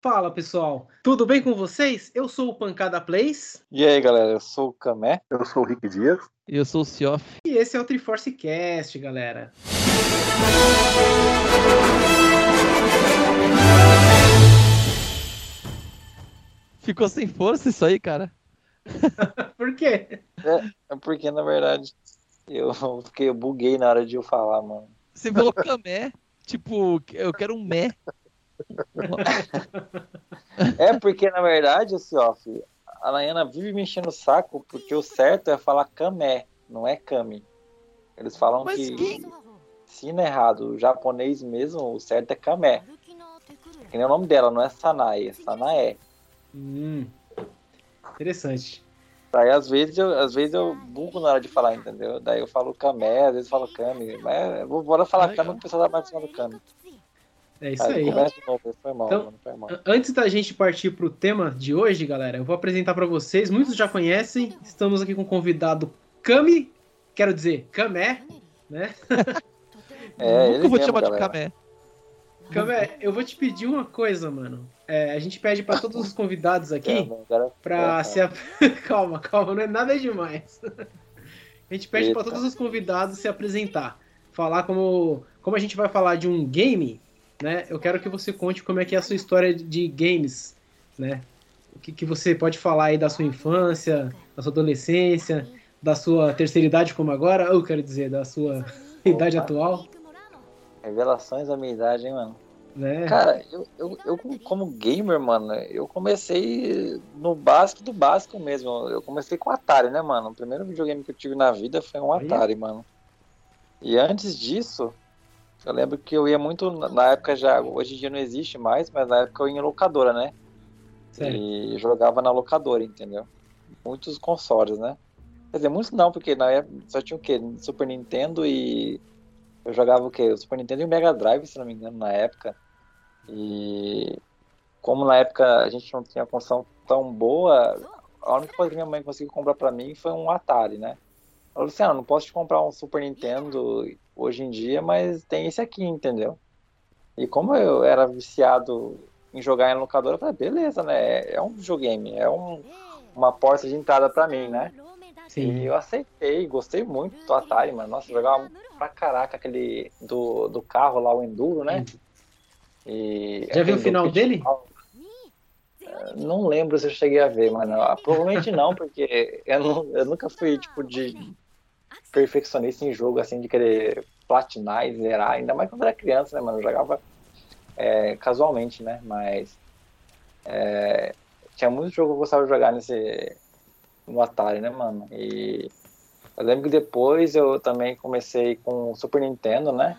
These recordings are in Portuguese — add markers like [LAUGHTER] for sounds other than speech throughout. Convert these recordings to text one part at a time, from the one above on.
Fala pessoal, tudo bem com vocês? Eu sou o Pancada Plays. E aí galera, eu sou o Camé. Eu sou o Rick Dias. E eu sou o Cioff. E esse é o Triforce Cast, galera. Ficou sem força isso aí, cara? [LAUGHS] Por quê? É, é porque na verdade eu fiquei, eu buguei na hora de eu falar, mano. Você falou Camé, tipo, eu quero um mé. É porque, na verdade, assim, ó, filho, a Nayana vive me enchendo o saco porque o certo é falar Kamé, não é Kami. Eles falam Mas que ensina errado. O japonês mesmo, o certo é Kamé. Que nem o nome dela, não é Sanae, é Sanae. Hum, interessante. Daí às vezes eu, às vezes eu bugo na hora de falar, entendeu? Daí eu falo Kamé, às vezes eu falo Kami. Mas bora falar Legal. Kami, o pessoal tá mais em cima do Kami. É isso Aí, de mal, Então, mano, Antes da gente partir pro tema de hoje, galera, eu vou apresentar para vocês. Muitos já conhecem. Estamos aqui com o convidado Kami, quero dizer, Kamé, né? [LAUGHS] É, Nunca vou te chamar de galera. Camé. Kamé, eu vou te pedir uma coisa, mano. É, a gente pede para todos os convidados aqui É, agora- Pra é, se. ap- [LAUGHS] calma, calma, não é nada demais. A gente pede para todos os convidados se apresentar. Falar como. Como a gente vai falar de um game, né? Eu quero que você conte como é que é a sua história de games, né? O que, que você pode falar aí da sua infância, da sua adolescência, da sua terceira idade como agora, eu quero dizer, da sua [LAUGHS] idade atual, Revelações da minha idade, hein, mano. né? Cara, eu, eu, eu como gamer, mano, eu comecei no básico do básico mesmo. Eu comecei com Atari, né, mano? O primeiro videogame que eu tive na vida foi um Aí. Atari, mano. E antes disso, eu lembro que eu ia muito, na- época já, hoje em dia não existe mais, mas na época eu ia em locadora, né? E jogava na locadora, entendeu? Muitos consoles, né? Quer dizer, muitos não, porque na época só tinha o quê? Super Nintendo e. Eu jogava o quê? O Super Nintendo e o Mega Drive, se não me engano, na época. E. Como na época a gente não tinha condição tão boa, a única coisa que minha mãe conseguiu comprar pra mim foi um Atari, né? Assim: ah, não posso te comprar um Super Nintendo hoje em dia, mas tem esse aqui, entendeu? E como eu era viciado em jogar em locadora, eu falei, beleza, né? É- É um videogame, é um- uma porta de entrada pra mim, né? E Sim. eu aceitei, gostei muito do Atari, mano. Nossa, jogava pra caraca aquele do, do carro lá, o Enduro, né? E Já viu o final dele? Eh, Não lembro se eu cheguei a ver, mano. Ah, Provavelmente não, porque eu, não- eu nunca fui, tipo, de perfeccionista em jogo, assim, de querer platinar e zerar. Ainda mais quando era criança, né, mano? Eu jogava eh, casualmente, né? Mas eh, tinha muito jogo que eu gostava de jogar nesse no Atari, né, mano? E eu lembro que depois eu também comecei com o Super Nintendo, né?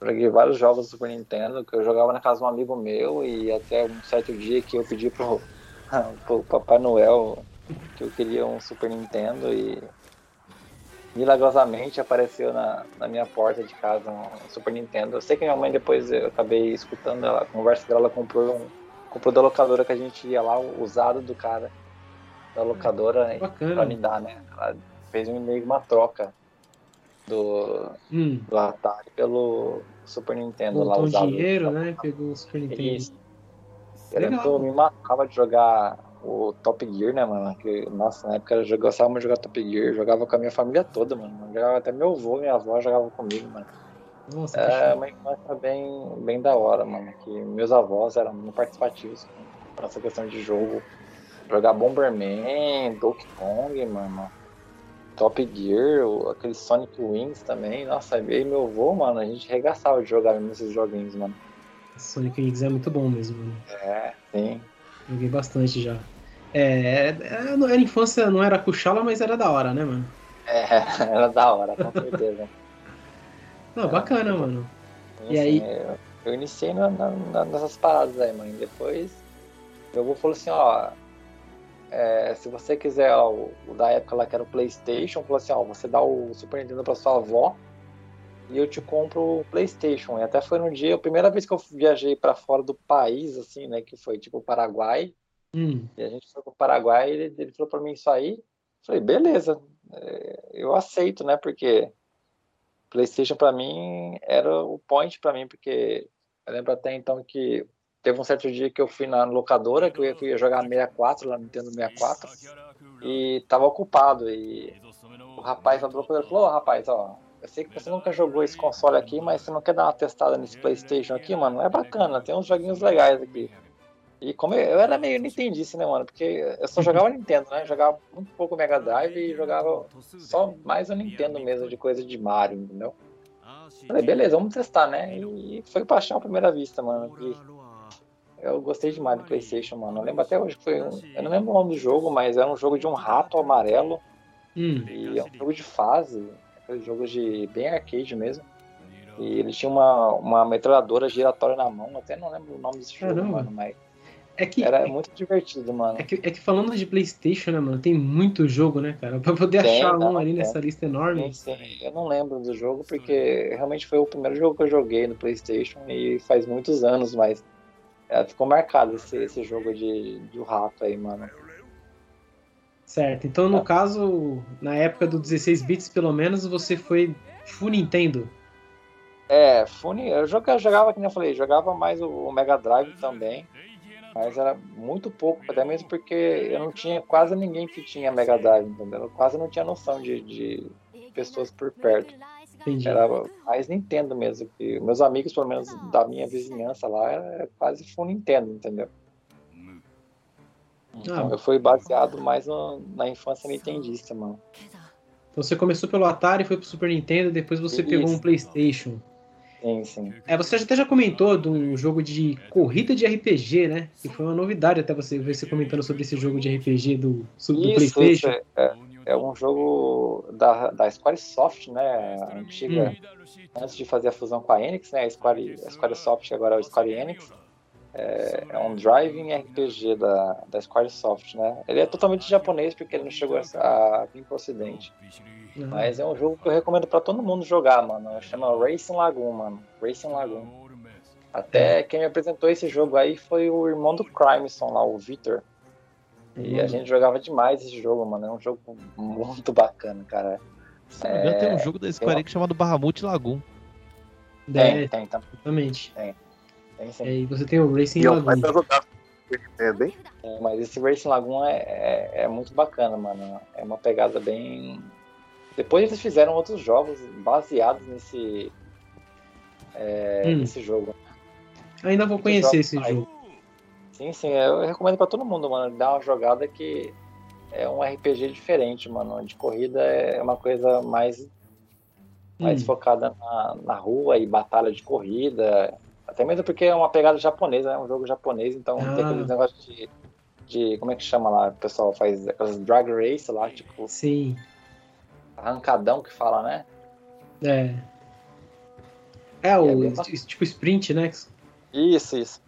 Joguei vários jogos do Super Nintendo que eu jogava na casa de um amigo meu e até um certo dia que eu pedi pro, [LAUGHS] pro Papai Noel que eu queria um Super Nintendo e milagrosamente apareceu na, na minha porta de casa um Super Nintendo. Eu sei que minha mãe depois eu acabei escutando ela, a conversa dela, ela comprou um comprou da locadora que a gente ia lá, o usado do cara da locadora pra Bacana. me dar, né? Ela fez um meio uma troca do, Hum, do Atari pelo Super Nintendo lá botou usado. dinheiro, né? Pegou o Super Nintendo. Legal. eu me matava de jogar o Top Gear, né, mano? Que, nossa, na época eu gostava muito de jogar Top Gear, jogava com a minha família toda, mano. Jogava até meu avô, minha avó jogava comigo, mano. Nossa, É uma infância bem, bem da hora, mano. Que meus avós eram muito participativos com essa questão de jogo. Jogar Bomberman, Donkey Kong, mano. Top Gear, aquele Sonic Wings também. Nossa, e meu avô, mano, a gente regaçava de jogar nesses joguinhos, mano. Sonic Wings é muito bom mesmo, mano. É, sim. Joguei bastante já. É, é, era infância, não era cuchala, mas era da hora, né, mano? É, [LAUGHS] era da hora, com certeza. Não, bacana, mano. E E aí? Eu, eu iniciei na- na- nessas paradas aí, mano. Depois eu vou falou assim, ó. é, se você quiser, ó, o, o da época lá que era o Playstation, falou assim, ó, você dá o Super Nintendo pra sua avó e eu te compro o Playstation. E até foi no dia, a primeira vez que eu viajei pra fora do país, assim, né, que foi tipo o Paraguai, Hum, e a gente foi pro Paraguai e ele, ele falou pra mim isso aí. Eu falei, beleza, é, eu aceito, né? Porque PlayStation pra mim era o point pra mim, porque eu lembro até então que teve um certo dia que eu fui na locadora, que eu ia, ia jogar 64 lá Nintendo 64, e tava ocupado. E o rapaz abriu e falou: Ô rapaz, ó, eu sei que você nunca jogou esse console aqui, mas você não quer dar uma testada nesse PlayStation aqui, mano? É bacana, tem uns joguinhos legais aqui. E como eu, eu era meio Nintendista, né, mano? Porque eu só jogava Nintendo, né? Jogava muito pouco Mega Drive e jogava só mais o Nintendo mesmo, de coisa de Mario, entendeu? Falei, beleza, vamos testar, né? E foi paixão à primeira vista, mano. E eu gostei demais do PlayStation, mano. Eu lembro até hoje que foi um. Eu não lembro o nome do jogo, mas era um jogo de um rato amarelo. Hum. E é um jogo de fase. Aquele jogo de bem arcade mesmo. E ele tinha uma, uma metralhadora giratória na mão. Até não lembro o nome desse jogo, Caramba. mano. Mas É que, era muito divertido, mano. é, que, é que falando de PlayStation, né, mano? Tem muito jogo, né, cara? [LAUGHS] Pra poder Tem, achar um ali tem. nessa lista enorme. Sim, sim. Eu não lembro do jogo porque realmente foi o primeiro jogo que eu joguei no PlayStation e faz muitos anos, mas é, ficou marcado esse, esse jogo de, de o rato aí, mano. Certo. Então, no Tá. caso, na época do 16 bits, pelo menos, você foi full Nintendo. É, Fune, eu jogava, jogava, que nem eu falei, jogava mais o, o Mega Drive também, mas era muito pouco, até mesmo porque eu não tinha quase ninguém que tinha Mega Drive, entendeu? Eu quase não tinha noção de, de pessoas por perto. Entendi. Era mais Nintendo mesmo, que meus amigos, pelo menos da minha vizinhança lá, era quase full Nintendo, entendeu? Então Ah. eu fui baseado mais no- na infância nintendista, mano. Então, você começou pelo Atari, foi pro Super Nintendo, depois você Isso. pegou um PlayStation. Sim, sim. É, você até já comentou de um jogo de corrida de RPG, né? Que foi uma novidade até você ver você comentando sobre esse jogo de RPG do, do Isso, isso PlayStation. é, é- é um jogo da, da Squaresoft, né? A antiga, antes de fazer a fusão com a Enix, né? A, Square, a Squaresoft agora é o Square Enix. É, é um driving RPG da, da Squaresoft, né? Ele é totalmente japonês porque ele não chegou a, a vir pro ocidente. Ah, Mas é um jogo que eu recomendo pra todo mundo jogar, mano. Chama Racing Lagoon, mano. Racing Lagoon. Até quem me apresentou esse jogo aí foi o irmão do Crimeson lá, o Victor. E a gente jogava demais esse jogo, mano. É um jogo muito bacana, cara. Se engano, tem um jogo da Square Enix chamado Bahamut Lagoon. Tem, é, tem, tá- exatamente. tem sim. É, E você tem o Racing E eu Lagoon. Nintendo, hein? É, Mas esse Racing Lagoon é, é, é muito bacana, mano. É uma pegada bem. Depois eles fizeram outros jogos baseados nesse, é, Hum. nesse jogo. Ainda vou conhecer esse Aí. jogo. Sim, sim, eu recomendo pra todo mundo, mano. Dar uma jogada que é um RPG diferente, mano. De corrida é uma coisa mais, mais Hum. focada na, na rua e batalha de corrida. Até mesmo porque é uma pegada japonesa, é um jogo japonês, então tem Ah. aqueles negócios de, de. Como é que chama lá? O pessoal faz aquelas drag race lá, tipo, Sim. arrancadão que fala, né? É. É É o es- tipo sprint, né? Isso, isso.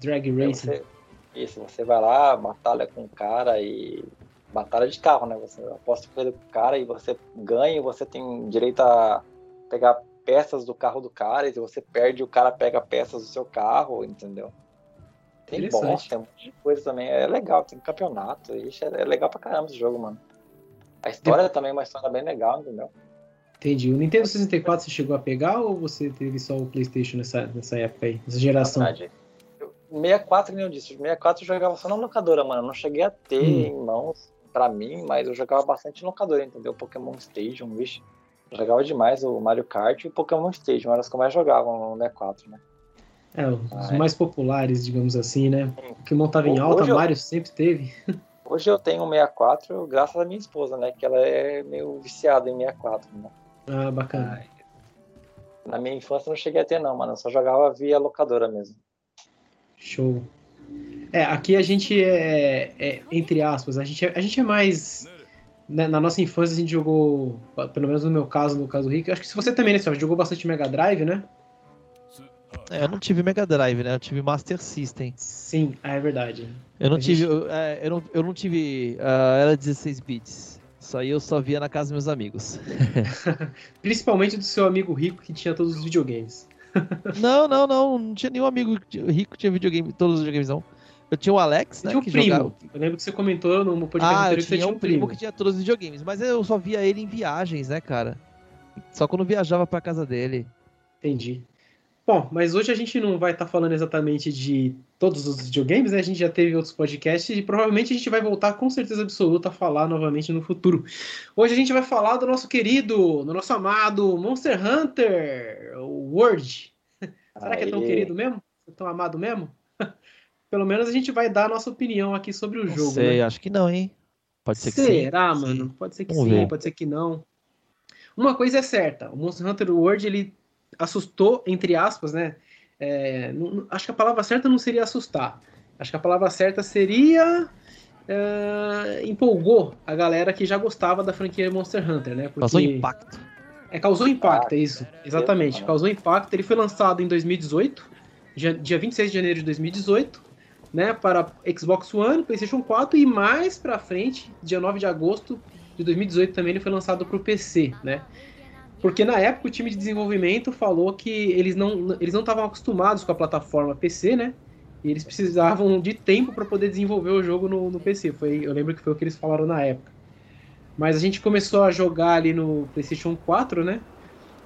Drag Racing. você, isso, você vai lá, batalha com o cara e. Batalha de carro, né? Você aposta corrida com o cara e você ganha e você tem direito a pegar peças do carro do cara e se você perde, o cara pega peças do seu carro, entendeu? Tem boss, tem um monte de coisa também. É legal, tem campeonato. Ixi, é legal pra caramba esse jogo, mano. A história também é uma história bem legal, entendeu? Entendi. O Nintendo 64 você chegou a pegar ou você teve só o PlayStation nessa, nessa época aí? Nessa geração? Verdade, eu- 64, nem eu disse, 64 eu jogava só na locadora, mano. Eu não cheguei a ter Hum. em mãos pra mim, mas eu jogava bastante locadora, entendeu? Pokémon Stadium, vixe. Jogava demais o Mario Kart e o Pokémon Stadium, eram os que eu mais jogava no 64, né? É, os Ah, é. mais populares, digamos assim, né? Sim. Pokémon tava em alta, Hoje eu- Mario sempre teve. Hoje eu tenho um 64 graças à minha esposa, né? Que ela é meio viciada em 64, né? Ah, bacana. Na minha infância eu não cheguei a ter, não, mano. Eu só jogava via locadora mesmo. Show. É, aqui a gente é, é, entre aspas, a gente é, a gente é mais. Né, na nossa infância a gente jogou, pelo menos no meu caso, no caso do Rick, acho que se você também, né, Sérgio, jogou bastante Mega Drive, né? É, eu não tive Mega Drive, né? Eu tive Master System. Sim, é verdade. Eu não A tive. gente- Eu, é, eu não, eu não tive. ah, era 16 bits. Isso aí eu só via na casa dos meus amigos. [LAUGHS] [LAUGHS] Principalmente do seu amigo rico que tinha todos os videogames. não, não, não. Não tinha nenhum amigo rico que tinha videogame, todos os videogames, não. Eu tinha o Alex, né? tinha um que primo. jogava. Eu lembro que você comentou no podcast Ah, eu anterior que você tinha tinha um primo que tinha todos os videogames, mas eu só via ele em viagens, né, cara? Só quando viajava pra casa dele. Entendi. Bom, mas hoje a gente não vai estar falando exatamente de todos os videogames, né? A gente já teve outros podcasts e provavelmente a gente vai voltar com certeza absoluta a falar novamente no futuro. Hoje a gente vai falar do nosso querido, do nosso amado Monster Hunter World. [LAUGHS] Será que é tão querido mesmo? É tão amado mesmo? Pelo menos a gente vai dar a nossa opinião aqui sobre o Não jogo. sei, né? acho que não, hein? Pode ser que sim. Será, mano? Pode ser que Vamos sim, ver. pode ser que não. Uma coisa é certa, o Monster Hunter World ele assustou, entre aspas, né? É, não- acho que a palavra certa não seria assustar. Acho que a palavra certa seria é, empolgou a galera que já gostava da franquia Monster Hunter, né? Porque Causou impacto. é, causou impacto, é isso. Impacto, Exatamente, causou impacto. Ele foi lançado em 2018, dia, dia 26 de janeiro de 2018, né, para Xbox One, PlayStation 4 e mais pra frente, dia 9 de agosto de 2018 também ele foi lançado para o PC, né? Porque na época o time de desenvolvimento falou que eles não eles não estavam acostumados com a plataforma PC, né? E eles precisavam de tempo para poder desenvolver o jogo no, no PC. Foi, eu lembro que foi o que eles falaram na época. Mas a gente começou a jogar ali no PlayStation 4, né?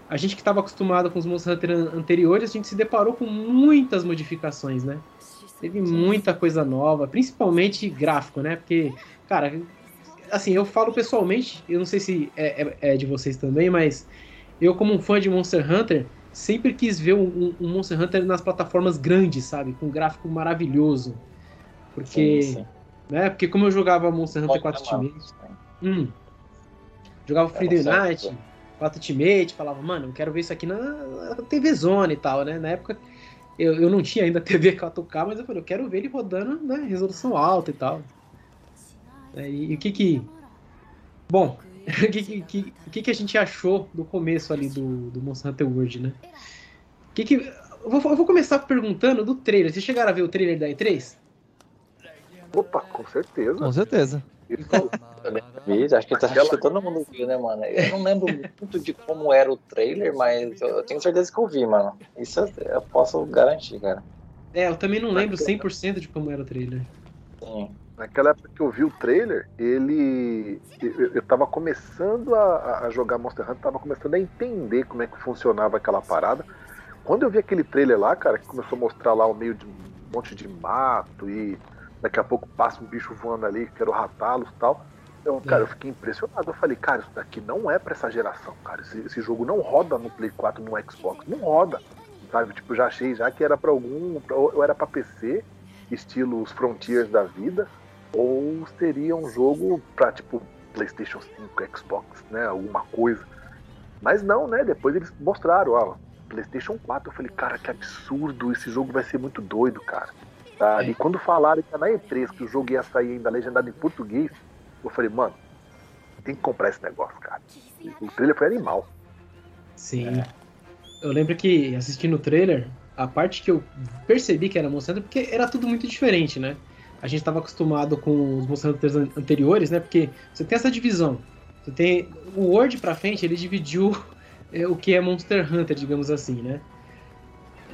A gente que estava acostumado com os Monster Hunter an- anteriores, a gente se deparou com muitas modificações, né? Teve muita coisa nova, principalmente gráfico, né? Porque, cara, assim, eu falo pessoalmente, eu não sei se é, é- é de vocês também, mas eu, como um fã de Monster Hunter, sempre quis ver um, um Monster Hunter nas plataformas grandes, sabe? Com um gráfico maravilhoso. Porque, Sim, sim. né? Porque como eu jogava Monster Hunter Pode 4 chamar. Ultimate, hum, jogava Freedom certo, Night, pô. 4 Ultimate, falava, mano, eu quero ver isso aqui na TV Zone e tal, né? Na época eu, eu não tinha ainda [LAUGHS] TV 4K, mas eu falei, eu quero ver ele rodando, né? Resolução alta e tal. É, e o que que. Bom, [LAUGHS] o que, que, que, o que que a gente achou do começo ali do, do Monster Hunter World, né? O que que. Eu vou, eu vou começar perguntando do trailer. Vocês chegaram a ver o trailer da E3? Opa, com certeza. Com certeza. Vi, acho que, acho Aquela- que todo mundo viu, né, mano? Eu não lembro muito de como era o trailer, mas eu tenho certeza que eu vi, mano. Isso eu, eu posso garantir, cara. É, eu também não lembro 100% de como era o trailer. Sim. naquela época que eu vi o trailer, ele. Eu, eu tava começando a, a jogar Monster Hunter, tava começando a entender como é que funcionava aquela parada. Quando eu vi aquele trailer lá, cara, que começou a mostrar lá o meio de um monte de mato e daqui a pouco passa um bicho voando ali, que era o Ratalos e tal. Eu, cara, eu fiquei impressionado. Eu falei, cara, isso daqui não é pra essa geração, cara. Esse, esse jogo não roda no Play 4, no Xbox. Não roda. Sabe? Tipo, já achei já que era pra algum. Ou era pra PC, estilo os Frontiers da vida, ou seria um jogo pra, tipo, PlayStation 5, Xbox, né? Alguma coisa. Mas não, né? Depois eles mostraram, ó, PlayStation 4. Eu falei, cara, que absurdo. Esse jogo vai ser muito doido, cara. Tá? É. E quando falaram que na E3 que o jogo ia sair ainda legendado em português, eu falei, mano, tem que comprar esse negócio, cara. O trailer foi animal. Sim. Eu lembro que assistindo o trailer, a parte que eu percebi que era Monster Hunter, porque era tudo muito diferente, né? A gente estava acostumado com os Monster Hunters an- anteriores, né? Porque você tem essa divisão. Você tem o World pra frente, ele dividiu [LAUGHS] é, o que é Monster Hunter, digamos assim, né?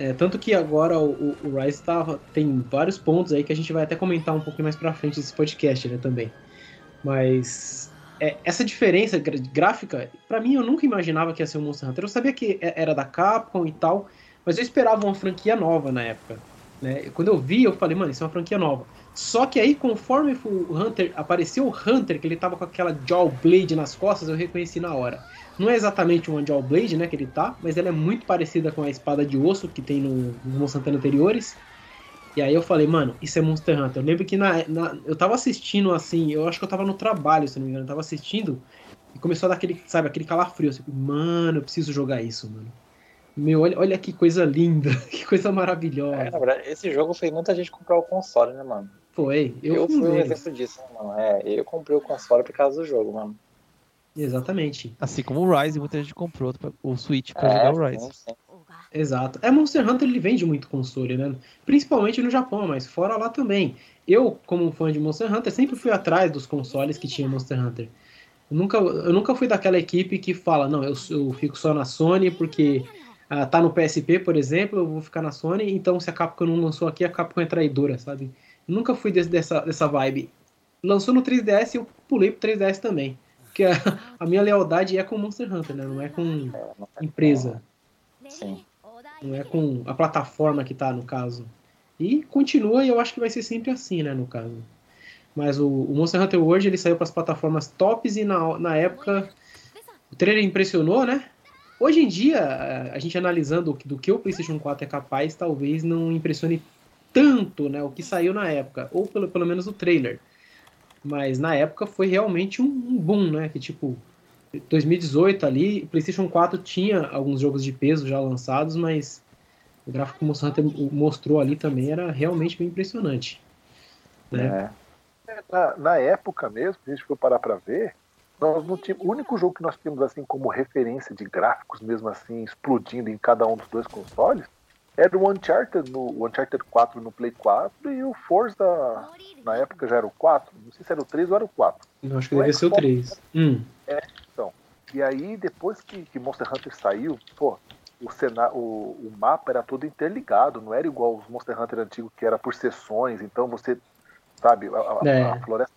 É, tanto que agora o, o- Rise tava, tem vários pontos aí que a gente vai até comentar um pouquinho mais pra frente desse podcast, né, também. Mas é, essa diferença gráfica, pra mim eu nunca imaginava que ia ser um Monster Hunter. Eu sabia que era da Capcom e tal, mas eu esperava uma franquia nova na época. Né? Quando eu vi, eu falei, mano, isso é uma franquia nova. Só que aí, conforme o Hunter apareceu o Hunter, que ele tava com aquela Jaw Blade nas costas, eu reconheci na hora. Não é exatamente uma Jaw Blade, né, que ele tá, mas ela é muito parecida com a espada de osso que tem no, nos Hunter anteriores. E aí eu falei, mano, isso é Monster Hunter. Eu lembro que na, na- eu tava assistindo assim, eu acho que eu tava no trabalho, se não me engano, eu tava assistindo e começou a dar aquele, sabe, aquele calafrio. Assim, mano, eu preciso jogar isso, mano. Meu, olha, olha que coisa linda, [LAUGHS] que coisa maravilhosa. É, na verdade, esse jogo fez muita gente comprar o console, né, mano? Foi, eu, Eu, fui um um exemplo disso, né, mano? É, eu comprei o console por causa do jogo, mano. Exatamente, Assim como o Rise, muita gente comprou o Switch pra É, jogar o Rise. sim, sim. exato. É, Monster Hunter ele vende muito console, né? Principalmente no Japão, mas fora lá também. Eu, como um fã de Monster Hunter, sempre fui atrás dos consoles que tinha Monster Hunter. Eu nunca, eu nunca fui daquela equipe que fala, não, eu, eu fico só na Sony porque ah, tá no PSP, por exemplo, eu vou ficar na Sony, então se a Capcom não lançou aqui, a Capcom é traidora, sabe? Eu nunca fui desse- dessa, dessa vibe. Lançou no 3DS e eu pulei pro 3DS também. Porque a, a minha lealdade é com Monster Hunter, né? Não é com É, não é- empresa. Sim. Não é com a plataforma que tá, no caso. E continua, e eu acho que vai ser sempre assim, né, no caso. Mas o, o Monster Hunter World ele saiu para as plataformas tops e na, na época o trailer impressionou, né? Hoje em dia, a gente analisando do que o PlayStation 4 é capaz, talvez não impressione tanto né, o que saiu na época, ou pelo, pelo menos o trailer. Mas na época foi realmente um, boom, né? Que tipo, 2018 ali, o PlayStation 4 tinha alguns jogos de peso já lançados, mas o gráfico que o mostrou ali também era realmente bem impressionante. Né? É. Na, na, época mesmo, a gente for parar para ver, nós não tínhamos, o único jogo que nós tínhamos assim como referência de gráficos mesmo assim explodindo em cada um dos dois consoles era o Uncharted, no, o Uncharted 4 no Play 4 e o Forza, na época já era o 4, não sei se era o 3 ou era o 4. Eu acho que devia ser o 3. Hum. É, então. E aí, depois que, que Monster Hunter saiu, pô, o, cenário, o, o mapa era todo interligado, não era igual os Monster Hunter antigos que era por sessões, então você, sabe, a, é. a floresta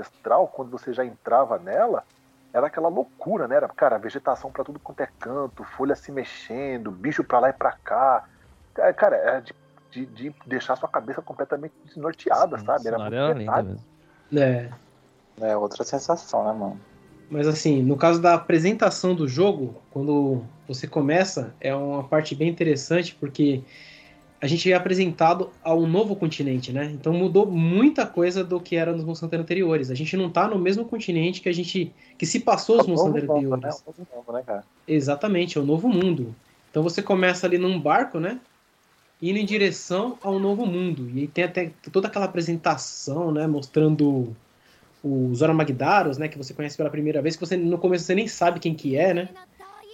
ancestral, quando você já entrava nela, era aquela loucura, né? Era, cara, vegetação para tudo quanto é canto, folha se mexendo, bicho para lá e para cá. É, cara, é de, de, de, deixar sua cabeça completamente desnorteada, Sim, sabe? Era muito mesmo. É. É outra sensação, né, mano? Mas assim, no caso da apresentação do jogo, quando você começa, é uma parte bem interessante porque a gente é apresentado a um novo continente, né? Então mudou muita coisa do que era nos Hunter anteriores. A gente não tá no mesmo continente que a gente que se passou os Monster Hunter anteriores. Né? Novo, né, Exatamente, é o novo mundo. Então você começa ali num barco, né? indo em direção ao novo mundo. E aí tem até toda aquela apresentação, né, mostrando os Zora Magdaros, né, que você conhece pela primeira vez, que você no começo você nem sabe quem que é, né?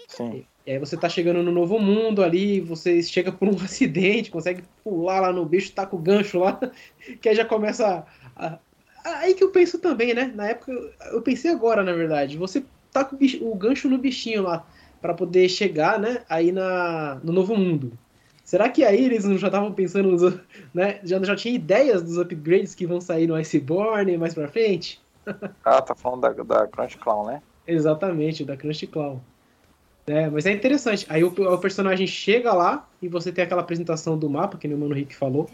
Sim. E aí você tá chegando no novo mundo ali, você chega por um [LAUGHS] acidente, consegue pular lá no bicho, tá com o gancho lá, [LAUGHS] que aí já começa a, aí que eu penso também, né? Na época, eu pensei agora, na verdade, você tá com o, bicho, o gancho no bichinho lá, para poder chegar, né, aí na, no novo mundo. Será que aí eles já estavam pensando, nos, [LAUGHS] né? Já, já tinha ideias dos upgrades que vão sair no Iceborne mais pra frente? ah, tá falando da, da Crunch Clown, né? Exatamente, da Crunch Clown. É, mas é interessante. Aí o, o, personagem chega lá e você tem aquela apresentação do mapa, que o Mano Rick falou.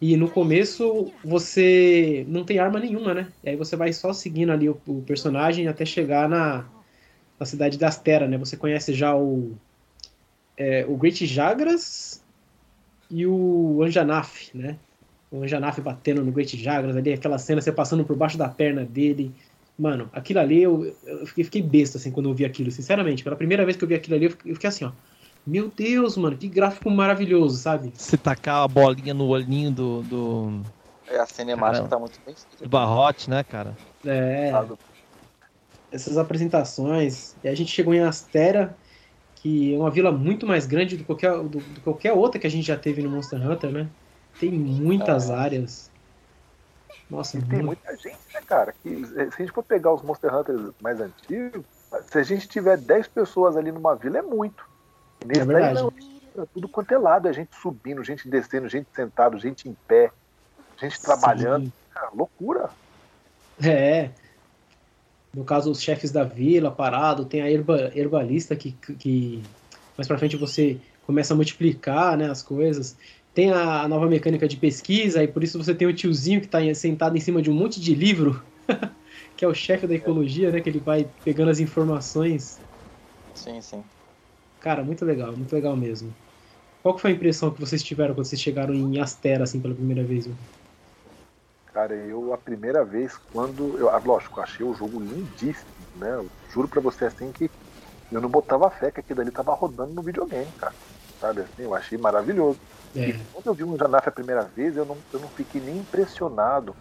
E no começo você não tem arma nenhuma, né? E aí você vai só seguindo ali o, o personagem até chegar na, na cidade das Terra, né? Você conhece já o, é, o Great Jagras e o Anjanaf, né? O Anjanaf batendo no Great Jagras ali, aquela cena, você passando por baixo da perna dele. Mano, aquilo ali, eu, eu fiquei, fiquei besta, assim, quando eu vi aquilo, sinceramente. Pela primeira vez que eu vi aquilo ali, eu fiquei, eu fiquei assim, ó. Meu Deus, mano, que gráfico maravilhoso, sabe? Você tacar a bolinha no olhinho do. do... É, a cinemática tá muito bem Do Barrote, né, cara? É. Essas apresentações. E a gente chegou em Astera, que é uma vila muito mais grande do que qualquer, do, do qualquer outra que a gente já teve no Monster Hunter, né? Tem muitas ah, áreas. Nossa, e tem muita gente, né, cara? Que, se a gente for pegar os Monster Hunters mais antigos, se a gente tiver 10 pessoas ali numa vila, é muito. Nesse é verdade. Não, é tudo quanto é lado, é gente subindo, gente descendo, gente sentado, gente em pé, gente trabalhando. Cara, loucura. É, no caso, os chefes da vila parado, tem a herba, herbalista que, que mais pra frente você começa a multiplicar né, as coisas. Tem a, nova mecânica de pesquisa, e por isso você tem o tiozinho que está sentado em cima de um monte de livro, [LAUGHS] que é o chefe da ecologia, né? Que ele vai pegando as informações. Sim, sim. Cara, muito legal, muito legal mesmo. Qual foi a impressão que vocês tiveram quando vocês chegaram em Astera, assim, pela primeira vez? Cara, eu a primeira vez, quando. Eu, ah, lógico, achei o jogo lindíssimo, né? Eu juro pra você assim que eu não botava fé que aquilo ali tava rodando no videogame, cara. Sabe assim, eu achei maravilhoso. É. E quando eu vi um Janaf a primeira vez, eu não, eu não fiquei nem impressionado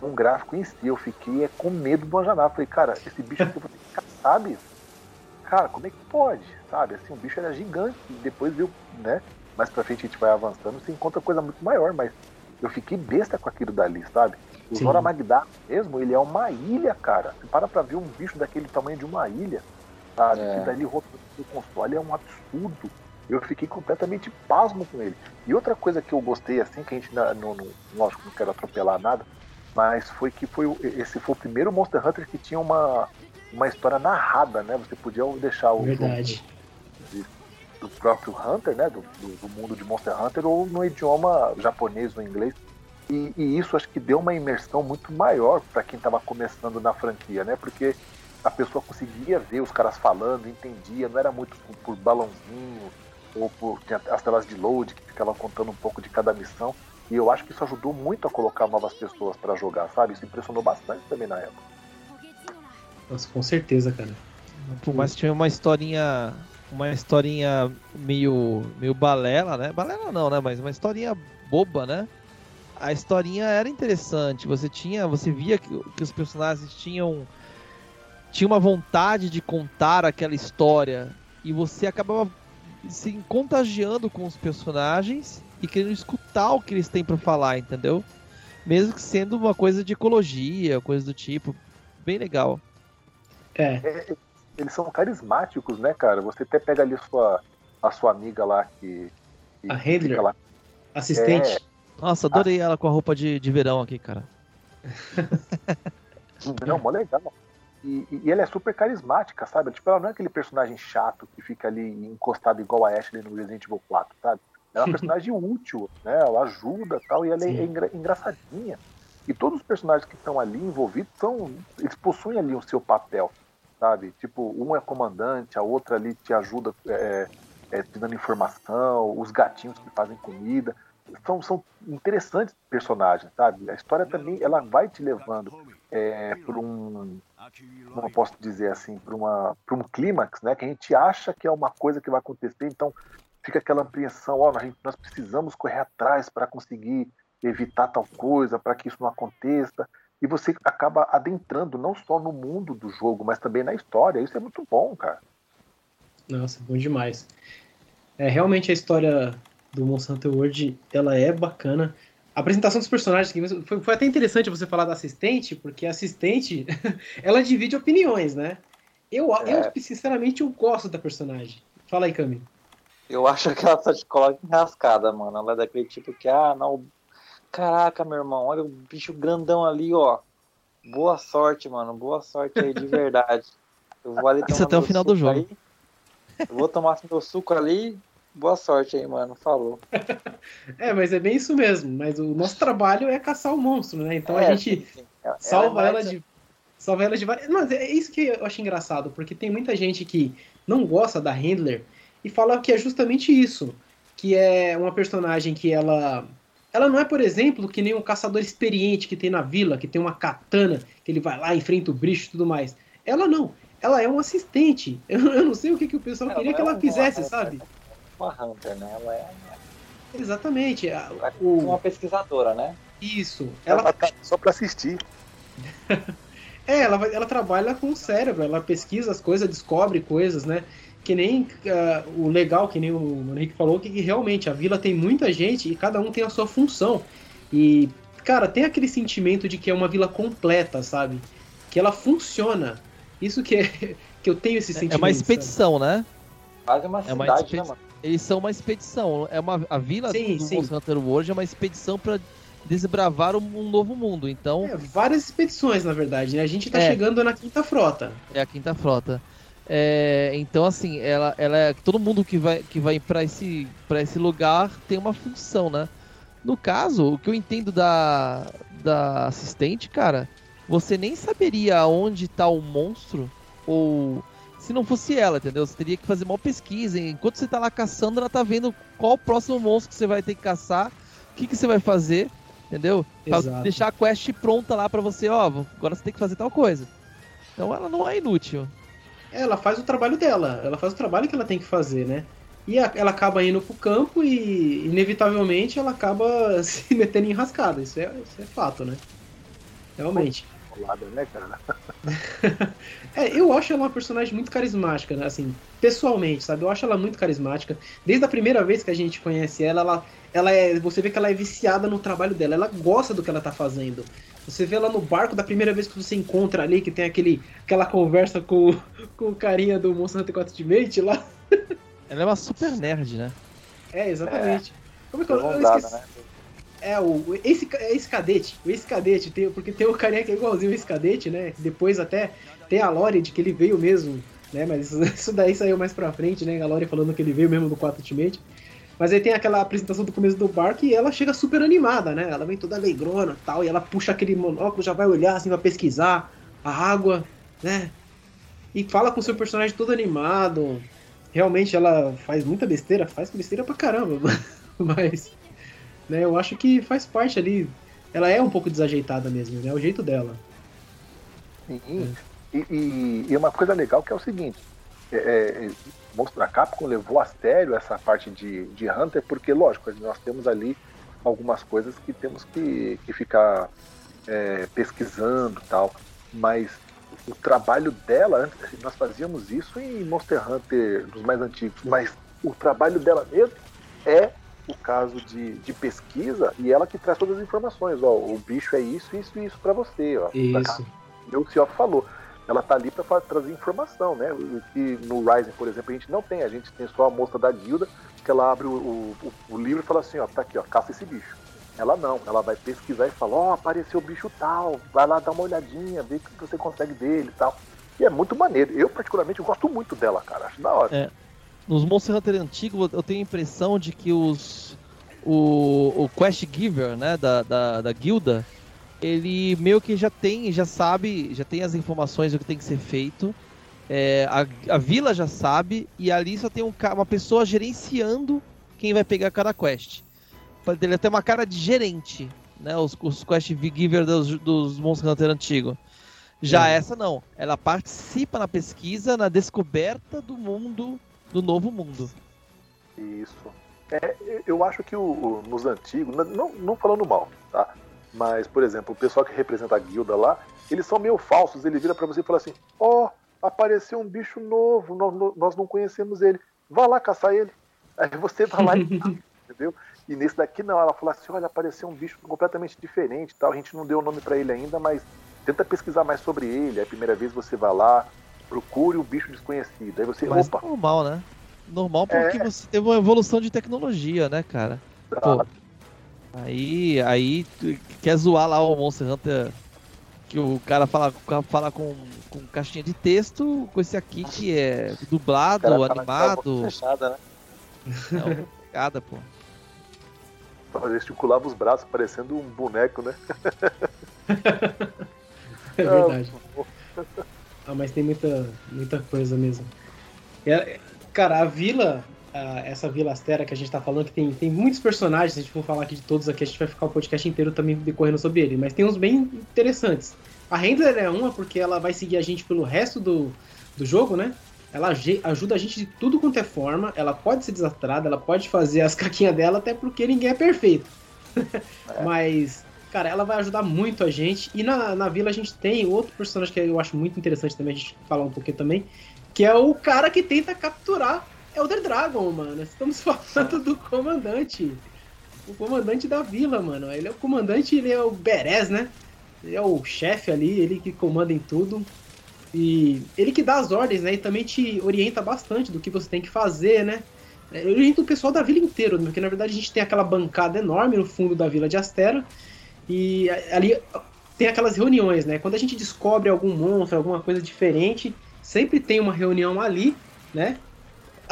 com o gráfico em si. Eu fiquei é, com medo do Janaf. Falei, cara, esse bicho aqui eu vou ter que caçar? Cara, como é que pode? Sabe? Assim, o bicho era gigante. E depois viu, né? Mais pra frente a gente vai avançando, você encontra coisa muito maior, mas eu fiquei besta com aquilo dali, sabe? O Sim. Zora mesmo, ele é uma ilha, cara. Você para pra ver um bicho daquele tamanho de uma ilha, sabe? É. Que dali rotando o console é um absurdo. Eu fiquei completamente pasmo com ele. E outra coisa que eu gostei, assim, que a gente não, não, lógico, não quero atropelar nada, mas foi que foi esse foi o primeiro Monster Hunter que tinha uma, uma história narrada, né? Você podia deixar o Verdade. Jogo. do próprio Hunter, né? Do, do, do, mundo de Monster Hunter, ou no idioma japonês ou inglês. E, e isso acho que deu uma imersão muito maior para quem estava começando na franquia, né? Porque a pessoa conseguia ver os caras falando, entendia, não era muito por balãozinho ou por tinha as telas de load que ficavam contando um pouco de cada missão. E eu acho que isso ajudou muito a colocar novas pessoas para jogar, sabe? Isso impressionou bastante também na época. Nossa, com certeza, cara. Que tinha uma historinha. Uma historinha meio. meio balela, né? Balela não, né? Mas uma historinha boba, né? A historinha era interessante. Você tinha. Você via que, que os personagens tinham. Tinha uma vontade de contar aquela história. E você acabava se contagiando com os personagens e querendo escutar o que eles têm para falar, entendeu? Mesmo que sendo uma coisa de ecologia, coisa do tipo. Bem legal. É. é eles são carismáticos, né, cara? Você até pega ali a sua, a sua amiga lá que. que a Handler. Lá. Assistente. É... Nossa, adorei a... ela com a roupa de, de verão aqui, cara. [LAUGHS] Não, mó legal. E, e, ela é super carismática, sabe? Tipo, ela não é aquele personagem chato que fica ali encostado igual a Ashley no Resident Evil 4, sabe? Ela é uma [LAUGHS] personagem útil, né? Ela ajuda tal, e ela é, é engra engraçadinha. E todos os personagens que estão ali envolvidos são. Eles possuem ali o seu papel sabe? Tipo, um é comandante, a outra ali te ajuda é, é, te dando informação, os gatinhos que fazem comida. São, são interessantes personagens, sabe? A história também ela vai te levando é, por um, como eu posso dizer assim, para uma um clímax, né? Que a gente acha que é uma coisa que vai acontecer, então fica aquela apreensão, ó, oh, nós precisamos correr atrás para conseguir evitar tal coisa, para que isso não aconteça e você acaba adentrando não só no mundo do jogo, mas também na história. Isso é muito bom, cara. Nossa, bom demais. É, realmente a história do Monsanto World, ela é bacana. A apresentação dos personagens foi, foi até interessante você falar da assistente, porque a assistente, [LAUGHS] ela divide opiniões, né? Eu, é. eu, sinceramente, eu gosto da personagem. Fala aí, Cami. Eu acho que ela te coloca enrascada, mano. Ela é daquele tipo que, ah, não, Caraca, meu irmão, olha o bicho grandão ali, ó. Boa sorte, mano. Boa sorte aí, de [LAUGHS] verdade. Eu vou ali Isso até o final do jogo. Aí. Eu vou tomar meu suco ali. Boa sorte aí, mano. Falou. [LAUGHS] é, mas é bem isso mesmo. Mas o nosso trabalho é caçar o monstro, né? Então é, a gente sim, sim. salva ela, é ela de. Salva ela de várias. Mas é isso que eu acho engraçado, porque tem muita gente que não gosta da Handler e fala que é justamente isso. Que é uma personagem que ela ela não é, por exemplo, que nem um caçador experiente que tem na vila, que tem uma katana, que ele vai lá, enfrenta o bicho e tudo mais. Ela não. Ela é um assistente. Eu, [LAUGHS] eu não sei o que, que o pessoal ela queria que ela fizesse, uma, sabe? Uma hunter, né? Ela é. Exatamente. A, é o... Uma pesquisadora, né? Isso. Ela, ela tá só pra assistir. [LAUGHS] é, ela, ela trabalha com o cérebro, ela pesquisa as coisas, descobre coisas, né? que nem uh, o legal, que nem o Henrique falou, que realmente a vila tem muita gente e cada um tem a sua função. E, cara, tem aquele sentimento de que é uma vila completa, sabe? Que ela funciona. Isso que, é, [LAUGHS] que eu tenho esse sentimento. É uma expedição, sabe? né? Quase uma cidade, é uma expedi... né, mano? Eles são uma expedição. É uma, a vila sim, do sim. Monster Hunter World é uma expedição para desbravar um, novo mundo. Então. É, várias expedições, na verdade, né? A gente tá é. chegando na quinta frota. É a quinta frota. É, então, assim, ela, ela é, todo mundo que vai, que vai para esse, esse lugar tem uma função, né? No caso, o que eu entendo da, da assistente, cara, você nem saberia onde tá o monstro ou se não fosse ela, entendeu? Você teria que fazer uma pesquisa. Enquanto você tá lá caçando, ela tá vendo qual o próximo monstro que você vai ter que caçar, o que, que você vai fazer, entendeu? Pra Exato. deixar a quest pronta lá para você, ó, agora você tem que fazer tal coisa. Então ela não é inútil ela faz o trabalho dela, ela faz o trabalho que ela tem que fazer, né? E a, ela acaba indo pro campo e, inevitavelmente, ela acaba [LAUGHS] se metendo em rascada. Isso é, isso é fato, né? Realmente. Né, cara? [LAUGHS] é, eu acho ela uma personagem muito carismática, né? Assim, pessoalmente, sabe? Eu acho ela muito carismática. Desde a primeira vez que a gente conhece ela, ela, ela é. Você vê que ela é viciada no trabalho dela, ela gosta do que ela tá fazendo. Você vê ela no barco da primeira vez que você encontra ali, que tem aquele, aquela conversa com, [LAUGHS] com o carinha do Monster Hunter 4 Ultimate lá. [LAUGHS] Ela é uma super nerd, né? É, exatamente. É. Como é que eu, eu esqueci? Né? É, o, esse, esse cadete, o esse cadete, tem, porque tem o carinha que é igualzinho esse cadete, né? Depois até tem a lore de que ele veio mesmo né? Mas [LAUGHS] isso daí saiu mais pra frente, né? A Lore falando que ele veio mesmo do 4 Ultimate. Mas aí tem aquela apresentação do começo do barco e ela chega super animada, né? Ela vem toda alegrona tal, e ela puxa aquele monóculo, já vai olhar assim, vai pesquisar a água, né? E fala com o seu personagem todo animado. Realmente ela faz muita besteira, faz besteira pra caramba, [LAUGHS] mas né, eu acho que faz parte ali. Ela é um pouco desajeitada mesmo, né? É o jeito dela. Sim. É. E, e, e, uma coisa legal que é o seguinte: é, é, a Capcom levou a sério essa parte de, de Hunter, porque, lógico, nós temos ali algumas coisas que temos que, que ficar é, pesquisando tal, mas o trabalho dela, nós fazíamos isso em Monster Hunter dos mais antigos, mas o trabalho dela mesmo é o caso de, de pesquisa e ela que traz todas as informações. Ó, o bicho é isso, isso e isso para você. Ó, isso. O Cioff falou ela tá ali para trazer informação, né? O que no Rising, por exemplo, a gente não tem, a gente tem só a moça da guilda, que ela abre o, o, o livro e fala assim, ó, tá aqui, ó, caça esse bicho. Ela não, ela vai pesquisar e fala, ó, oh, apareceu o bicho tal, vai lá dar uma olhadinha, ver o que você consegue dele e tal. E é muito maneiro. Eu, particularmente, eu gosto muito dela, cara. Acho da hora. É. Nos Monster Hunter antigos, eu tenho a impressão de que os. O, o Quest Giver, né, da, da, da guilda, ele meio que já tem, já sabe, já tem as informações do que tem que ser feito. É, a, a, vila já sabe e ali só tem um, uma pessoa gerenciando quem vai pegar cada quest. Ele tem uma cara de gerente, né? Os, os quest giver dos, dos Monster Hunter antigo. Já é. essa não, ela participa na pesquisa, na descoberta do mundo, do novo mundo. Isso. É, eu acho que o, o, nos antigos, não, não falando mal, tá? Mas, por exemplo, o pessoal que representa a guilda lá, eles são meio falsos. Ele vira para você e fala assim: Ó, oh, apareceu um bicho novo, nós, nós não conhecemos ele. Vá lá caçar ele. Aí você vai lá e [LAUGHS] entendeu? E nesse daqui não, ela fala assim: olha, apareceu um bicho completamente diferente tal. A gente não deu o nome para ele ainda, mas tenta pesquisar mais sobre ele. Aí a primeira vez você vai lá, procure o bicho desconhecido. Aí você. Mas opa. normal, né? Normal porque é... você teve uma evolução de tecnologia, né, cara? Pô, Aí, aí quer zoar lá o Monster Hunter que o cara fala, fala com, com caixinha de texto, com esse aqui que é dublado, animado. Fechada, né? É uma pô. Ele gesticulava os braços parecendo um boneco, né? [LAUGHS] é verdade. Ah, mas tem muita, muita coisa mesmo. É, cara, a vila essa Vila Astera que a gente tá falando, que tem, tem muitos personagens, se a gente for falar aqui de todos aqui, a gente vai ficar o podcast inteiro também decorrendo sobre ele, mas tem uns bem interessantes. A Handler é uma porque ela vai seguir a gente pelo resto do, do jogo, né? Ela ajuda a gente de tudo quanto é forma, ela pode ser desastrada, ela pode fazer as [LAUGHS] caquinhas dela, até porque ninguém é perfeito. [LAUGHS] É. mas, cara, ela vai ajudar muito a gente. E na, na vila a gente tem outro personagem que eu acho muito interessante também, a gente falar um pouquinho também, que é o cara que tenta capturar Elder Dragon, mano. Estamos falando do comandante. O comandante da vila, mano. Ele é o comandante, ele é o Beres, né? Ele é o chefe ali, ele que comanda em tudo. E ele que dá as ordens, né? E também te orienta bastante do que você tem que fazer, né? Ele orienta o pessoal da vila inteiro, porque na verdade a gente tem aquela bancada enorme no fundo da vila de Astera. E ali tem aquelas reuniões, né? Quando a gente descobre algum monstro, alguma coisa diferente, sempre tem uma reunião ali, né?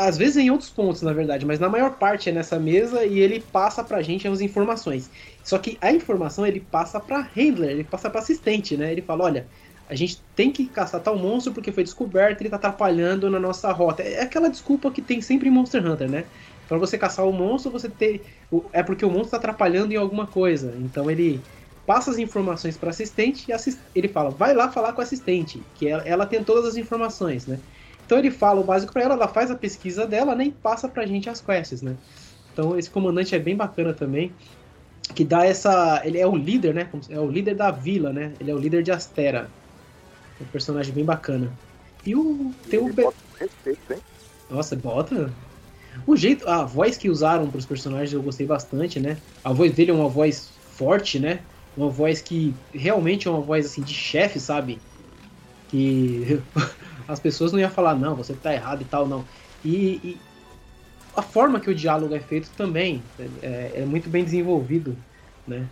Às vezes em outros pontos, na verdade, mas na maior parte é nessa mesa e ele passa pra gente as informações. Só que a informação ele passa pra handler, ele passa pra assistente, né? Ele fala, olha, a gente tem que caçar tal monstro porque foi descoberto, ele tá atrapalhando na nossa rota. É aquela desculpa que tem sempre em Monster Hunter, né? Para você caçar o monstro, você ter é porque o monstro tá atrapalhando em alguma coisa. Então ele passa as informações para assistente e assist... ele fala, vai lá falar com a assistente, que ela, ela tem todas as informações, né? Então ele fala o básico para ela, ela faz a pesquisa dela, né, e passa pra gente as quests, né? Então esse comandante é bem bacana também, que dá essa, ele é o líder, né? É o líder da vila, né? Ele é o líder de Astera. É um personagem bem bacana. E o tem o respeito, hein? Nossa, bota. O jeito, a voz que usaram para os personagens eu gostei bastante, né? A voz dele é uma voz forte, né? Uma voz que realmente é uma voz assim de chefe, sabe? Que [LAUGHS] as pessoas não iam falar, não, você tá errado e tal, não. E, e a forma que o diálogo é feito também é, é muito bem desenvolvido, né?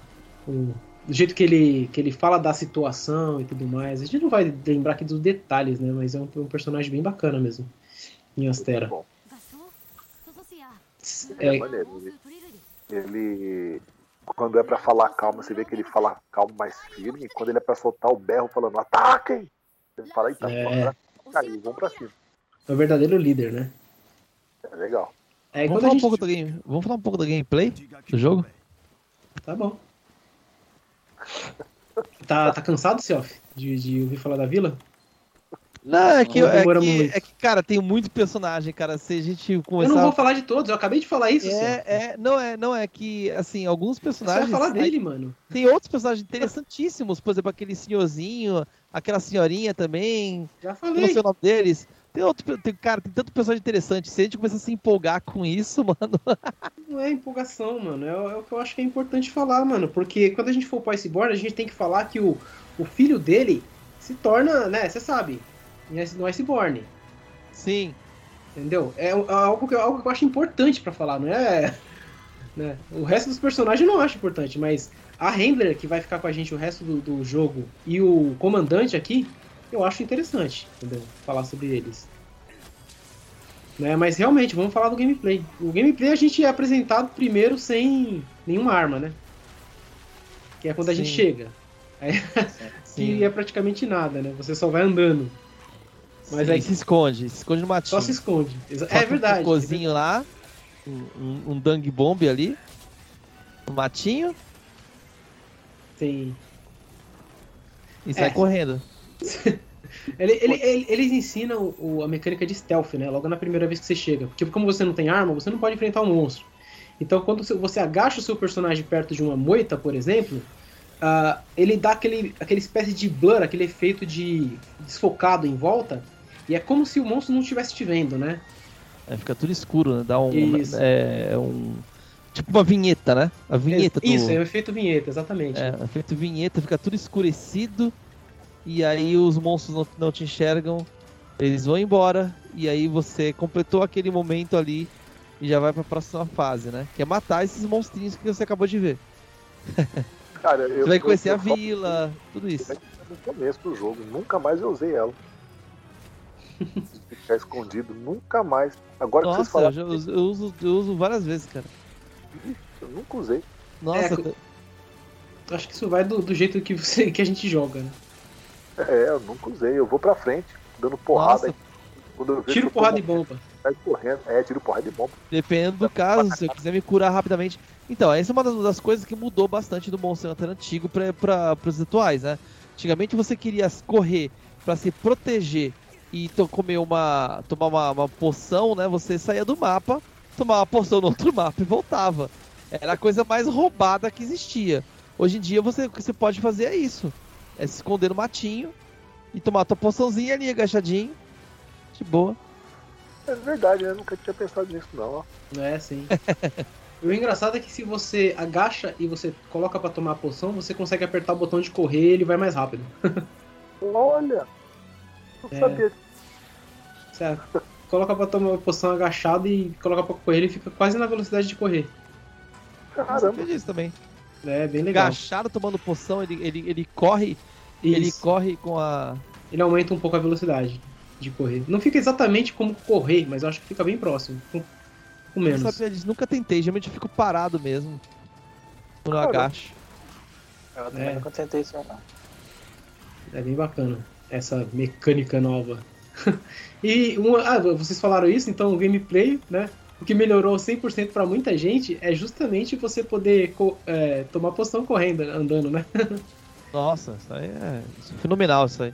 O, do jeito que ele, que ele fala da situação e tudo mais. A gente não vai lembrar aqui dos detalhes, né? Mas é um, um personagem bem bacana mesmo. Em Astera. Bom, É, é maneiro. Ele, ele- quando é pra falar calma, você vê que ele fala calmo mais firme. E quando ele é pra soltar o berro falando ataquem, ele fala, eita, É. aí, vamos pra cima. é o verdadeiro líder, né? É legal. É, Vamos falar, a um gente... pouco do game... Vamos falar um pouco da gameplay do jogo? Tá bom. Tá, tá cansado, Self, de, de ouvir falar da vila? Não, é que, Não é, que, é que, cara, tem muito personagem, cara. Se a gente Eu começar. não vou falar de todos, eu acabei de falar isso, é, é, não é, não é que assim, alguns Você vai personagens. falar dele, mano. Tem outros personagens interessantíssimos, por exemplo, aquele senhorzinho, aquela senhorinha também. Já Eu não falei. sei o nome deles. Tem outro, tem, cara, tem tanto personagem interessante. Se a gente começar a se empolgar com isso, [LAUGHS] mano. Não é empolgação, mano. É, o- é o que eu acho que é importante falar, mano. Porque quando a gente for pro Iceborne, a gente tem que falar que o, o filho dele se torna, né? Você sabe, no Iceborne. Sim. Entendeu? É, é algo, que, eu- algo que eu acho importante pra falar, não é. [LAUGHS] Né? O resto dos personagens eu não acho importante, mas a Handler, que vai ficar com a gente o resto do, do jogo, e o comandante aqui, eu acho interessante, entendeu? Falar sobre eles. Né? Mas realmente, vamos falar do gameplay. O gameplay a gente é apresentado primeiro sem nenhuma arma, né? Que é quando a gente Sim. chega. [LAUGHS] Sim. Que é praticamente nada, né? Você só vai andando. Mas Sim, aí se esconde, se esconde no matinho. só se esconde. Só É com um verdade. cocôzinho lá, um, um, um dung bomb ali, no matinho Tem. e sai É. correndo. [LAUGHS] Ele, ele- ele- eles ensinam o- a mecânica de stealth, né? Logo na primeira vez que você chega. Porque como você não tem arma, você não pode enfrentar o monstro. Então quando você- agacha o seu personagem perto de uma moita, por exemplo, ah, ele dá aquele, aquele espécie de blur, aquele efeito de desfocado em volta. E é como se o monstro não estivesse te vendo, né? Aí fica tudo escuro, né? Dá um. Isso. É, um. Tipo uma vinheta, né? A vinheta do. Isso, é o efeito vinheta, exatamente. É, efeito vinheta, fica tudo escurecido. E aí os monstros não, não te enxergam. Eles vão embora. E aí você completou aquele momento ali. E já vai pra próxima fase, né? Que é matar esses monstrinhos que você acabou de ver. [LAUGHS] Cara, eu, Você vai conhecer eu, a eu só- vila, tudo isso. no começo do jogo. Nunca mais eu usei ela. [LAUGHS] Ficar escondido, nunca mais. Agora que vocês Nossa, eu, falaram, eu, uso, eu uso várias vezes, cara. Eu nunca usei. Nossa, É, Acho que isso vai do, do jeito que, você, que a gente joga, né? É, eu nunca usei. Eu vou pra frente, dando porrada. Nossa. Quando eu vejo Tiro porrada e bomba. sai correndo. É, tiro porrada de bomba. Dependendo do caso, se eu quiser me curar rapidamente. Então, essa é uma das, das coisas que mudou bastante do Monster Hunter antigo para os atuais, né? Antigamente você queria correr para se proteger e to- comer uma. tomar uma, uma poção, né? Você saía do mapa, tomava uma poção no outro mapa e voltava. Era a coisa mais roubada que existia. Hoje em dia você, o que você pode fazer é isso. É se esconder no matinho e tomar a tua poçãozinha ali, agachadinho. De boa. É verdade, né? Eu nunca tinha pensado nisso, não. ó. É, sim. [LAUGHS] o engraçado é que se você agacha e você coloca pra tomar a poção, você consegue apertar o botão de correr e ele vai mais rápido. [LAUGHS] Olha! Não É. sabia. Você coloca pra tomar a poção agachado e coloca pra correr, ele fica quase na velocidade de correr. Caramba. isso também. É bem legal. Agachado tomando poção, ele, ele, ele corre. Ele Isso. corre com a. Ele aumenta um pouco a velocidade de correr. Não fica exatamente como correr, mas eu acho que fica bem próximo. Com, com Eu menos. não sabia disso, nunca tentei, geralmente eu fico parado mesmo. Quando eu agacho. Eu também É. nunca tentei isso, não. É bem bacana essa mecânica nova. [LAUGHS] e uma, ah, vocês falaram isso, então o gameplay, né? O que melhorou 100% pra muita gente é justamente você poder é, tomar poção correndo, andando, né? [LAUGHS] Nossa, isso aí é fenomenal isso aí.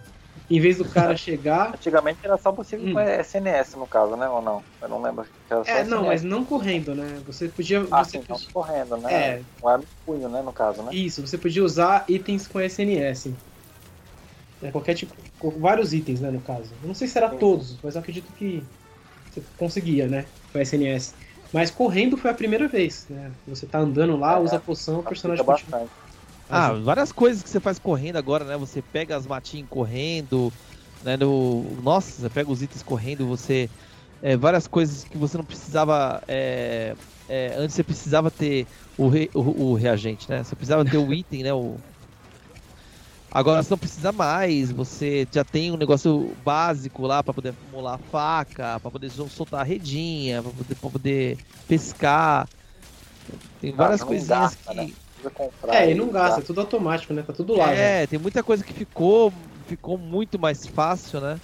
Em vez do cara chegar. [LAUGHS] Antigamente era só possível Hum. com SNS, no caso, né? Ou não? Eu não lembro. Era só É, não, SNS. mas não correndo, né? Você podia. Ah, você sim, então podia- correndo, né? É. Um arma e punho, né? No caso, né? Isso, você podia usar itens com SNS. É, qualquer tipo. Com vários itens, né, no caso. Eu não sei se era Sim. todos, mas eu acredito que você conseguia, né? Com SNS. Mas correndo foi a primeira vez, né? Você tá andando lá, É, usa a poção, o personagem continua. bastante. Ah, várias coisas que você faz correndo agora, né? Você pega as matinhas correndo, né? No... Nossa, você pega os itens correndo, você. é, várias coisas que você não precisava. é, é, antes você precisava ter o, re- o, o reagente, né? Você precisava ter o item, né? O, Agora você não precisa mais, você já tem um negócio básico lá para poder molar a faca, para poder soltar a redinha, para poder, pra poder pescar. Tem ah, várias ah, coisinhas gasta, que. Né? É, e não gasta, é tudo automático, né? Tá tudo lá. É, já. tem muita coisa que ficou, ficou muito mais fácil, né?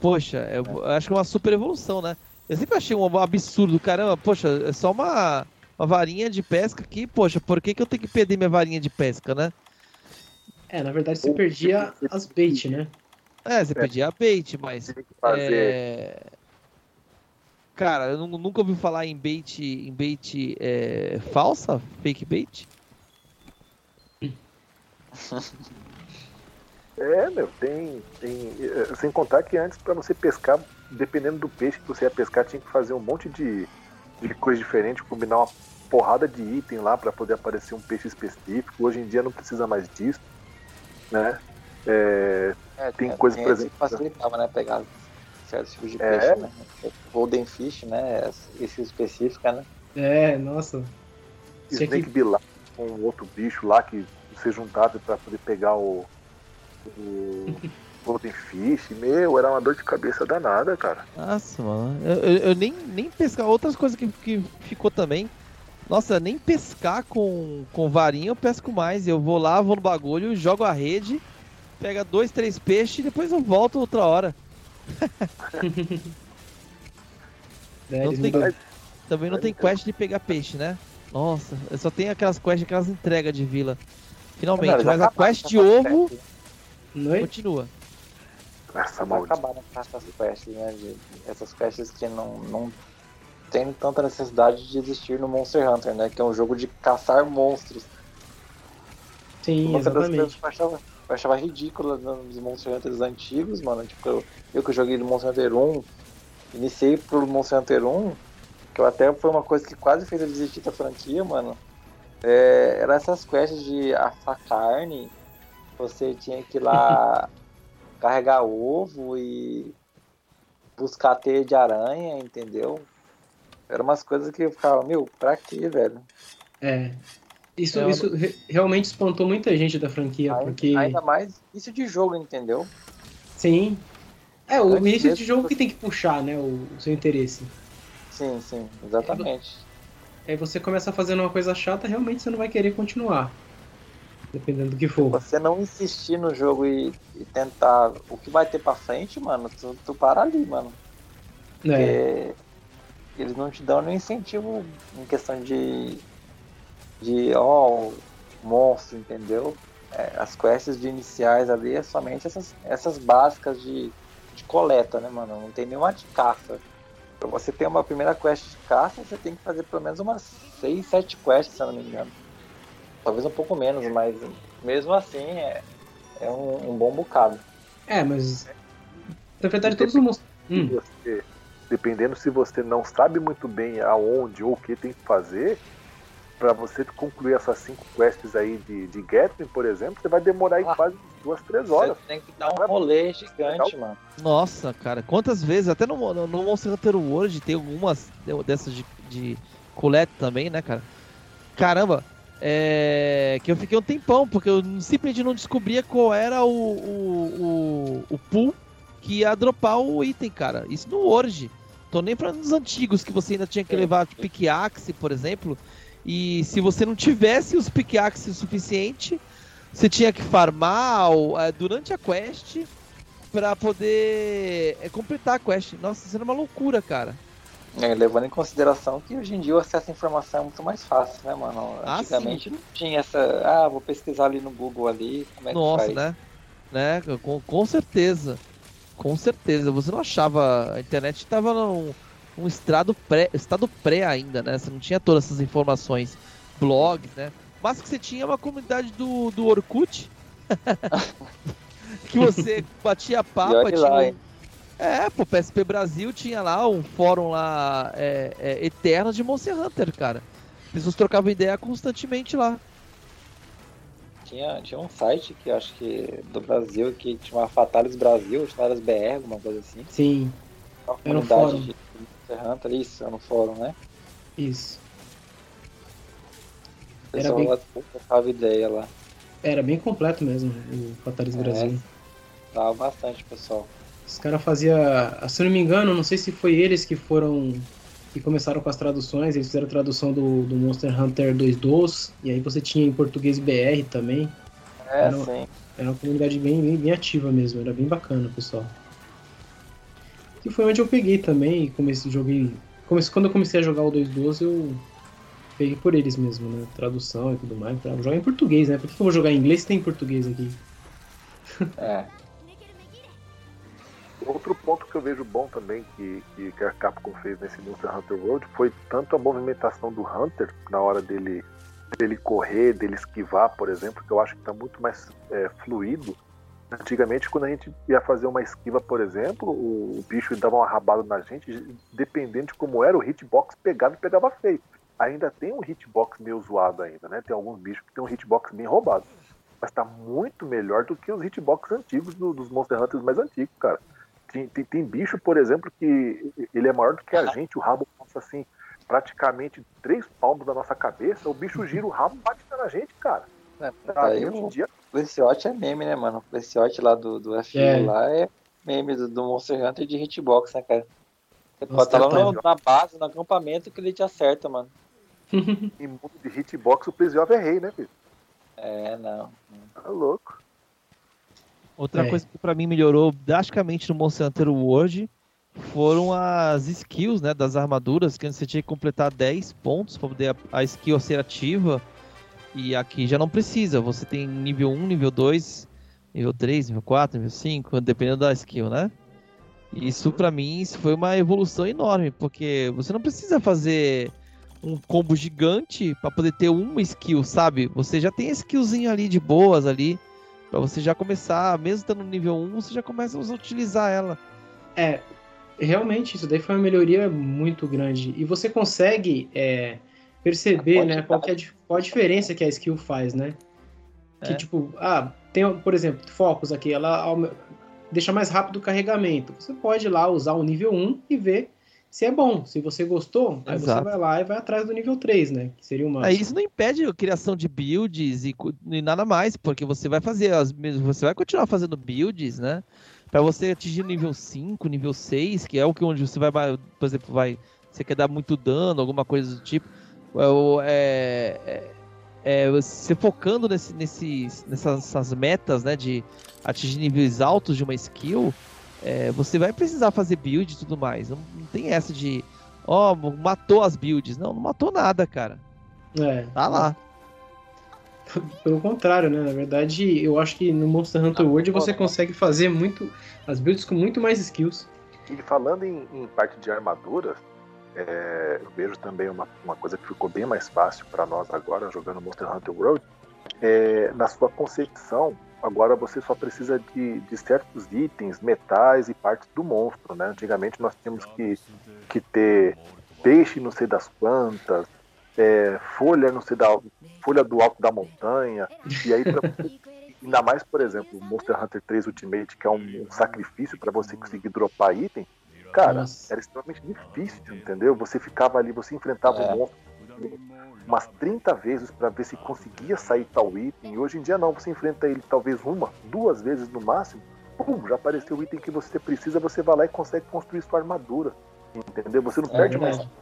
Poxa, eu é. acho que é uma super evolução, né? Eu sempre achei um absurdo, caramba, poxa, é só uma, uma varinha de pesca aqui, poxa, por que, que eu tenho que perder minha varinha de pesca, né? É, na verdade você perdia as bait, né? É, você perdia a bait, mas. É... Cara, eu nunca ouvi falar em bait, em bait é, falsa, fake bait. [LAUGHS] É, meu, tem, tem. É, sem contar que antes, para você pescar, dependendo do peixe que você ia pescar, tinha que fazer um monte de, de coisa diferente, combinar uma porrada de item lá para poder aparecer um peixe específico. Hoje em dia não precisa mais disso, né? É, é, tem é, coisa, por exemplo. facilitava, né? Pegar certos tipos de é. peixe, né? Golden Fish, né? Esse específica, né? É, nossa. Snake que... Bill com um outro bicho lá que você juntava para poder pegar o o [LAUGHS] Golden Fish, meu, era uma dor de cabeça danada, cara. Nossa, mano. Eu, eu, eu nem, nem pescar. Outras coisas que, que ficou também. Nossa, nem pescar com, com varinha eu pesco mais. Eu vou lá, vou no bagulho, jogo a rede, pega dois, três peixes e depois eu volto outra hora. [LAUGHS] é, não tem, também não tem quest de pegar peixe, né? Nossa, só tem aquelas quests, aquelas entregas de vila. Finalmente, mas a quest de ovo. Não é? Continua. Essa vai acabar essas quests, né? Essas quests que não, não tem tanta necessidade de existir no Monster Hunter, né? Que é um jogo de caçar monstros. Sim, Uma exatamente. Eu achava, eu achava ridículo nos Monster Hunters antigos, mano. Tipo, eu, eu que joguei no Monster Hunter 1, iniciei pro Monster Hunter 1, que eu até foi uma coisa que quase fez eu desistir da franquia, mano. É, era essas quests de assar carne você tinha que ir lá [LAUGHS] carregar ovo e buscar teia de aranha, entendeu? Eram umas coisas que eu ficava, meu, pra quê, velho? É. Isso, eu... isso realmente espantou muita gente da franquia, ainda, porque. Ainda mais isso de jogo, entendeu? Sim. É, o início de jogo que tem que puxar, né, o, o seu interesse. Sim, sim, exatamente. Aí você começa fazendo uma coisa chata, realmente você não vai querer continuar dependendo do que for. Você não insistir no jogo e, e tentar o que vai ter pra frente, mano, tu, tu para ali, mano. É. eles não te dão nenhum incentivo em questão de. de, ó, oh, monstro, entendeu? É, as quests de iniciais ali é somente essas, essas básicas de, de coleta, né, mano? Não tem nenhuma de caça. Pra você ter uma primeira quest de caça, você tem que fazer pelo menos umas 6, 7 quests, se eu não me engano talvez um pouco menos, mas mesmo assim é, é um, um bom bocado. É, mas na verdade todos os hum. você, dependendo se você não sabe muito bem aonde ou o que tem que fazer, para você concluir essas cinco quests aí de, de Gatling, por exemplo, você vai demorar aí ah, quase duas, três horas. Você tem que dar um rolê gigante, mano. Nossa, cara, quantas vezes, até no, no, no Monster Hunter World tem algumas dessas de, de colete também, né, cara? Caramba, é, que eu fiquei um tempão, porque eu simplesmente não descobria qual era o, o, o, o pool que ia dropar o item, cara. Isso no Orge. Tô nem para nos antigos que você ainda tinha que levar tipo, pickaxe, por exemplo. E se você não tivesse os pickaxe o suficiente, você tinha que farmar é, durante a quest para poder é, completar a quest. Nossa, isso era uma loucura, cara. É, levando em consideração que hoje em dia o acesso à informação é muito mais fácil, né, mano? Ah, Antigamente sim. não tinha essa. Ah, vou pesquisar ali no Google ali. Como é Nossa, que faz? né? né? Com, com certeza. Com certeza. Você não achava. A internet estava num um estado pré, estado pré ainda, né? Você não tinha todas essas informações, blogs, né? Mas que você tinha uma comunidade do, do Orkut. [LAUGHS] que você batia [LAUGHS] papo, tinha. Lá, um é, pô, PSP Brasil tinha lá um fórum lá é, é, eterno de Monster Hunter, cara. As pessoas trocavam ideia constantemente lá. Tinha, tinha um site que acho que do Brasil que chamava Fatalis Brasil, Fatalis BR, alguma coisa assim. Sim. Uma comunidade de Hunter, isso, no fórum, né? Isso. O pessoal Era bem... trocava ideia lá. Era bem completo mesmo, o Fatalis É. Brasil. Tava bastante, pessoal. Os caras faziam. Se eu não me engano, não sei se foi eles que foram. Que começaram com as traduções, eles fizeram a tradução do, do Monster Hunter 2.2, e aí você tinha em português BR também. É, Não. sim. Era uma comunidade bem, bem, bem ativa mesmo, era bem bacana, pessoal. E foi onde eu peguei também, e comecei, joguei. Comecei, quando eu comecei a jogar o 2.12, eu peguei por eles mesmo, né? Tradução e tudo mais. Pra jogar em português, né? Por que que eu vou jogar em inglês se tem em português aqui? É. [LAUGHS] Outro ponto que eu vejo bom também que, que, a Capcom fez nesse Monster Hunter World foi tanto a movimentação do Hunter na hora dele, dele correr, dele esquivar, por exemplo, que eu acho que está muito mais é, fluido. Antigamente, quando a gente ia fazer uma esquiva, por exemplo, o, o bicho dava uma rabada na gente, dependendo de como era, o hitbox pegava e pegava feio. Ainda tem um hitbox meio zoado ainda, né? Tem alguns bichos que tem um hitbox bem roubado. Mas tá muito melhor do que os hitbox antigos do- dos Monster Hunters mais antigos, cara. Tem, tem, tem bicho, por exemplo, que ele é maior do que a gente, o rabo passa assim, praticamente três palmos da nossa cabeça, o bicho gira o rabo e bate na gente, cara. É, Tá, Aí hoje em o dia, Pleciote é meme, né, mano? O Pleciote lá do, do F1 É. lá é meme do, do Monster Hunter de hitbox, né, cara? Você Nossa, pode estar lá tá no- na base, no acampamento, que ele te acerta, mano. [LAUGHS] em mundo de hitbox, o Plesiov é rei, né, filho? É, não. Tá louco. Outra É. coisa que pra mim melhorou drasticamente no Monster Hunter World foram as skills, né, das armaduras, que antes você tinha que completar 10 pontos para poder a, a skill ser ativa. E aqui já não precisa, você tem nível 1, nível 2, nível 3, nível 4, nível 5, dependendo da skill, né? Isso pra mim isso foi uma evolução enorme, porque você não precisa fazer um combo gigante para poder ter uma skill, sabe? Você já tem a skillzinha ali de boas ali. Pra você já começar, mesmo estando no nível 1, você já começa a utilizar ela. É, realmente, isso daí foi uma melhoria muito grande. E você consegue é, perceber, né, qual, que é a, qual a diferença que a skill faz, né? Que, É. tipo, ah, tem, por exemplo, focos aqui, ela deixa mais rápido o carregamento. Você pode ir lá usar o nível 1 e ver se é bom. Se você gostou, aí você Exato. vai lá e vai atrás do nível 3, né? Que seria uma. Aí isso não impede a criação de builds e, e nada mais, porque você vai fazer as mesmas, você vai continuar fazendo builds, né? Pra você atingir o nível 5, nível 6, que é o que onde você vai, por exemplo, vai, você quer dar muito dano, alguma coisa do tipo, é, o- é, é, é, você focando nesse, nessas, nessas metas, né, de atingir níveis altos de uma skill, é, você vai precisar fazer build e tudo mais. Não, não tem essa de, ó, matou as builds. Não, não matou nada, cara. É, Tá lá. Pelo contrário, né? Na verdade, eu acho que no Monster Hunter World você consegue fazer muito as builds com muito mais skills. E falando em, em parte de armaduras, é, eu vejo também uma, uma coisa que ficou bem mais fácil para nós agora, jogando Monster Hunter World. É, na sua concepção, agora você só precisa de, de certos itens, metais e partes do monstro. Né? Antigamente nós tínhamos que, que ter peixe não sei das quantas, é, folha não sei da folha do alto da montanha, e aí pra Ainda mais, por exemplo, o Monster Hunter 3 Ultimate, que é um, um sacrifício para você conseguir dropar item. Cara, Nossa. era extremamente difícil, entendeu? Você ficava ali, você enfrentava É. o monstro umas 30 vezes para ver se conseguia sair tal item. E hoje em dia não, você enfrenta ele talvez uma, duas vezes no máximo. Pum, já apareceu o item que você precisa, você vai lá e consegue construir sua armadura. Entendeu? Você não É perde mais verdade.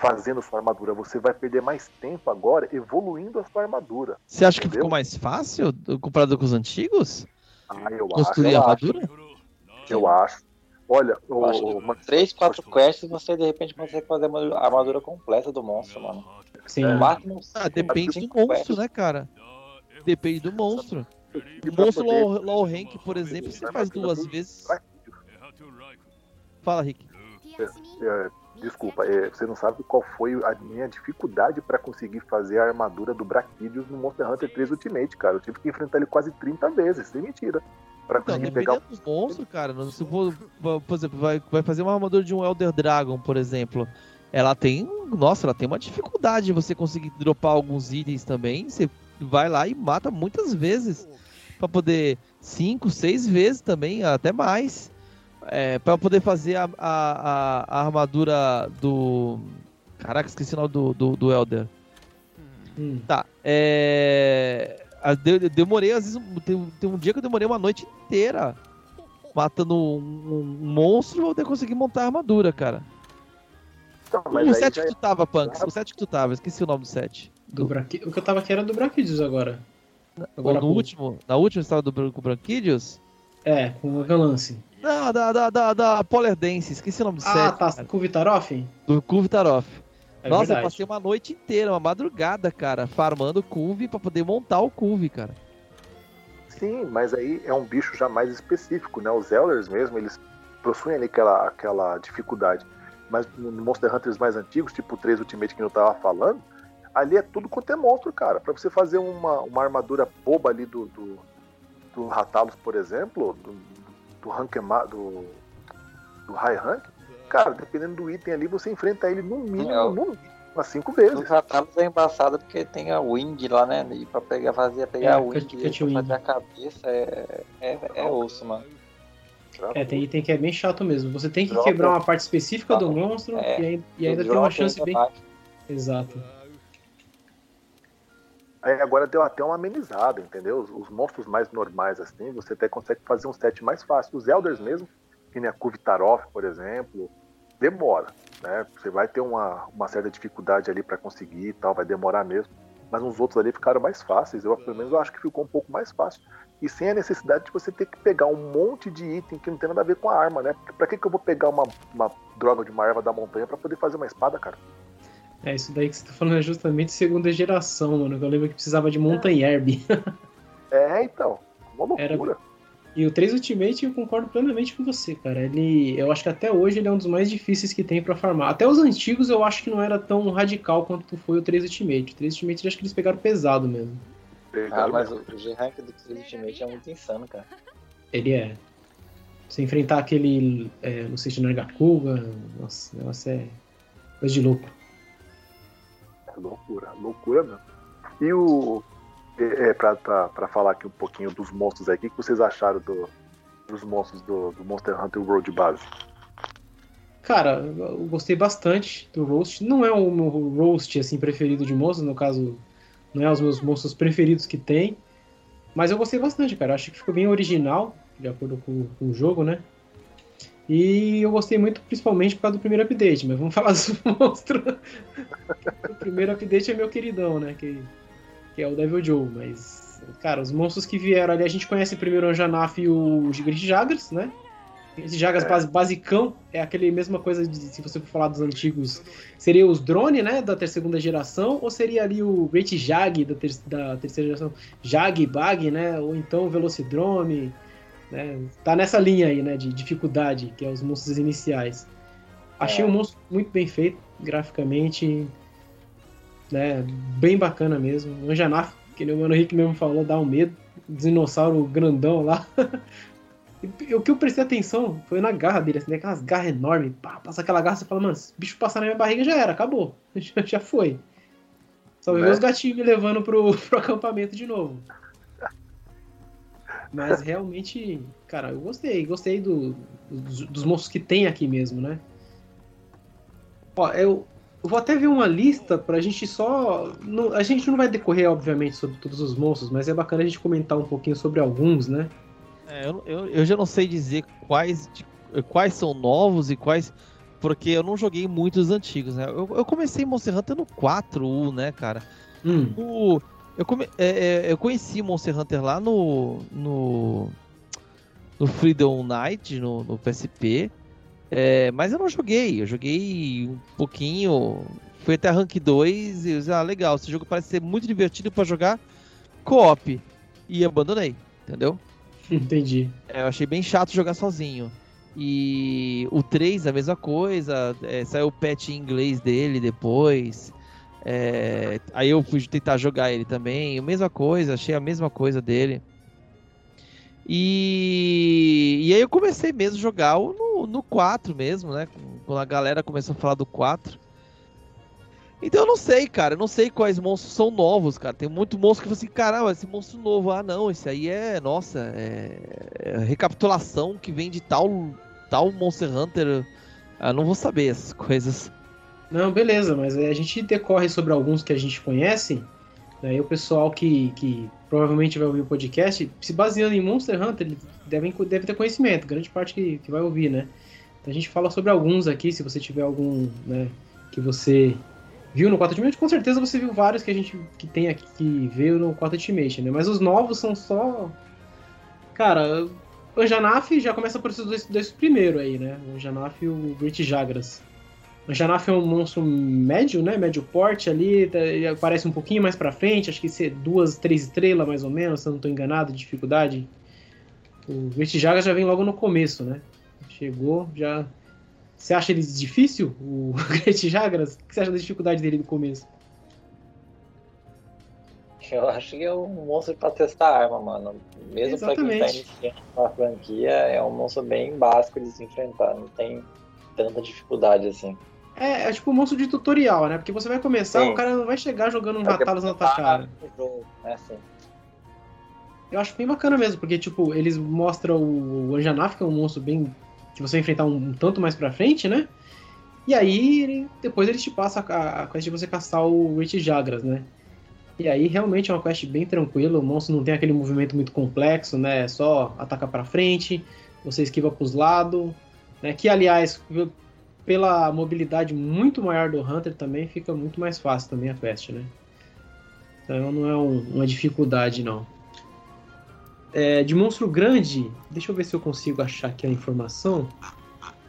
fazendo sua armadura, você vai perder mais tempo agora evoluindo a sua armadura. Você acha que ficou mais fácil do- comparado com os antigos? Ah, eu Construir eu a acho. armadura? acho, eu acho. Olha, o, acho que três, quatro quests você de repente consegue fazer a armadura completa do monstro, mano. Sim. No máximo, Ah, depende do monstro, quests. né, cara? Depende do monstro. O monstro poder- low, low rank, por exemplo, você faz duas vezes. Fala, Rick. É, desculpa, é, você não sabe qual foi a minha dificuldade pra conseguir fazer a armadura do Braquidius no Monster Hunter 3 Ultimate, cara. Eu tive que enfrentar ele quase 30 vezes, sem mentira. Pra Então, conseguir pegar dependendo do monstro, cara, não- se for, por exemplo, vai, vai fazer uma armadura de um Elder Dragon, por exemplo, ela tem, nossa, ela tem uma dificuldade de você conseguir dropar alguns itens também. Você vai lá e mata muitas vezes Pra poder cinco, seis vezes também, até mais, é, para poder fazer a, a, a- a armadura do, caraca, esqueci o nome do, do, do Elder. Hum. Tá. É... demorei, às vezes, tem, tem, um dia que eu demorei uma noite inteira matando um, um, monstro pra poder conseguir montar a armadura, cara. Então, o set que tu tava, Punks, o set que tu tava, esqueci o nome do set. Do Braque... O que eu tava aqui era do Braquidius agora. agora no último? Na última você tava do, com o Branquidius? É, com o Galance. Não, da, da, da, da Polar Dance, esqueci o nome do ah, set. Ah, tá, com o Vitaroff? Do Vitaroff. É Nossa, verdade. eu passei uma noite inteira, uma madrugada, cara, farmando Curve pra poder montar o Curve, cara. Sim, mas aí é um bicho já mais específico, né? Os Elders mesmo, eles possuem ali aquela, aquela dificuldade. Mas no Monster Hunters mais antigos, tipo o 3 Ultimate que eu tava falando, ali é tudo quanto é monstro, cara. Pra você fazer uma, uma armadura boba ali do, do, do Ratalos, por exemplo, do, do rank do, do High Rank, cara, dependendo do item ali, você enfrenta ele no mínimo, é, no umas cinco vezes. O Ratalos é embaçado porque tem a Wing lá, né? E pra pegar, fazer, pegar é, a Wing e fazer a cabeça é, é, é osso, mano. É, tem item que é bem chato mesmo. Você tem que Droga. quebrar uma parte específica do monstro é, e, e ainda tem uma chance bem. Parte. Exato. Aí agora deu até uma amenizada, entendeu? Os, os, monstros mais normais, assim, você até consegue fazer um set mais fácil. Os Elders mesmo, que nem a Kuvitaroth, por exemplo, demora, né? Você vai ter uma, uma certa dificuldade ali para conseguir e tal, vai demorar mesmo. Mas uns outros ali ficaram mais fáceis. Eu, pelo menos, eu acho que ficou um pouco mais fácil. E sem a necessidade de você ter que pegar um monte de item que não tem nada a ver com a arma, né? Pra que, que eu vou pegar uma, uma droga de uma erva da montanha para poder fazer uma espada, cara? É, isso daí que você tá falando é justamente segunda geração, mano. Eu lembro que precisava de Mountain. Herb. é, então. Uma loucura. Era... E o 3 Ultimate eu concordo plenamente com você, cara. Ele, eu acho que até hoje ele é um dos mais difíceis que tem para farmar. Até os antigos eu acho que não era tão radical quanto foi o 3 Ultimate. O 3 Ultimate eu acho que eles pegaram pesado mesmo. Ah, mas o G-Rank do 3 Ultimate é muito insano, cara. Ele é. Você enfrentar aquele. É, não sei se Nargacuga. Nossa, o negócio é. coisa de louco. É loucura, loucura mesmo. E o. É, é pra, falar aqui um pouquinho dos monstros aqui, o que vocês acharam do, dos monstros do, do Monster Hunter World Base? Cara, eu gostei bastante do Roast. Não é o meu Roast assim, preferido de monstros, no caso, não é os meus monstros preferidos que tem. Mas eu gostei bastante, cara. Acho que ficou bem original, de acordo com, com o jogo, né? E eu gostei muito, principalmente por causa do primeiro update, mas vamos [LAUGHS] falar dos monstros. o primeiro update é meu queridão, né? Que, que é o Devil Joe, mas. Cara, os monstros que vieram ali, a gente conhece primeiro o Anjanaf e o Gigante Jagras, né? Esse Jagas é. basicão é aquele mesma coisa de, se você for falar dos antigos, seria os drones, né, da terceira geração, ou seria ali o Great Jag da, ter, da terceira geração, Jag, Bag, né, ou então o Velocidrome, né, tá nessa linha aí, né, de dificuldade, que é os monstros iniciais. Achei é. um monstro muito bem feito, graficamente, né, bem bacana mesmo. O Anjanaf, que o Mano Rick mesmo falou, dá um medo. Dinossauro grandão lá. [LAUGHS] o que eu prestei atenção foi na garra dele, assim, né? aquelas garras enormes. Pá, passa aquela garra, você fala, mano, se o bicho passar na minha barriga já era, acabou. [LAUGHS] Já, já foi. Só ver né? os gatinhos me levando pro, [LAUGHS] pro acampamento de novo. Mas realmente, cara, eu gostei. Gostei do, dos, dos monstros que tem aqui mesmo, né? Ó, eu, eu vou até ver uma lista pra gente só. Não, a gente não vai decorrer, obviamente, sobre todos os monstros, mas é bacana a gente comentar um pouquinho sobre alguns, né? É, eu, eu, eu, já não sei dizer quais, quais são novos e quais. Porque eu não joguei muitos antigos, né? Eu, eu comecei Monster Hunter no 4U, né, cara? Hum. No, eu, come, é, é, eu conheci Monster Hunter lá no. no. no Freedom Night, no, no PSP. É, mas eu não joguei, eu joguei um pouquinho. Fui até Rank 2 e eu disse, ah, legal, esse jogo parece ser muito divertido para jogar co-op. E abandonei, entendeu? [LAUGHS] Entendi. É, eu achei bem chato jogar sozinho. E o 3, a mesma coisa. É, saiu o patch em inglês dele depois. É, aí eu fui tentar jogar ele também. A mesma coisa, achei a mesma coisa dele. E, e aí eu comecei mesmo a jogar no, no 4 mesmo, né? Quando a galera começou a falar do 4. Então eu não sei, cara. Eu não sei quais monstros são novos, cara. Tem muito monstro que você assim, caramba, esse monstro novo. Ah, não, esse aí é, nossa, é, é recapitulação que vem de tal, tal Monster Hunter. Ah, não vou saber essas [LAUGHS] coisas. Não, beleza, mas a gente decorre sobre alguns que a gente conhece. E o pessoal que, que provavelmente vai ouvir o podcast, se baseando em Monster Hunter, eles devem, deve ter conhecimento, grande parte que, que vai ouvir, né? Então a gente fala sobre alguns aqui, se você tiver algum, né, que você viu no 4 Ultimate, com certeza você viu vários que a gente que tem aqui que veio no 4 Ultimate, né? Mas os novos são só. Cara, Anjanaf já começa por esses dois, dois primeiros aí, né? O Anjanaf e o Grit Jagras. O Anjanaf é um monstro médio, né? Médio porte ali, tá, ele aparece um pouquinho mais pra frente, acho que ser duas, três estrelas mais ou menos, se eu não tô enganado, de dificuldade. O Jagras já vem logo no começo, né? Chegou, já você acha ele difícil, o [LAUGHS] Great Jagras? O que você acha da dificuldade dele no começo? Eu acho que é um monstro pra testar arma, mano. Mesmo Exatamente. pra quem tá iniciando a franquia, é um monstro bem básico de se enfrentar. Não tem tanta dificuldade assim. É, é tipo um monstro de tutorial, né? Porque você vai começar, Sim. o cara não vai chegar jogando um ratalos na tua cara. né? assim. Eu acho bem bacana mesmo, porque, tipo, eles mostram o Anjanaf, que é um monstro bem que você enfrentar um, um, tanto mais pra frente, né? E aí, ele, depois eles te passam a, a quest de você caçar o Rich Jagras, né? E aí, realmente é uma quest bem tranquila, o monstro não tem aquele movimento muito complexo, né? É só atacar pra frente, você esquiva pros lados, né? Que, aliás, pela mobilidade muito maior do Hunter também, fica muito mais fácil também a quest, né? Então não é um, uma dificuldade, não é, de monstro grande, deixa eu ver se eu consigo achar aqui a informação.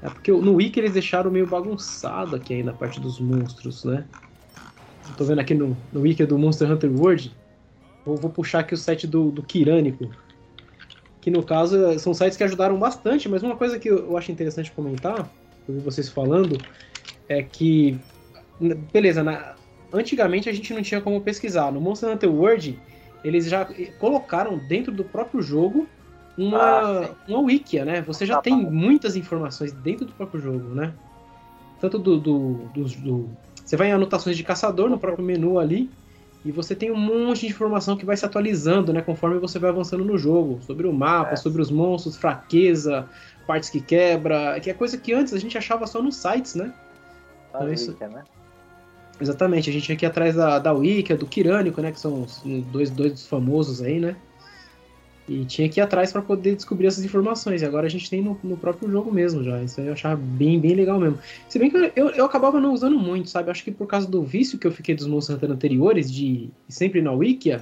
É porque no Wiki eles deixaram meio bagunçado aqui ainda a parte dos monstros, né? Eu tô vendo aqui no, no Wiki do Monster Hunter World. Vou, vou puxar aqui o site do, do Kirânico. Que no caso são sites que ajudaram bastante, mas uma coisa que eu acho interessante comentar, eu vi vocês falando, é que. Beleza, na, antigamente a gente não tinha como pesquisar. No Monster Hunter World eles já colocaram dentro do próprio jogo uma, ah, uma wikia, né? Você já tá tem muitas informações dentro do próprio jogo, né? Tanto do, do, do, do, Você vai em anotações de caçador no próprio menu ali, e você tem um monte de informação que vai se atualizando, né? Conforme você vai avançando no jogo. Sobre o mapa, é. sobre os monstros, fraqueza, partes que quebra, que é coisa que antes a gente achava só nos sites, né? Então, isso... né? Exatamente, a gente tinha aqui atrás da, da Wicca, do Kirânico, né? Que são os dois, dois dos famosos aí, né? E tinha que ir atrás para poder descobrir essas informações. E agora a gente tem no, no, próprio jogo mesmo já. Isso aí eu achava bem, bem legal mesmo. Se bem que eu, eu acabava não usando muito, sabe? Acho que por causa do vício que eu fiquei dos Hunter anteriores, de sempre na Wikia,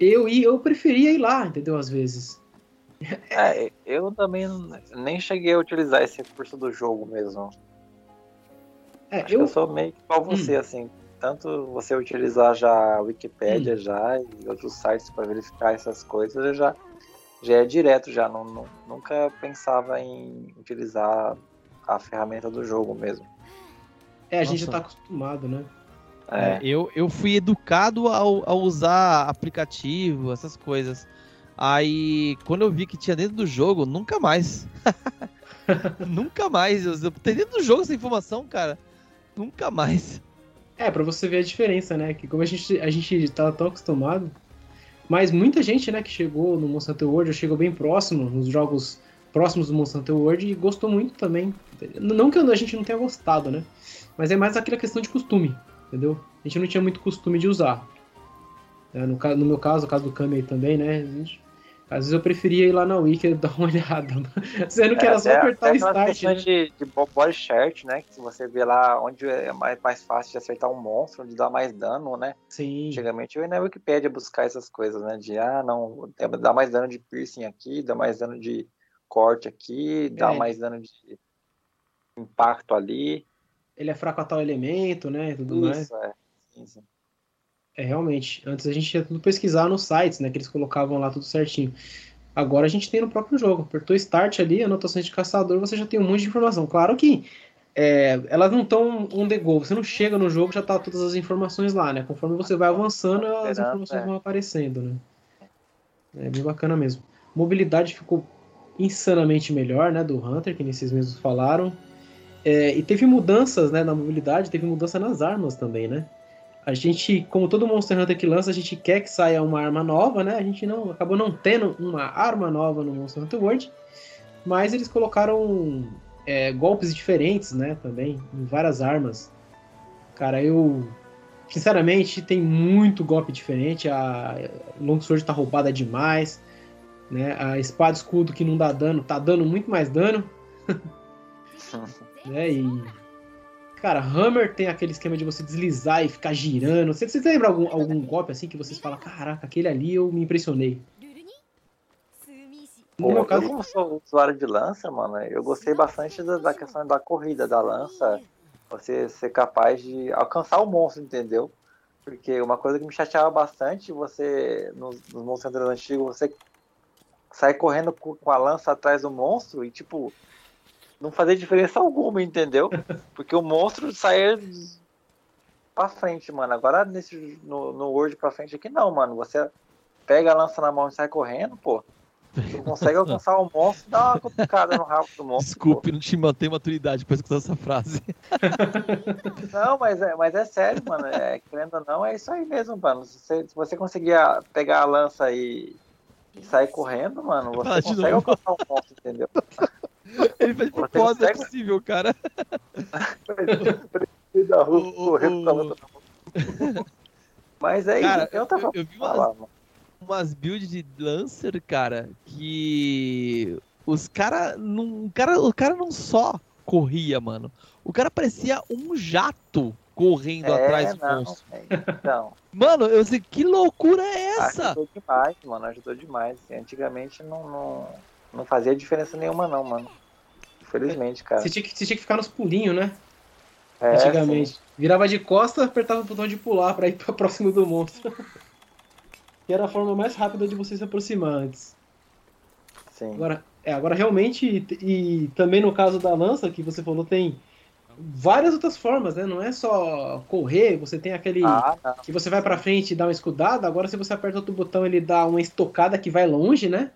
eu, eu preferia ir lá, entendeu? Às vezes. [LAUGHS] É, eu também nem cheguei a utilizar esse recurso do jogo mesmo. É, eu... eu... sou meio que igual você, hum. assim. Tanto você utilizar já a Wikipédia hum. já e outros sites para verificar essas coisas, eu já, já é direto já. Não, não, nunca pensava em utilizar a ferramenta do jogo mesmo. É, a gente já tá acostumado, né? É. é. eu, eu fui educado ao, ao usar aplicativo, essas coisas. Aí, quando eu vi que tinha dentro do jogo, nunca mais. [LAUGHS] nunca mais. Eu, tem dentro do jogo essa informação, cara. Nunca mais. É, para você ver a diferença, né? Que como a gente, a gente tá tão acostumado. Mas muita gente, né, que chegou no Monster Hunter World, chegou bem próximo, nos jogos próximos do Monster Hunter World, e gostou muito também. Não que a gente não tenha gostado, né? Mas é mais aquela questão de costume, entendeu? A gente não tinha muito costume de usar. É, no, no, meu caso, o caso do Kami também, né? A gente às vezes eu preferia ir lá na Wiki [LAUGHS] dar uma olhada, sendo que é, era só apertar o start. Né? De, de body shirt, né? Que você vê lá onde é mais, mais fácil de acertar um monstro, onde dá mais dano, né? Sim. Antigamente eu ia na Wikipedia buscar essas coisas, né? De, ah, não, dá mais dano de piercing aqui, dá mais dano de corte aqui, dá é. mais dano de impacto ali. Ele é fraco a tal elemento, né? E tudo Isso, mais. É. Sim, sim. É, realmente. Antes a gente ia tudo pesquisar nos sites, né? Que eles colocavam lá tudo certinho. Agora a gente tem no próprio jogo. Apertou Start ali, anotações de caçador, você já tem um monte de informação. Claro que é, elas não estão on the go. Você não chega no jogo, já tá todas as informações lá, né? Conforme você vai avançando, as informações é. vão aparecendo, né? É bem bacana mesmo. Mobilidade ficou insanamente melhor, né? Do Hunter, que vocês mesmos falaram. É, e teve mudanças né, na mobilidade, teve mudança nas armas também, né? A gente, como todo Monster Hunter que lança, a gente quer que saia uma arma nova, né? A gente não acabou não tendo uma arma nova no Monster Hunter World, mas eles colocaram é, golpes diferentes, né? Também em várias armas. Cara, eu sinceramente, tem muito golpe diferente. A Longsword tá roubada demais. Né? A espada escudo que não dá dano, tá dando muito mais dano. [LAUGHS] né? E. Cara, Hammer tem aquele esquema de você deslizar e ficar girando. Você, você lembra algum, algum golpe assim que vocês falam, caraca, aquele ali eu me impressionei? No Pô, meu caso, eu como sou usuário de lança, mano, eu gostei bastante da, da questão da corrida da lança. Você ser capaz de alcançar o monstro, entendeu? Porque uma coisa que me chateava bastante, você, nos, nos monstros antigos, você sai correndo com a lança atrás do monstro e, tipo, não fazer diferença alguma, entendeu? [LAUGHS] Porque o monstro sair pra frente, mano. Agora nesse, no, no Word pra frente aqui, não, mano. Você pega a lança na mão e sai correndo, pô. Tu consegue alcançar o monstro e dá uma cutucada no rabo do monstro. Desculpe, pô. não te manter maturidade depois de escutar essa frase. [LAUGHS] Não, mas é, mas é sério, mano. É, querendo ou não, é isso aí mesmo, mano. Se você, se você conseguir pegar a lança e, e sair correndo, mano, você consegue alcançar o monstro, entendeu? Ele faz propósito, é possível, cara. da rua, correndo com a lança na mão. Mas é cara, isso. Eu, tava eu, eu vi umas, umas builds de Lancer, cara, que os cara não, cara, o cara não só corria, mano. O cara parecia um jato correndo é, atrás do monstro. Então. Mano, eu sei que loucura é essa? Ajudou demais, mano, ajudou demais. Antigamente não, não, não fazia diferença nenhuma não, mano. Infelizmente, cara. Você tinha que, você tinha que ficar nos pulinhos, né? É, Antigamente. Sim. Virava de costa, apertava o botão de pular pra ir pra [LAUGHS] próximo do monstro. [LAUGHS] que era a forma mais rápida de você se aproximar antes. Sim. Agora, é, agora realmente, e, e também no caso da lança, que você falou, tem várias outras formas, né? Não é só correr, você tem aquele ah, que você vai para frente e dá uma escudada, agora se você aperta outro botão ele dá uma estocada que vai longe, né?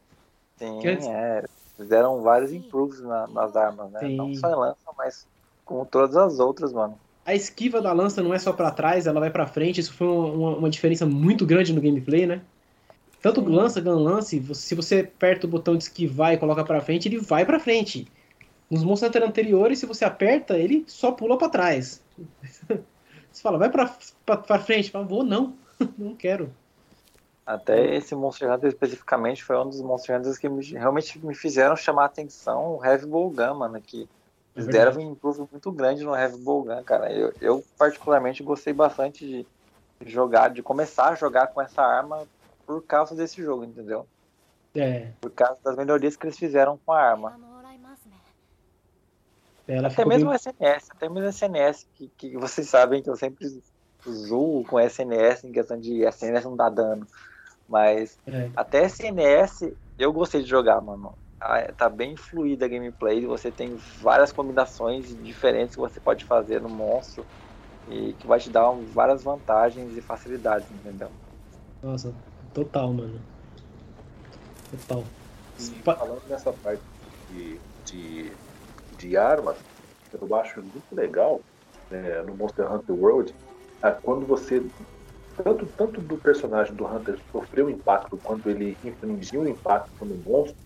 Sim, antes... é. Fizeram vários improves na, nas armas, né? Sim. Não só em lança, mas com todas as outras, mano. A esquiva da lança não é só para trás, ela vai para frente. Isso foi uma, uma, diferença muito grande no gameplay, né? Tanto Sim. lança, gun lance, se você aperta o botão de esquivar e coloca para frente, ele vai para frente. Nos monstros anteriores, se você aperta, ele só pula para trás. [LAUGHS] você fala, vai pra frente. Fala, vou não, [LAUGHS] não quero. Até esse Monster Hunter especificamente foi um dos Monster Hunters que me, realmente me fizeram chamar a atenção o Heavy Gun, mano, que é eles deram um improve muito grande no Heavy Gun, cara. Eu, eu particularmente gostei bastante de jogar, de começar a jogar com essa arma por causa desse jogo, entendeu? É. Por causa das melhorias que eles fizeram com a arma. Ela até mesmo bem... o SNS, até mesmo o SNS, que, que vocês sabem que eu sempre zoo com SNS em questão de SNS não dá dano. Mas é. até SNS eu gostei de jogar, mano. Ah, tá bem fluida a gameplay, você tem várias combinações diferentes que você pode fazer no monstro e que vai te dar várias vantagens e facilidades, entendeu? Nossa, total, mano. Total. E falando nessa parte de, de, de armas, eu acho muito legal é, no Monster Hunter World é, quando você tanto, tanto do personagem do Hunter sofreu impacto quanto ele infligiu um impacto no monstro,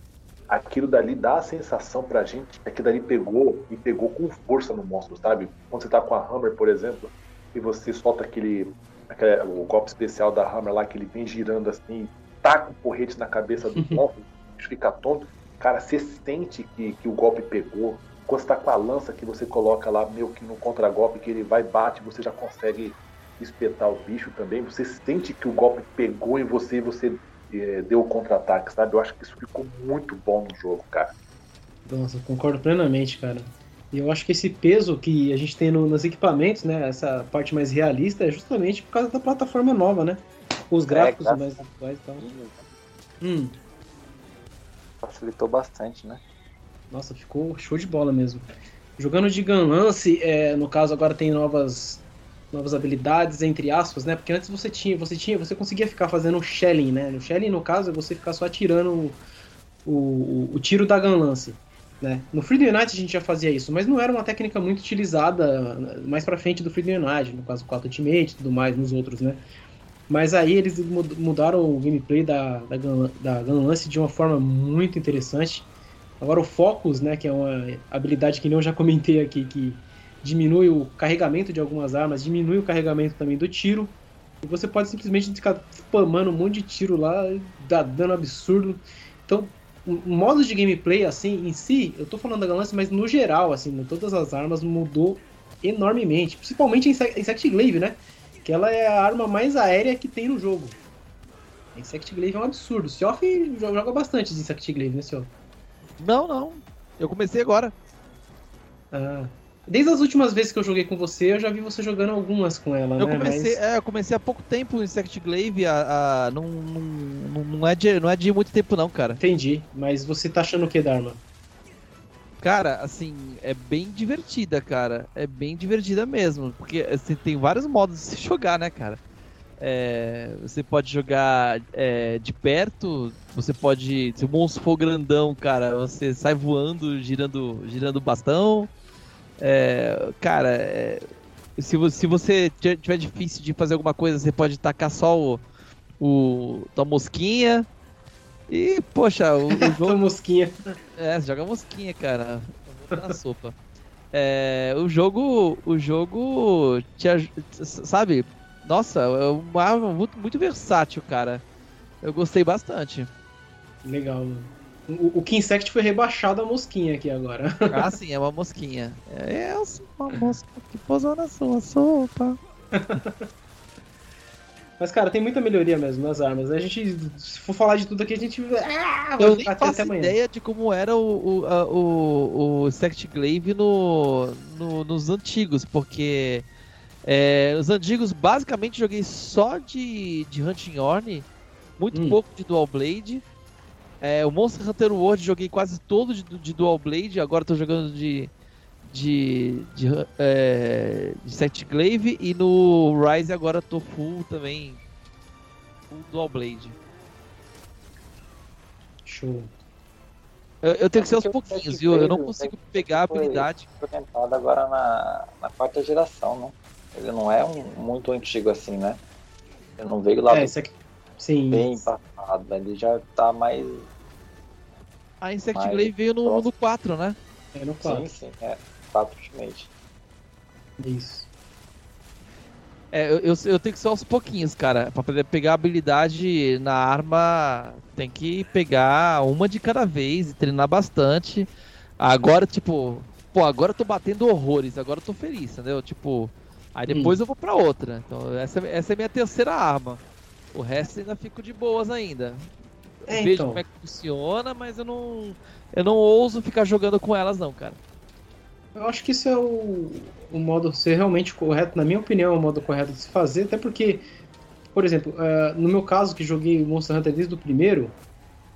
aquilo dali dá a sensação pra gente que dali pegou e pegou com força no monstro, sabe? Quando você tá com a Hammer, por exemplo, e você solta aquele, aquele o golpe especial da Hammer lá, que ele vem girando assim, taca o porrete na cabeça do [LAUGHS] monstro, fica tonto, cara, você sente que, que o golpe pegou. Quando você tá com a lança que você coloca lá meio que no contragolpe, que ele vai bate, você já consegue espetar o bicho também, você sente que o golpe pegou em você e você é, deu o contra-ataque, sabe? Eu acho que isso ficou muito bom no jogo, cara. Nossa, concordo plenamente, cara. E eu acho que esse peso que a gente tem no, nos equipamentos, né? Essa parte mais realista é justamente por causa da plataforma nova, né? Os gráficos é, mais atuais e tal. Hum. Facilitou bastante, né? Nossa, ficou show de bola mesmo. Jogando de Gun Lance, é, no caso agora tem novas novas habilidades, entre aspas, né? Porque antes você tinha, você tinha, você conseguia ficar fazendo shelling, né? O shelling, no caso, é você ficar só atirando o, o, o tiro da gun lance. Né? No Freedom Unite a gente já fazia isso, mas não era uma técnica muito utilizada mais pra frente do Freedom Unite, no caso 4 Ultimate e tudo mais, nos outros, né? Mas aí eles mudaram o gameplay da, da, gun, da de uma forma muito interessante. Agora o Focus, né, que é uma habilidade que nem eu já comentei aqui, que diminui o carregamento de algumas armas, diminui o carregamento também do tiro. E você pode simplesmente ficar spamando um monte de tiro lá, dá dano absurdo. Então, modos de gameplay, assim, em si, eu tô falando da Galance, mas no geral, assim, em todas as armas mudou enormemente. Principalmente em Insect Glaive, né? Que ela é a arma mais aérea que tem no jogo. Insect Glaive é um absurdo. O Seoff joga bastante de Insect Glaive, né, Seoff? Não, não. Eu comecei agora. Ah. Desde as últimas vezes que eu joguei com você, eu já vi você jogando algumas com ela, eu né? Comecei, Mas... é, eu comecei há pouco tempo o Insect Glaive, a, a, não, não, não, é de, não é de muito tempo não, cara. Entendi, mas você tá achando o que da arma? Cara, assim, é bem divertida, cara. É bem divertida mesmo, porque assim, tem vários modos de se [LAUGHS] jogar, né, cara? É, você pode jogar é, de perto, você pode. Se o monstro for grandão, cara, você sai voando, girando, girando o bastão. É, cara, é, se, se você tiver difícil de fazer alguma coisa, você pode tacar só o, o tua mosquinha. E, poxa, o, o [LAUGHS] jogo. mosquinha. É, você joga mosquinha, cara. na sopa. É, o jogo. O jogo. Te, sabe? Nossa, é uma arma muito, muito versátil, cara. Eu gostei bastante. Legal, mano. O, o Kinsect foi rebaixado a mosquinha aqui agora. [LAUGHS] Ah, sim, é uma mosquinha. É, é uma mosca que pousou na sua sopa. [LAUGHS] Mas, cara, tem muita melhoria mesmo nas armas. A gente, se for falar de tudo aqui, a gente. Ah, eu nem faço ideia de como era o, o, a, o, o Sect Glaive no, no, nos antigos, porque é, nos antigos, basicamente, joguei só de, de Hunting Horn, muito hum. pouco de Dual Blade. É, o Monster Hunter World joguei quase todo de, de Dual Blade, agora tô jogando de de de, é, de Set Glaive e no Rise agora tô full também full Dual Blade. Show. Eu, eu tenho que ser aos pouquinhos, viu? Eu não consigo pegar a habilidade. Implementado agora na, na quarta geração, né? Ele não é um, muito antigo assim, né? Ele não veio lá é, do... aqui... Sim. bem passado, ele já tá mais a Insect Mas, Glaive veio no, no 4, né? É no 4. Sim, sim, é. 4 Ultimate. Isso. É, eu, eu, eu, tenho que ser aos pouquinhos, cara. Pra poder pegar habilidade na arma, tem que pegar uma de cada vez e treinar bastante. Agora, tipo, pô, agora eu tô batendo horrores, agora eu tô feliz, entendeu? Tipo, aí depois hum. eu vou pra outra. Então, essa, essa é a minha terceira arma. O resto ainda fico de boas ainda. É, vejo então. como é que funciona, mas eu não, eu não ouso ficar jogando com elas não, cara. Eu acho que isso é o, o modo ser realmente correto, na minha opinião, é o modo correto de se fazer, até porque, por exemplo, uh, no meu caso que joguei Monster Hunter desde o primeiro,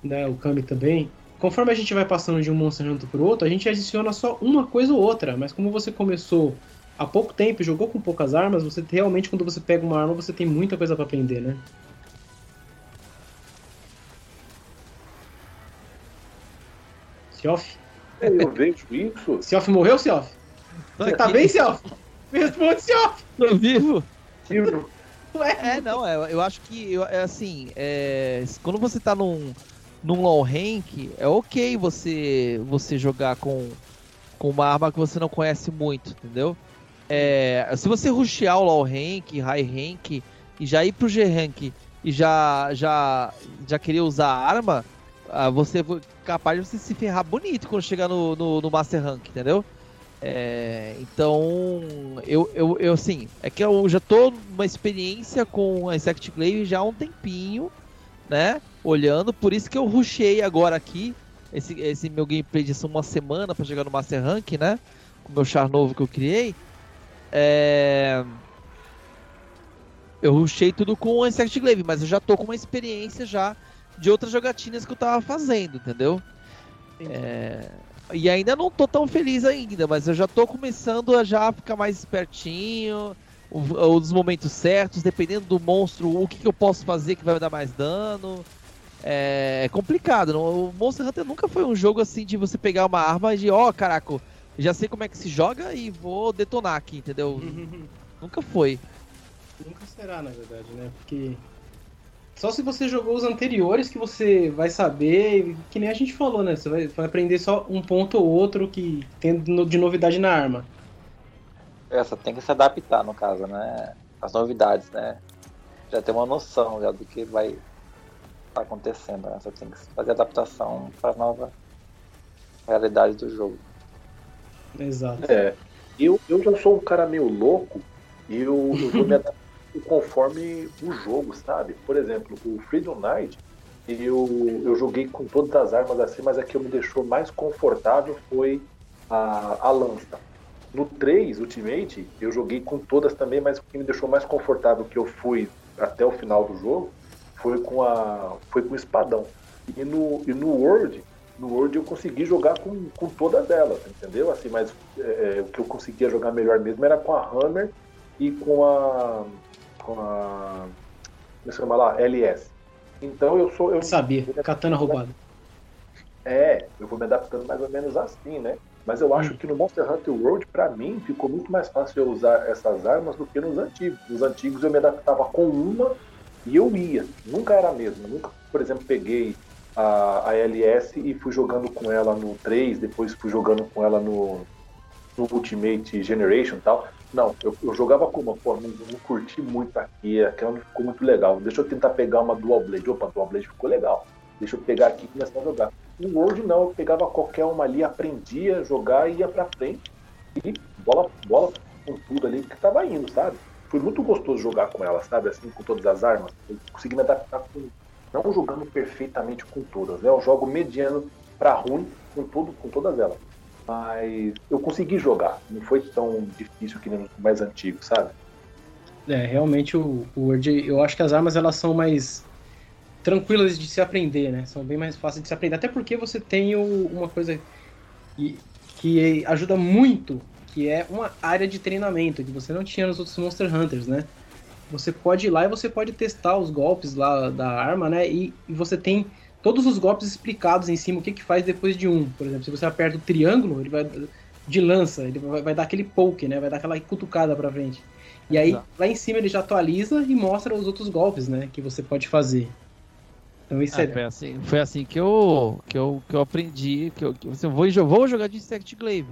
né, o Kami também, conforme a gente vai passando de um Monster Hunter para outro, a gente adiciona só uma coisa ou outra, mas como você começou há pouco tempo e jogou com poucas armas, você realmente quando você pega uma arma, você tem muita coisa para aprender, né? Seoff? Eu vejo isso. [LAUGHS] Seoff morreu, Seoff? Você tá bem, Seoff? Me responde, Seoff! Tô vivo. Vivo. Ué? É, não, é, eu acho que, eu, é assim, é, quando você tá num, num low rank, é ok você, você jogar com, com uma arma que você não conhece muito, entendeu? É, se você rushear o low rank, high rank, e já ir pro G rank e já, já, já querer usar a arma, ah, você capaz de você se ferrar bonito quando chegar no, no, no Master Rank, entendeu? É, então, eu, eu, eu, assim, é que eu já tô numa experiência com a Insect Glaive já há um tempinho, né? Olhando, por isso que eu rushei agora aqui, esse, esse meu gameplay de uma semana para chegar no Master Rank, né? Com o meu char novo que eu criei. É... Eu rushei tudo com a Insect Glaive, mas eu já tô com uma experiência já de outras jogatinas que eu tava fazendo, entendeu? É... E ainda não tô tão feliz ainda, mas eu já tô começando a já ficar mais espertinho, os momentos certos, dependendo do monstro, o que, que eu posso fazer que vai me dar mais dano. É, é complicado. Não? O Monster Hunter nunca foi um jogo assim de você pegar uma arma e de, ó, oh, caraca, já sei como é que se joga e vou detonar aqui, entendeu? nunca foi. Nunca será, na verdade, né? Porque só se você jogou os anteriores que você vai saber, que nem a gente falou, né? Você vai, vai aprender só um ponto ou outro que tem de novidade na arma. Essa tem que se adaptar, no caso, né? As novidades, né? Já ter uma noção já do que vai estar tá acontecendo. Né? Você tem que fazer adaptação para a nova realidade do jogo. Exato. É. Eu, eu já sou um cara meio louco e eu, eu vou me adaptar conforme o jogo, sabe? Por exemplo, o Freedom Night, eu, eu joguei com todas as armas assim, mas a que me deixou mais confortável foi a, a lança. No 3 Ultimate, eu joguei com todas também, mas o que me deixou mais confortável que eu fui até o final do jogo foi com a foi com o espadão. E no, e no World, no World eu consegui jogar com, com todas elas, entendeu? Assim, mas é, é o que eu conseguia jogar melhor mesmo era com a Hammer e com a com a como se chama lá? LS. Então eu sou eu sabia, katana roubada. É, eu vou me adaptando mais ou menos assim, né? Mas eu acho hum. que no Monster Hunter World, para mim, ficou muito mais fácil eu usar essas armas do que nos antigos. Nos antigos eu me adaptava com uma e eu ia. Nunca era a mesma. Nunca, por exemplo, peguei a, a LS e fui jogando com ela no 3, depois fui jogando com ela no, no Ultimate Generation e tal. Não, eu, eu, jogava com uma, pô, não, não curti muito aqui, aquela não ficou muito legal. Deixa eu tentar pegar uma Dual Blade. Opa, Dual Blade ficou legal. Deixa eu pegar aqui e começar a jogar. No World não, eu pegava qualquer uma ali, aprendia a jogar ia pra frente. E bola, bola com tudo ali que tava indo, sabe? Foi muito gostoso jogar com ela, sabe? Assim, com todas as armas. Eu consegui me adaptar com. Não jogando perfeitamente com todas, né? Eu jogo mediano para ruim com, tudo, com todas elas. Mas eu consegui jogar. Não foi tão difícil que nem os mais antigos, sabe? É, realmente o, o Word, eu acho que as armas elas são mais tranquilas de se aprender, né? São bem mais fáceis de se aprender. Até porque você tem o, uma coisa que, que ajuda muito, que é uma área de treinamento, que você não tinha nos outros Monster Hunters, né? Você pode ir lá e você pode testar os golpes lá da arma, né? E, e você tem todos os golpes explicados em cima, o que, que faz depois de um. Por exemplo, se você aperta o triângulo, ele vai de lança, ele vai, vai dar aquele poke, né? Vai dar aquela cutucada pra frente. E aí, Exato. lá em cima ele já atualiza e mostra os outros golpes, né? Que você pode fazer. Então isso ah, é. Foi assim, foi assim que eu, que eu, que eu aprendi. Que eu, que assim, eu vou, vou jogar de Insect Glaive.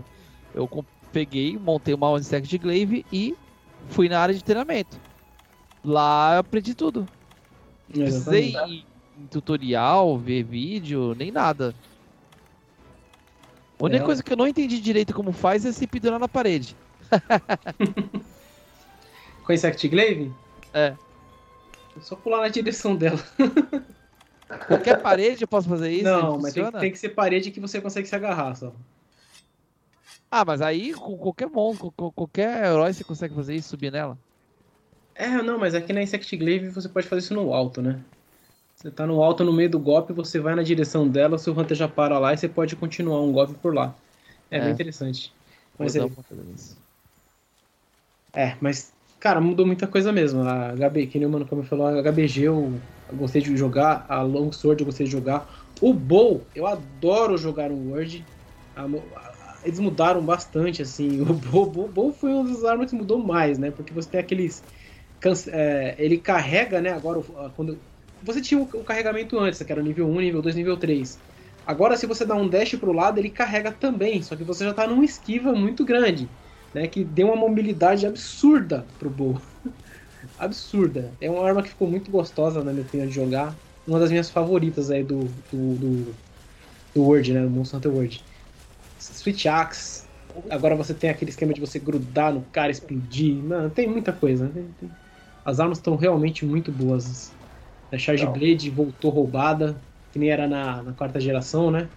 Eu peguei, montei uma Insect Glaive e fui na área de treinamento. Lá eu aprendi tudo. Precisei em, tutorial, ver vídeo, nem nada. A única é. coisa que eu não entendi direito como faz é se pendurar na parede. [LAUGHS] Com Insect Glaive? É. É só pular na direção dela. [LAUGHS] Qualquer parede eu posso fazer isso? Não, mas tem, tem, que ser parede que você consegue se agarrar só. Ah, mas aí com qualquer monstro, com qualquer herói você consegue fazer isso, subir nela? É, não, mas aqui na Insect Glaive você pode fazer isso no alto, né? Você tá no alto no meio do golpe, você vai na direção dela, seu Hunter já para lá e você pode continuar um golpe por lá. É, é. bem interessante. Mas é... é, mas, cara, mudou muita coisa mesmo. A HB, que nem o Mano como falou, a HBG eu gostei de jogar, a Longsword eu gostei de jogar. O Bow, eu adoro jogar no Word. Eles mudaram bastante, assim. [LAUGHS] O Bow, Bow, Bow foi uma das armas que mudou mais, né? Porque você tem aqueles. É, ele carrega, né? Agora, quando. Você tinha o, carregamento antes, que era nível 1, nível 2, nível 3. Agora, se você dá um dash pro lado, ele carrega também. Só que você já tá numa esquiva muito grande. Né, que deu uma mobilidade absurda pro Bow [LAUGHS] absurda. É uma arma que ficou muito gostosa, na minha opinião, de jogar. Uma das minhas favoritas aí do, do, do, do World, né? Do Monster Hunter World. Switch Axe. Agora você tem aquele esquema de você grudar no cara, explodir. Mano, tem muita coisa. Né? As armas estão realmente muito boas. A Charge Não. Blade voltou roubada, que nem era na, na quarta geração, né?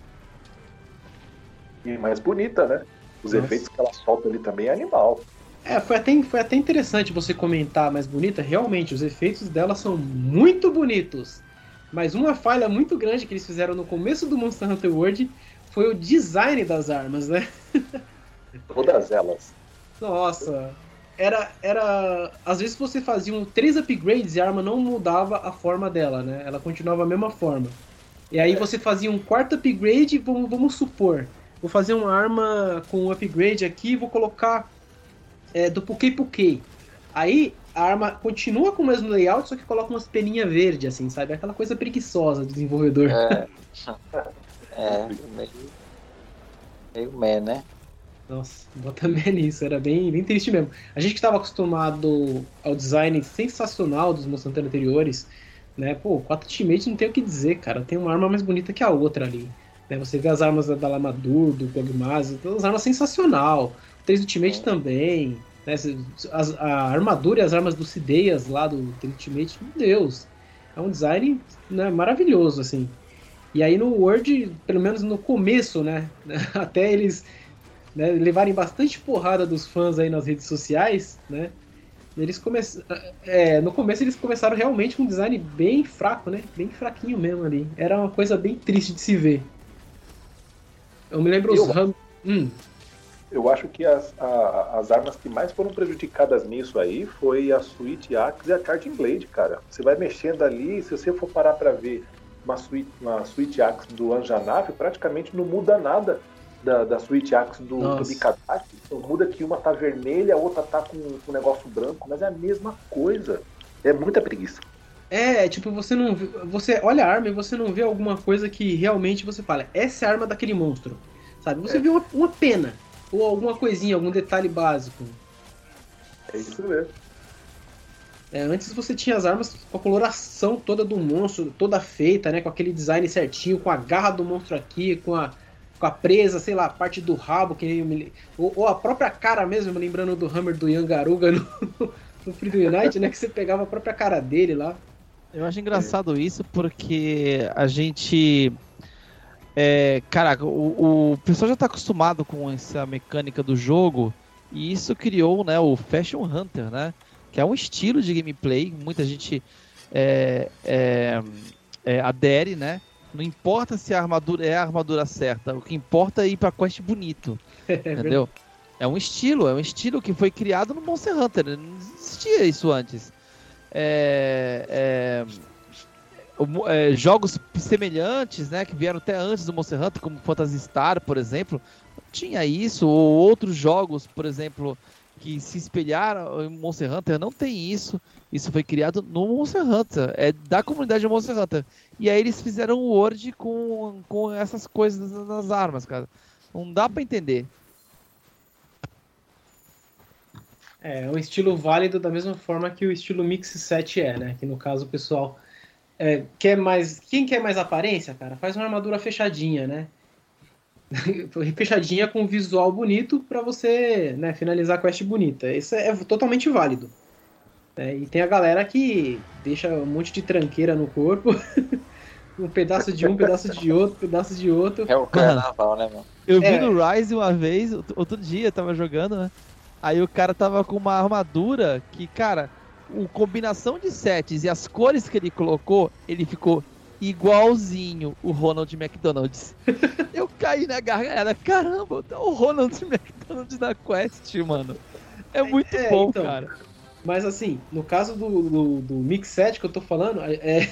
E mais bonita, né? Os Nossa. efeitos que ela solta ali também é animal. É, foi até, foi até interessante você comentar mais bonita. Realmente, os efeitos dela são muito bonitos. Mas uma falha muito grande que eles fizeram no começo do Monster Hunter World foi o design das armas, né? [LAUGHS] Todas elas. Nossa. Era, era. Às vezes você fazia um, três upgrades e a arma não mudava a forma dela, né? Ela continuava a mesma forma. E aí você fazia um quarto upgrade, vamos, vamos supor. Vou fazer uma arma com um upgrade aqui, vou colocar é, do Pukei Pukei. Aí a arma continua com o mesmo layout, só que coloca umas peninhas verdes, assim, sabe? Aquela coisa preguiçosa do desenvolvedor. É, [LAUGHS] é meio, meio meh, né? Nossa, bota [LAUGHS] bem nisso, era bem, bem triste mesmo. A gente que estava acostumado ao design sensacional dos Hunter anteriores, né? Pô, quatro Ultimate não tem o que dizer, cara. Tem uma arma mais bonita que a outra ali. Né? Você vê as armas da Lamadur, do Gogmaz, as armas sensacional. O 3 Ultimate também. Né? As, a armadura e as armas do Cideias lá do 3 Ultimate, meu Deus. É um design né, maravilhoso, assim. E aí no Word, pelo menos no começo, né? [LAUGHS] Até eles né, levarem bastante porrada dos fãs aí nas redes sociais, né? Eles começaram. É, no começo eles começaram realmente com um design bem fraco, né? Bem fraquinho mesmo ali. Era uma coisa bem triste de se ver. Eu me lembro eu, os Ram... hum. Eu acho que as, a, as armas que mais foram prejudicadas nisso aí foi a Switch Axe e a Charging Blade, cara. Você vai mexendo ali, se você for parar para ver uma Switch, uma Switch Axe do Anjanave, praticamente não muda nada da, da Switch Axe do, do Mikadaki. Então, muda que uma tá vermelha, a outra tá com um negócio branco, mas é a mesma coisa. É muita preguiça. É, tipo, você não. Você olha a arma e você não vê alguma coisa que realmente você fala, essa é a arma daquele monstro. Sabe? Você é. vê uma, uma pena. Ou alguma coisinha, algum detalhe básico. É isso mesmo. É, antes você tinha as armas com a coloração toda do monstro, toda feita, né? Com aquele design certinho, com a garra do monstro aqui, com a, com a presa, sei lá, a parte do rabo, que me, ou, ou, a própria cara mesmo, lembrando do Hammer do Yangaruga no, [LAUGHS] no Freedom Unite, né? Que você pegava a própria cara dele lá. Eu acho engraçado isso porque a gente. É, caraca, o, o pessoal já está acostumado com essa mecânica do jogo e isso criou né, o Fashion Hunter, né? Que é um estilo de gameplay, muita gente é, é, é adere, né? Não importa se a armadura é a armadura certa, o que importa é ir pra quest bonito. [LAUGHS] É entendeu? É um estilo, é um estilo que foi criado no Monster Hunter. Não existia isso antes. É, é, é, jogos semelhantes, né, que vieram até antes do Monster Hunter, como Phantasy Star, por exemplo, tinha isso, ou outros jogos, por exemplo, que se espelharam em Monster Hunter, não tem isso. Isso foi criado no Monster Hunter, é da comunidade de Monster Hunter. E aí eles fizeram o Word com, com essas coisas nas armas, cara. Não dá para entender. É, é um estilo válido da mesma forma que o estilo Mix 7 é, né? Que no caso o pessoal é, quer mais. Quem quer mais aparência, cara? Faz uma armadura fechadinha, né? [LAUGHS] fechadinha com visual bonito para você né, finalizar a quest bonita. Isso é, totalmente válido. É, e tem a galera que deixa um monte de tranqueira no corpo. [LAUGHS] um pedaço de um, um pedaço de outro, pedaço de outro. É o carnaval, né, mano? Eu vi é. no Rise uma vez, outro dia, tava jogando, né? Aí o cara tava com uma armadura que, cara, a combinação de sets e as cores que ele colocou, ele ficou igualzinho o Ronald McDonald's. [LAUGHS] Eu caí na garganta, caramba, tá o Ronald McDonald na Quest, mano. É muito é, bom, então, cara. Mas assim, no caso do, do, do Mix 7 que eu tô falando, é,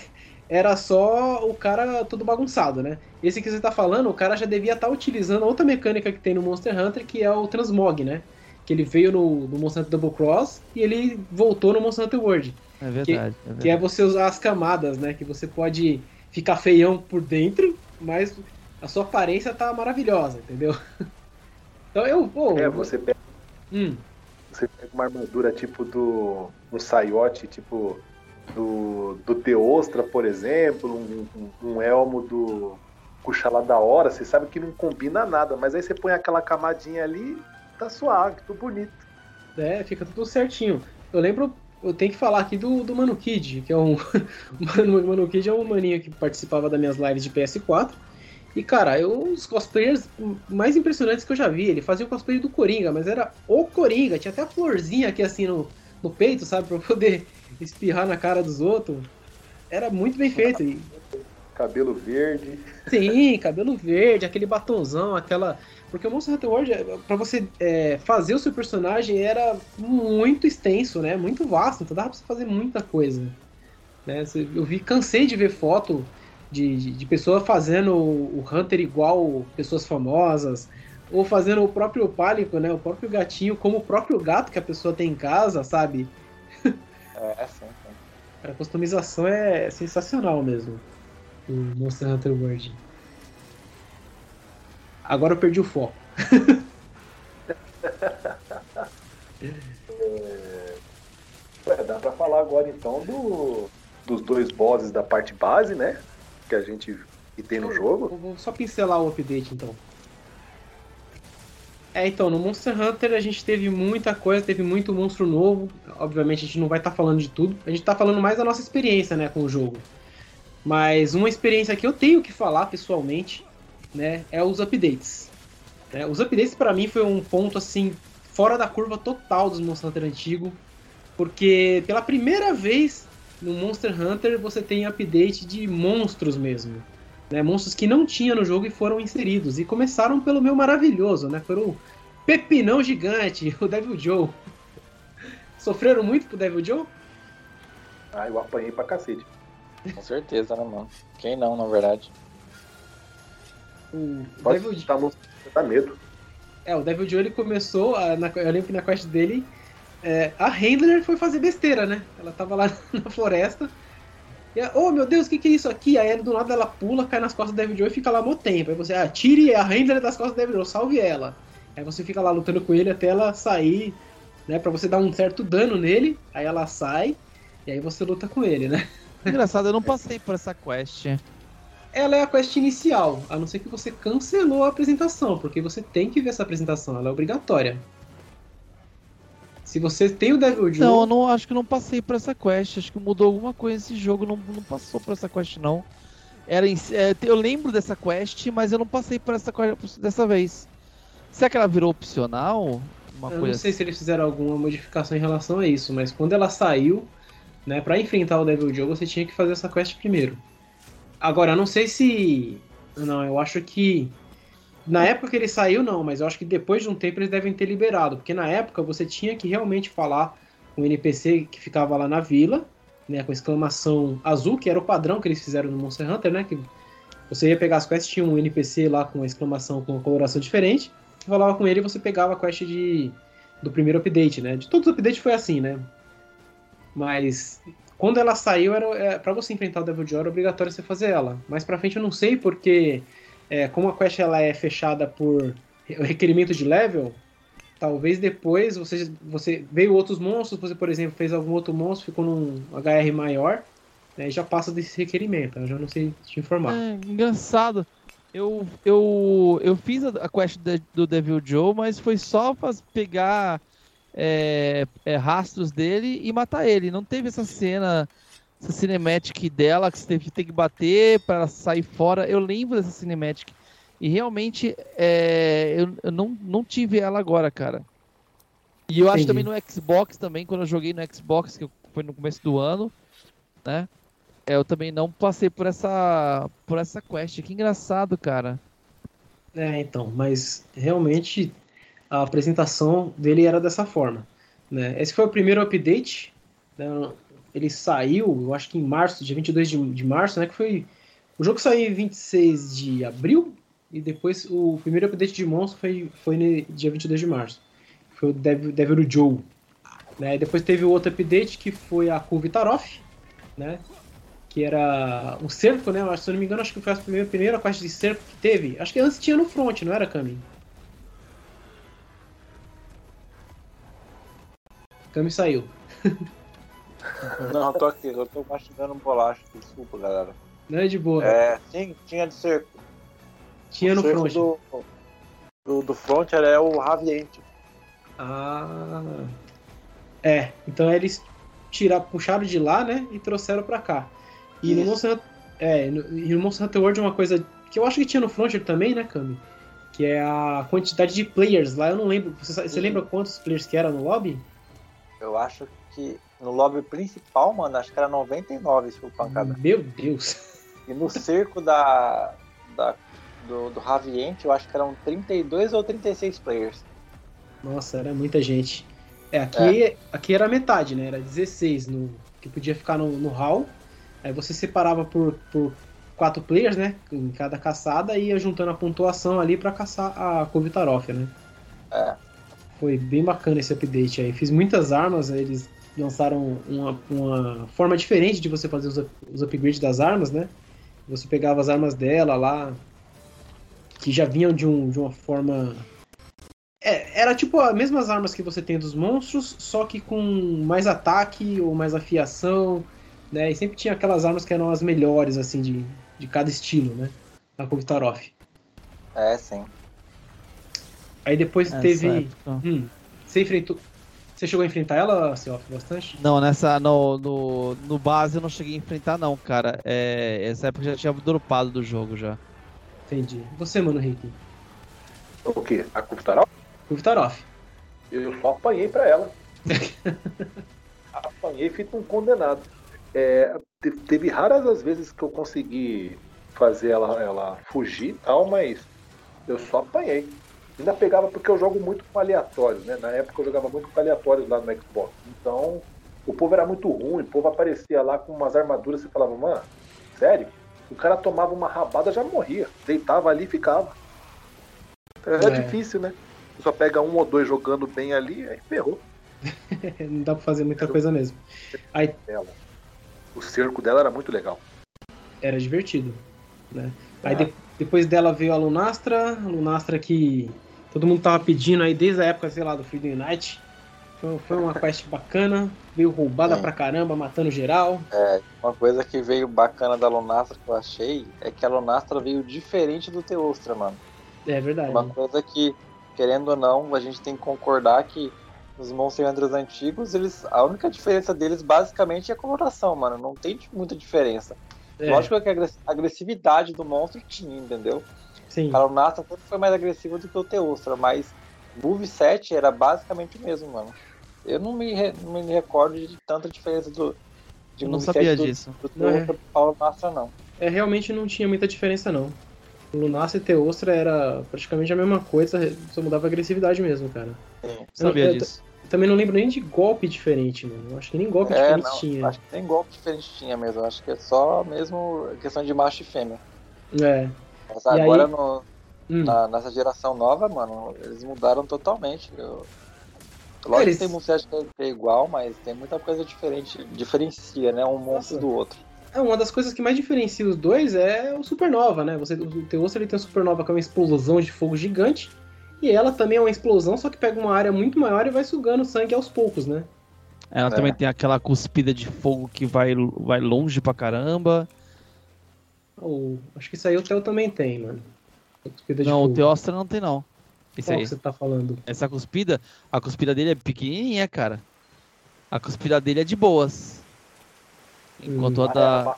era só o cara todo bagunçado, né? Esse que você tá falando, o cara já devia estar tá utilizando outra mecânica que tem no Monster Hunter, que é o Transmog, né? que ele veio no, no Monster Hunter Double Cross e ele voltou no Monster Hunter World. É verdade, que, é verdade. Que é você usar as camadas, né? Que você pode ficar feião por dentro, mas a sua aparência tá maravilhosa, entendeu? [LAUGHS] Então eu vou. É, você pega. Hum. Você pega uma armadura tipo do. no Saiote, tipo. Do, do Teostra, por exemplo, um, um, um elmo do Cuxalá da Hora, você sabe que não combina nada, mas aí você põe aquela camadinha ali, tá suave, tudo bonito. É, fica tudo certinho. Eu lembro, eu tenho que falar aqui do, do Mano Kid, que é um. [LAUGHS] o Mano Kid é um maninho que participava das minhas lives de PS4. E, cara, eu, os cosplayers mais impressionantes que eu já vi. Ele fazia o cosplay do Coringa, mas era o Coringa. Tinha até a florzinha aqui assim no, no peito, sabe? Pra poder [LAUGHS] espirrar na cara dos outros. Era muito bem feito. E... Cabelo verde. Sim, cabelo verde, aquele batonzão, aquela porque o Monster Hunter World, é, pra você é, fazer o seu personagem, era muito extenso, né? Muito vasto, então dava pra você fazer muita coisa. Né? Eu vi, cansei de ver foto de, de, de pessoa fazendo o Hunter igual pessoas famosas, ou fazendo o próprio pálico, né? O próprio gatinho, como o próprio gato que a pessoa tem em casa, sabe? [LAUGHS] É, é sim, sim. A customização é sensacional mesmo. O Monster Hunter World. Agora eu perdi o foco. [LAUGHS] É... Ué, dá pra falar agora então do, dos dois bosses da parte base, né? Que a gente que tem no jogo. Vou só pincelar o update então. É, então, no Monster Hunter a gente teve muita coisa, teve muito monstro novo. Obviamente a gente não vai estar tá falando de tudo. A gente está falando mais da nossa experiência, né, com o jogo. Mas uma experiência que eu tenho que falar pessoalmente, né, é os updates. É, os updates para mim foi um ponto assim fora da curva total dos Monster Hunter antigo, porque pela primeira vez no Monster Hunter você tem update de monstros mesmo. Né, monstros que não tinha no jogo e foram inseridos. E começaram pelo meu maravilhoso, né? Foi o Pepinão Gigante, [LAUGHS] o Devil Joe. Sofreram muito pro Devil Joe? Ah, eu apanhei pra cacete. Com certeza, né, mano? Quem não, na verdade? O Pode Devil Joe. No... Dá medo. É, o Devil Joe ele começou, a, na, eu lembro que na quest dele, é, a Handler foi fazer besteira, né? Ela tava lá [LAUGHS] na floresta e, oh meu Deus, o que, que é isso aqui? Aí do lado ela pula, cai nas costas do David Joe e fica lá no tempo. Aí você, ah, tire a Handler das costas do David Joe, salve ela. Aí você fica lá lutando com ele até ela sair, né? Pra você dar um certo dano nele. Aí ela sai, e aí você luta com ele, né? Engraçado, eu não [LAUGHS] passei por essa quest. Ela é a quest inicial, a não ser que você cancelou a apresentação, porque você tem que ver essa apresentação, ela é obrigatória. Se você tem o Devil Joe. Não, eu não, acho que não passei por essa quest. Acho que mudou alguma coisa nesse jogo. Não, não passou por essa quest, não. Era em, é, eu lembro dessa quest, mas eu não passei por essa quest dessa vez. Será que ela virou opcional? Uma eu não sei assim? se eles fizeram alguma modificação em relação a isso, mas quando ela saiu, né, para enfrentar o Devil Joe, você tinha que fazer essa quest primeiro. Agora, eu não sei se. Não, eu acho que na época que ele saiu, não, mas eu acho que depois de um tempo eles devem ter liberado, porque na época você tinha que realmente falar com o NPC que ficava lá na vila, né, com exclamação azul, que era o padrão que eles fizeram no Monster Hunter, né, que você ia pegar as quests, tinha um NPC lá com exclamação com uma coloração diferente, você falava com ele e você pegava a quest de, do primeiro update, né, de todos os updates foi assim, né, mas quando ela saiu, era, é, para você enfrentar o Devil Joy, era obrigatório você fazer ela, mais pra frente eu não sei porque é, como a quest ela é fechada por requerimento de level, talvez depois você, você veio outros monstros, você, por exemplo, fez algum outro monstro, ficou num HR maior, né, já passa desse requerimento. Eu já não sei te informar. É, engraçado. Eu, eu, eu fiz a quest do Devil Joe, mas foi só pra pegar é, é, rastros dele e matar ele. Não teve essa cena essa cinematic dela que você teve, que bater para sair fora. Eu lembro dessa cinematic. E realmente é, eu, eu, não, não tive ela agora, cara. E eu Entendi. acho também no Xbox também, quando eu joguei no Xbox, que foi no começo do ano, né? É, eu também não passei por essa por essa quest. Que engraçado, cara. É, então, mas realmente a apresentação dele era dessa forma. Né? Esse foi o primeiro update. Né? ele saiu, eu acho que em março, dia 22 de, de março, né? Que foi. O jogo saiu em 26 de abril e depois o primeiro update de monstro foi, foi no dia 22 de março. Foi o Devil, Devil Joe. Né? Depois teve o outro update que foi a Kurvitaroff, né? Que era um cerco, né? Se eu não me engano, acho que foi a primeira, primeira quest de cerco que teve. Acho que antes tinha no front, não era, Kami? Kami saiu. Não, eu tô aqui, eu tô mastigando bolacha, desculpa, galera. Não é de boa. É, sim, tinha de ser. Tinha no front. Do, do, do front era o Raviente. Ah. É, então eles tiraram, puxaram de lá, né? E trouxeram pra cá. E Isso. no Monster é, no, e no Monster Hunter World uma coisa que eu acho que tinha no Frontier também, né, Kami? Que é a quantidade de players lá. Eu não lembro. Você, você lembra quantos players que era no lobby? Eu acho que no lobby principal, mano, acho que era 99 se for pancada. Meu Deus! E no cerco da, da do, do Raviente, eu acho que eram 32 ou 36 players. Nossa, era muita gente. É, aqui, é. aqui era metade, né? Era 16 no, que podia ficar no, no hall. Aí você separava por, por quatro players, né? Em cada caçada e ia juntando a pontuação ali para caçar a Kovitaroff, né? É. Foi bem bacana esse update aí. Fiz muitas armas, eles lançaram uma, uma forma diferente de você fazer os, os upgrades das armas, né? Você pegava as armas dela lá, que já vinham de, um, de uma forma. É, era tipo as mesmas armas que você tem dos monstros, só que com mais ataque ou mais afiação, né? E sempre tinha aquelas armas que eram as melhores, assim, de, de cada estilo, né? Na Kovtaroff. É, sim. Aí depois teve. época. Hum, você enfrentou. Você chegou a enfrentar ela, Seoff, bastante? Não, nessa. No, no, no base eu não cheguei a enfrentar, não, cara. É, essa época já tinha dropado do jogo já. Entendi. Você, mano, Rick? O quê? A Kuftaral? Kovtaroff. Eu só apanhei pra ela. [LAUGHS] apanhei feito um condenado. É, te- teve raras as vezes que eu consegui fazer ela, ela fugir e tal, mas eu só apanhei. Ainda pegava porque eu jogo muito com aleatórios, né? Na época eu jogava muito com aleatórios lá no Xbox. Então, o povo era muito ruim, o povo aparecia lá com umas armaduras e você falava, mano, sério? O cara tomava uma rabada já morria. Deitava ali e ficava. Era É. difícil, né? Só pega um ou dois jogando bem ali, aí ferrou. [LAUGHS] Não dá pra fazer muita coisa mesmo. Aí. O cerco dela era muito legal. era divertido, né? Aí Ah. de- depois dela veio a Lunastra, a Lunastra que todo mundo tava pedindo aí desde a época, sei lá, do Freedom Unite. Foi, foi uma quest bacana, veio roubada Sim. pra caramba, matando geral. Uma coisa que veio bacana da Lunastra que eu achei é que a Lunastra veio diferente do Teostra, mano. É verdade. Uma coisa que, querendo ou não, a gente tem que concordar que os Monster Hunters antigos, eles, a única diferença deles basicamente é a coloração, mano. Não tem muita diferença. É, Lógico que a agres- agressividade do monstro tinha, entendeu? Sim. A Lunastra sempre foi mais agressiva do que o Teostra, mas o moveset era basicamente o mesmo, mano. Eu não me, re- não me recordo de tanta diferença do. De Eu não sabia do, disso. do é. Teostra Lunastra, não. É, realmente não tinha muita diferença, não. O Lunastra e Teostra era praticamente a mesma coisa, só mudava a agressividade mesmo, cara. Sim. Sabia eu- disso. Também não lembro nem de golpe diferente, mano. Eu acho que nem golpe É, diferente não, tinha. acho que nem golpe diferente tinha mesmo. Acho que é só mesmo questão de macho e fêmea. É. Mas E agora aí- no- Hum. na- nessa geração nova, mano, eles mudaram totalmente. Eu... Lógico Eles- que tem moveset que é igual, mas tem muita coisa diferente. Diferencia, né? Um monstro Nossa. do outro. É, uma das coisas que mais diferencia os dois é o Supernova, né? Você, o Teostra ele tem o Supernova que é uma explosão de fogo gigante. E ela também é uma explosão, só que pega uma área muito maior e vai sugando sangue aos poucos, né? Ela É. também tem aquela cuspida de fogo que vai, vai longe pra caramba. Ou, acho que isso aí o Theo também tem, mano. Cuspida não, o Teostra não tem, não. Qual aí. que você tá falando? Essa cuspida, a cuspida dele é pequenininha, cara. A cuspida dele é de boas. Enquanto Hum. a da.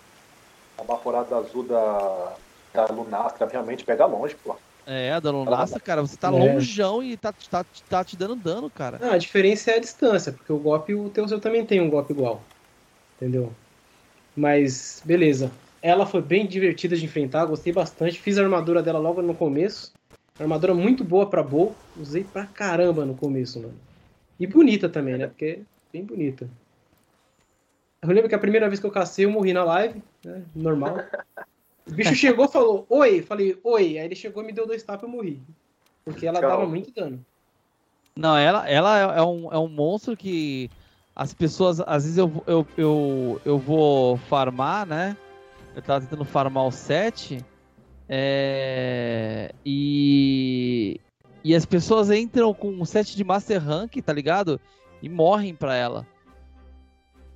A, vaporada azul da, da Lunastra realmente pega longe, pô. É, a da Lunastra, cara, você tá É. longeão e tá, tá, tá te dando dano, cara. Ah, a diferença é a distância, porque o golpe, o Teostra também tem um golpe igual. Entendeu? Mas, beleza. Ela foi bem divertida de enfrentar, gostei bastante. Fiz a armadura dela logo no começo. Armadura muito boa pra Bow. Usei pra caramba no começo, mano. E bonita também, né? Porque é bem bonita. Eu lembro que a primeira vez que eu cacei, eu morri na live, né? Normal. O bicho [LAUGHS] chegou e falou, oi. Falei, oi. Aí ele chegou e me deu dois tapas e eu morri. Porque ela Tchau. dava muito dano. Não, ela, ela é, é um, é um monstro que as pessoas, às vezes eu, eu, eu, eu vou farmar, né? Eu tava tentando farmar o set. É, e, e as pessoas entram com um set de Master Rank, tá ligado? E morrem pra ela.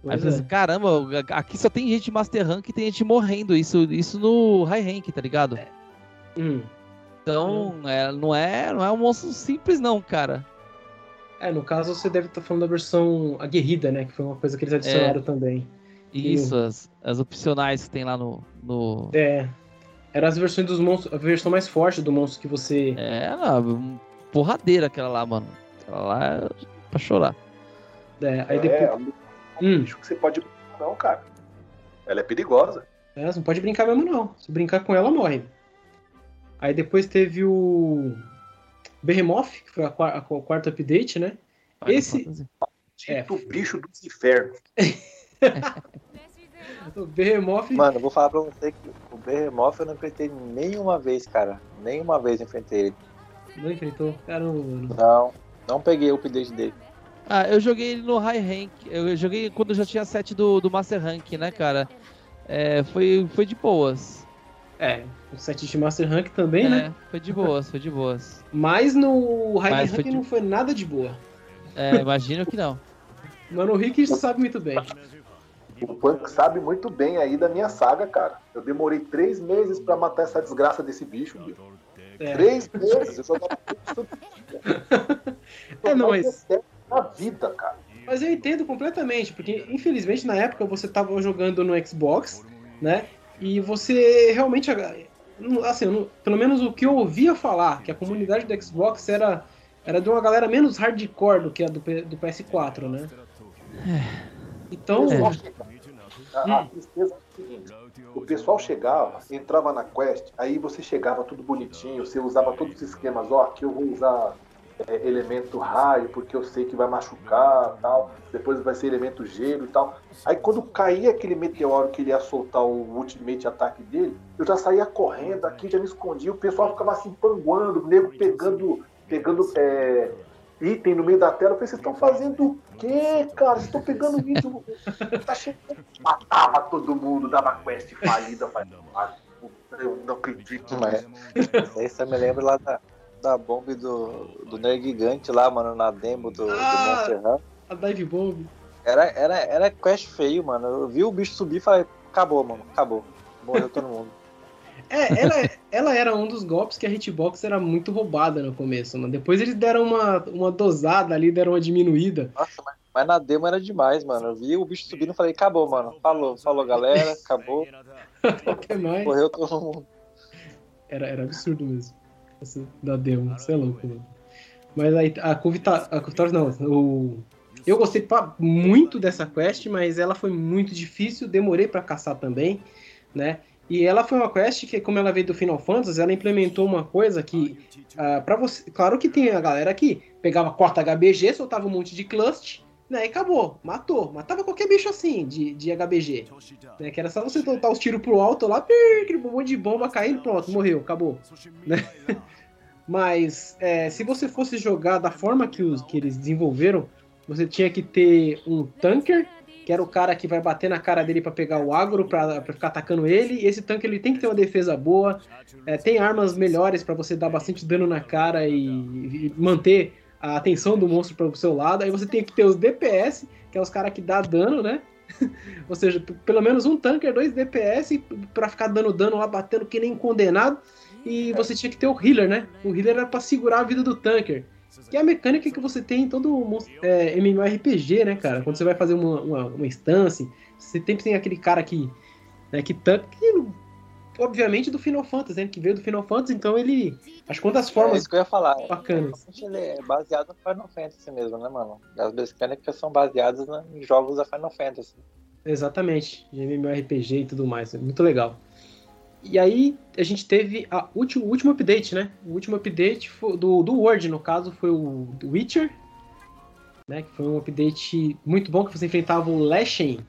Aí Pois você é. pensa, caramba, aqui só tem gente de Master Rank e tem gente morrendo. Isso, isso no High Rank, tá ligado? Hum. Então, é, não, é, não é um monstro simples, não, cara. É, no caso você deve estar falando da versão aguerrida, né? Que foi uma coisa que eles adicionaram também. Isso, as, as opcionais que tem lá no. no... É. Era as versões dos monstros, a versão mais forte do monstro que você. É, porradeira aquela lá, mano. Aquela lá é pra chorar. É, aí é, depois. é um Hum, bicho que você pode. Não, cara. Ela é perigosa. é, você não pode brincar mesmo, não. Se brincar com ela, morre. Aí depois teve o. Behemoth, que foi a, qua- a qu- quarta update, né? Esse- É. Tipo bicho dos infernos. [LAUGHS] [LAUGHS] O Behemoth. Mano, eu vou falar pra você que o Behemoth eu não enfrentei nenhuma vez, cara. Nenhuma vez eu enfrentei ele. Não enfrentou? Caramba, mano. Não, não peguei o update dele. Ah, eu joguei ele no High Rank. Eu joguei quando eu já tinha 7 do, do Master Rank, né, cara? É, foi, foi de boas. É, o set de Master Rank também, né? É, foi de boas, foi de boas. Mas no High Mas Rank foi de- não foi nada de boa. É, imagino que não. Mano, o Rick sabe muito bem. O Punk sabe muito bem aí da minha saga, cara. Eu demorei três meses pra matar essa desgraça desse bicho, bicho. É, Três meses. Eu jogava tudo É, não, mas- Na vida, cara. Mas eu entendo completamente, porque infelizmente na época você tava jogando no Xbox, né? E você realmente. Assim, pelo menos o que eu ouvia falar, que a comunidade do Xbox era, era de uma galera menos hardcore do que a do, do PS4, né? É. chegava- A, a tristeza é o seguinte: o pessoal chegava, entrava na quest, aí você chegava tudo bonitinho, você usava todos os esquemas, ó, aqui eu vou usar é, elemento raio, porque eu sei que vai machucar tal, depois vai ser elemento gelo e tal. Aí quando caía aquele meteoro que ele ia soltar o ultimate ataque dele, eu já saía correndo aqui, já me escondia, o pessoal ficava assim panguando, o nego pegando, pegando é, item no meio da tela. Eu falei, vocês estão fazendo o quê, cara? Vocês estão pegando vídeo. [LAUGHS] Tá chegando. Matava todo mundo, dava quest falida. "Ah, Eu não acredito, Mas- Isso aí você me lembra lá da, da bomba do, do Nerd Gigante lá, mano, na demo do, do Ah! Monster Hunter. A Dive Bomb. Era, era, era quest feio, mano. Eu vi o bicho subir e falei, acabou, mano, acabou. Morreu todo mundo. [LAUGHS] É, ela, ela era um dos golpes que a hitbox era muito roubada no começo, mano. Depois eles deram uma, uma dosada ali, deram uma diminuída. Nossa, mas, mas na demo era demais, mano. Eu vi o bicho subindo e falei, acabou, mano. Falou, falou, galera, acabou. [LAUGHS] Até mais. Morreu todo mundo. Era, era absurdo mesmo. Essa da demo, você é louco, mano. Mas aí a Cuvita, a Cuvitaros não, o eu gostei pa- muito dessa quest, mas ela foi muito difícil, demorei pra caçar também, né? E ela foi uma quest que, como ela veio do Final Fantasy, ela implementou uma coisa que, ah, para você, claro que tem a galera que pegava corta HBG, soltava um monte de clutch, né? E acabou, matou, matava qualquer bicho assim de, de HBG, né? Que era só você soltar os tiros pro alto lá, pir, aquele monte de bomba caindo, pronto, morreu, acabou. Né? [LAUGHS] Mas é, se você fosse jogar da forma que, os, que eles desenvolveram, você tinha que ter um tanker, que era o cara que vai bater na cara dele pra pegar o agro, pra ficar atacando ele. Esse tanker ele tem que ter uma defesa boa, é, tem armas melhores pra você dar bastante dano na cara e, e manter a atenção do monstro para o seu lado. Aí você tem que ter os DPS, que é os caras que dá dano, né? [LAUGHS] Ou seja, pelo menos um tanker, dois DPS pra ficar dando dano lá, batendo que nem condenado. E você tinha que ter o healer, né? O healer era pra segurar a vida do tanker. Que é a mecânica que você tem em todo é, MMORPG, né, cara? Quando você vai fazer uma, uma, uma instância, você sempre tem aquele cara que, né, que tanca. Que, obviamente do Final Fantasy, né? Que veio do Final Fantasy, então ele. Acho que uma das É formas isso que eu ia falar. bacanas. Ele é baseado no Final Fantasy mesmo, né, mano? As mecânicas são baseadas em jogos da Final Fantasy. Exatamente, de MMORPG e tudo mais, é muito legal. E aí a gente teve a último, o último update, né? O último update do, do Word, no caso, foi o Witcher, né? Que foi um update muito bom que você enfrentava o Lashen,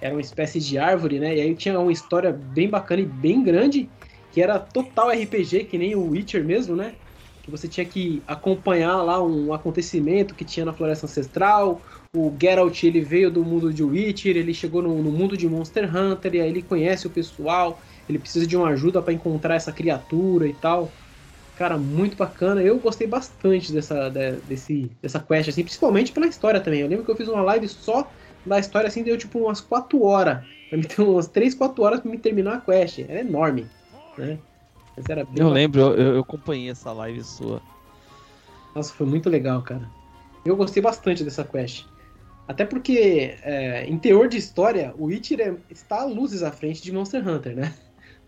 era uma espécie de árvore, né? E aí tinha uma história bem bacana e bem grande, que era total RPG, que nem o Witcher mesmo, né? Que você tinha que acompanhar lá um acontecimento que tinha na Floresta Ancestral, o Geralt ele veio do mundo de Witcher, ele chegou no, no mundo de Monster Hunter e aí ele conhece o pessoal, ele precisa de uma ajuda para encontrar essa criatura e tal. Cara, muito bacana. Eu gostei bastante dessa, de- desse, dessa quest, assim, principalmente pela história também. Eu lembro que eu fiz uma live só da história, assim, deu tipo umas 4 horas. Pra me ter umas 3, 4 horas pra me terminar a quest. Era enorme, né? Mas era bem Eu bacana. lembro, eu, eu acompanhei essa live sua. Nossa, foi muito legal, cara. Eu gostei bastante dessa quest. Até porque, é, em teor de história, o Witcher é- está a luzes à frente de Monster Hunter, né?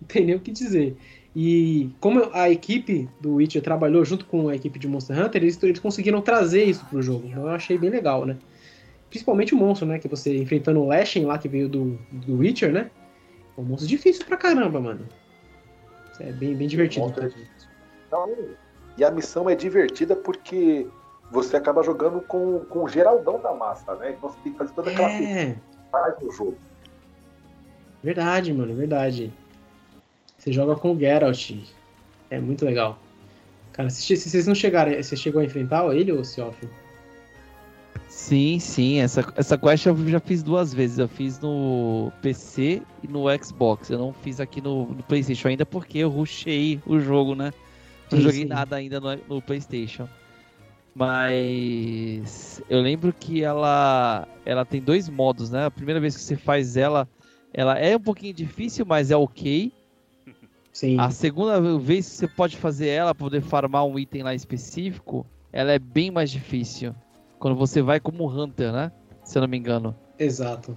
Não [LAUGHS] tem nem o que dizer. E como a equipe do Witcher trabalhou junto com a equipe de Monster Hunter, eles, eles conseguiram trazer isso pro jogo. Então eu achei bem legal, né? Principalmente o monstro, né? Que você enfrentando o Lashen lá, que veio do, do Witcher, né? É um monstro difícil pra caramba, mano. Isso é bem, bem divertido. monstro é Então, e a missão é divertida porque você acaba jogando com, com o geraldão da massa, né? Então você tem que fazer toda aquela coisa É, faz no jogo. Verdade, mano, verdade. Você joga com o Geralt. É muito legal. Cara, se, se vocês não chegarem. Você chegou a enfrentar ele ou o Seoff? Sim, sim. Essa, essa quest eu já fiz duas vezes. Eu fiz no PC e no Xbox. Eu não fiz aqui no, no PlayStation ainda porque eu rushei o jogo, né? Não Sim, joguei sim. nada ainda no, no PlayStation. Mas eu lembro que ela ela tem dois modos, né? A primeira vez que você faz ela, ela é um pouquinho difícil, mas é ok. Sim. A segunda vez que você pode fazer ela poder farmar um item lá específico, ela é bem mais difícil. Quando você vai como Hunter, né? Se eu não me engano. Exato.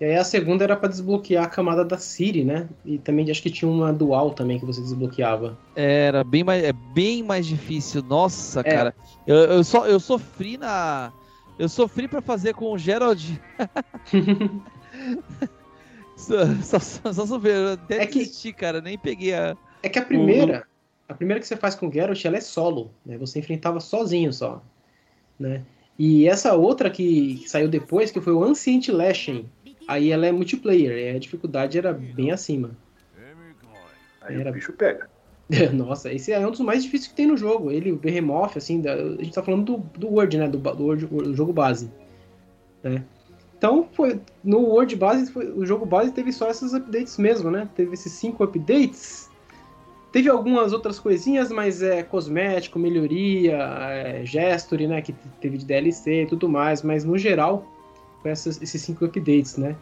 E aí a segunda era pra desbloquear a camada da Siri, né? E também acho que tinha uma dual também que você desbloqueava. Era bem mais, é bem mais difícil. Nossa, É. cara. Eu, eu, só, eu sofri na. Eu sofri pra fazer com o Gerald. [LAUGHS] só, só, até É que- desisti, cara. Nem peguei a. É que a primeira, a primeira que você faz com o Geralt, ela é solo, né? Você enfrentava sozinho só, né? E essa outra que, que saiu depois, que foi o Ancient Lashen, aí ela é multiplayer, e a dificuldade era bem acima. Aí Era- o bicho pega. [LAUGHS] Nossa, esse é um dos mais difíceis que tem no jogo. Ele, o Behemoth, assim, da- a gente tá falando do, do Word, né? Do, do, Word- do jogo base. Né? Então, foi, no Word base, foi- o jogo base teve só esses updates mesmo, né? Teve esses cinco updates. Teve algumas outras coisinhas, mas é cosmético, melhoria, é, gestory, né? Que teve de DLC e tudo mais. Mas no geral, foi essas- esses cinco updates, né?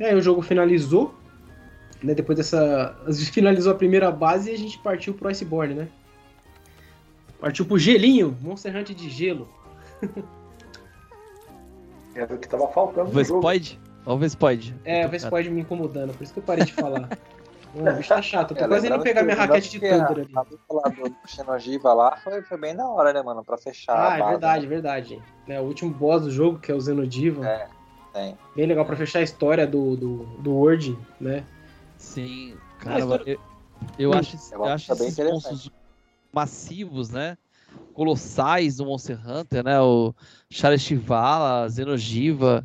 E aí o jogo finalizou né, depois dessa. A gente finalizou a primeira base e a gente partiu pro Iceborne, né? Partiu pro gelinho, Monster Hunter de gelo. [LAUGHS] Era o que tava faltando jogo. Vespoid? Olha o Vespoid. É, o Vespoid me incomodando, por isso que eu parei de falar. [LAUGHS] Mano, o bicho tá chato, eu tô É, quase indo pegar que- minha raquete de Thunder ali. A, lá do, Xenogiva lá foi, foi bem da hora, né, mano? Pra fechar. Ah, a é base, verdade, verdade. É, o último boss do jogo, que é o Zenodiva. É, tem. Bem legal pra fechar a história do, do, do Word, né? Sim, Ah, cara, história- eu, eu Hum. acho, Eu eu acho tá bem esses interessante. monstros massivos, né? Colossais do Monster Hunter, né? O Charles Chivala, Zenogiva.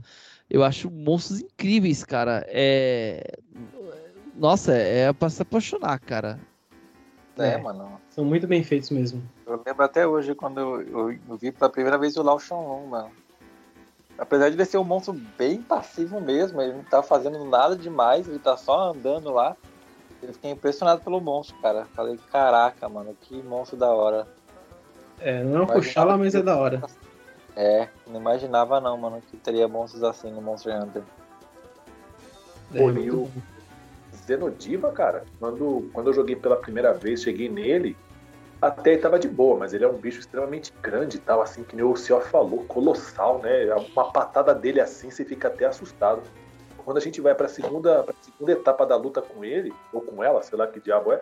Eu acho monstros incríveis, cara. É. Nossa, é pra se apaixonar, cara. É, É. mano. São muito bem feitos mesmo. Eu lembro até hoje quando eu, eu- eu vi pela primeira vez o Lao Shanlong, mano. Apesar de ele ser um monstro bem passivo mesmo, ele não tá fazendo nada demais, ele tá só andando lá. Eu fiquei impressionado pelo monstro, cara. Falei, caraca, mano, que monstro da hora. É, não é um não- mas é da hora. É, não imaginava não, mano, que teria monstros assim no Monster Hunter. É, Pô, e o-. Zenodiva, cara, quando, quando eu joguei pela primeira vez, cheguei nele, até ele tava de boa, mas ele é um bicho extremamente grande e tal, assim, que nem o Ció falou, colossal, né? Uma patada dele assim, você fica até assustado. Quando a gente vai pra segunda, pra segunda etapa da luta com ele, ou com ela, sei lá que diabo é,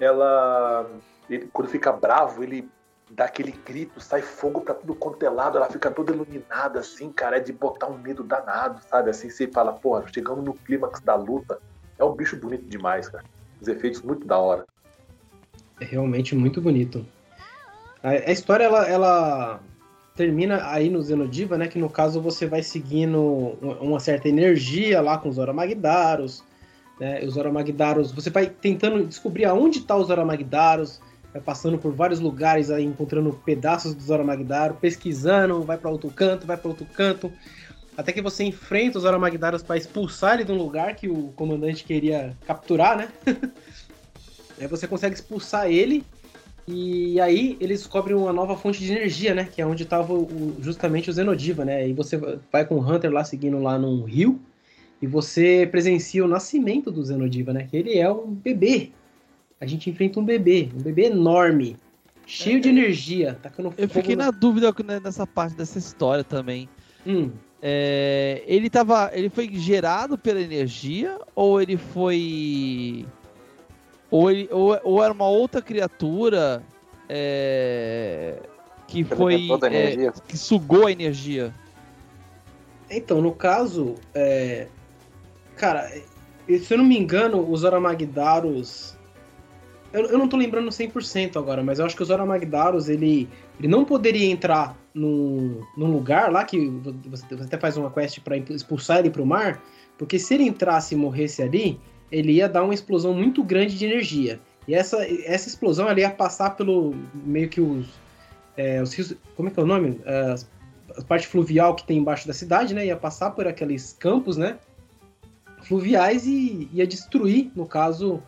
ela. ele- quando fica bravo, ele dá aquele grito, sai fogo pra tudo quanto é lado, ela fica toda iluminada, assim, cara, é de botar um medo danado, sabe? Assim, você fala, porra, chegamos no clímax da luta. É um bicho bonito demais, cara. Os efeitos muito da hora. É realmente muito bonito. A, a história, ela, ela termina aí no Zenodiva, né? Que no caso você vai seguindo uma certa energia lá com os Oramagdaros, né? Os Oramagdaros, você vai tentando descobrir aonde tá os Oramagdaros, vai passando por vários lugares aí, encontrando pedaços dos Oramagdaros, pesquisando, vai para outro canto, vai para outro canto, até que você enfrenta os Oramagdaros para expulsar ele de um lugar que o comandante queria capturar, né? [LAUGHS] Aí você consegue expulsar ele e aí eles descobrem uma nova fonte de energia, né? Que é onde estava justamente o Zenodiva, né? E você vai com o Hunter lá seguindo lá num rio e você presencia o nascimento do Zenodiva, né? Que ele é um bebê. A gente enfrenta um bebê, um bebê enorme, cheio de energia, tacando fogo. Eu fiquei na dúvida né, nessa parte dessa história também. Hum, É, ele tava. Ele foi gerado pela energia ou ele foi. Ou, ele, ou, ou era uma outra criatura é, que Ele foi. é, que sugou a energia. Então, no caso, é... cara, se eu não me engano, os Oramagdaros. Eu, eu não tô lembrando 100% agora, mas eu acho que os Oramagdaros, ele, ele não poderia entrar num, num lugar lá que você, você até faz uma quest pra expulsar ele pro mar, porque se ele entrasse e morresse ali, ele ia dar uma explosão muito grande de energia. E essa, essa explosão ela ia passar pelo meio que os. é, os rios- como é que é o nome? A parte fluvial que tem embaixo da cidade, né? Ia passar por aqueles campos, né? Fluviais e ia destruir, no caso,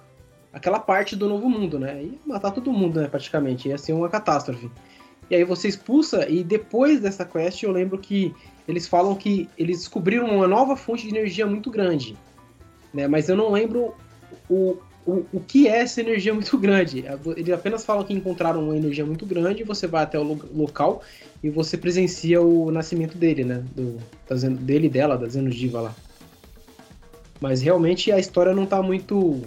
aquela parte do novo mundo, né? Ia matar todo mundo, né? Praticamente. Ia ser uma catástrofe. E aí você expulsa, e depois dessa quest eu lembro que eles falam que eles descobriram uma nova fonte de energia muito grande. Né? Mas eu não lembro o, o, o que é essa energia muito grande. Eles apenas falam que encontraram uma energia muito grande, você vai até o local e você presencia o nascimento dele, né? Do, dele e dela, da Zenogiva lá. Mas realmente a história não tá muito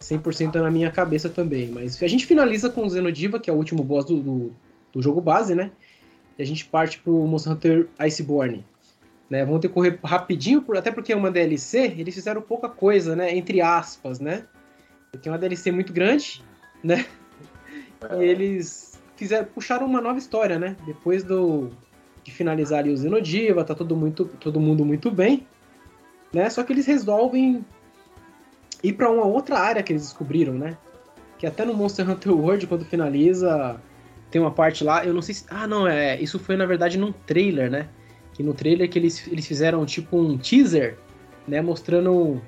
100% na minha cabeça também. Mas a gente finaliza com o Zenodiva, que é o último boss do, do, do jogo base, né? E a gente parte pro Monster Hunter Iceborne. Né, vão ter que correr rapidinho, até porque é uma DLC, eles fizeram pouca coisa, né? Entre aspas, né? Porque é uma DLC muito grande, né? É. E eles fizeram, puxaram uma nova história, né? Depois do de finalizar ali o Zenodiva, tá todo, muito, todo mundo muito bem, né? Só que eles resolvem ir para uma outra área que eles descobriram, né? Que até no Monster Hunter World, quando finaliza, tem uma parte lá, eu não sei se. Ah, não, é. Isso foi na verdade num trailer, né? Que no trailer que eles, eles fizeram tipo um teaser, né? Mostrando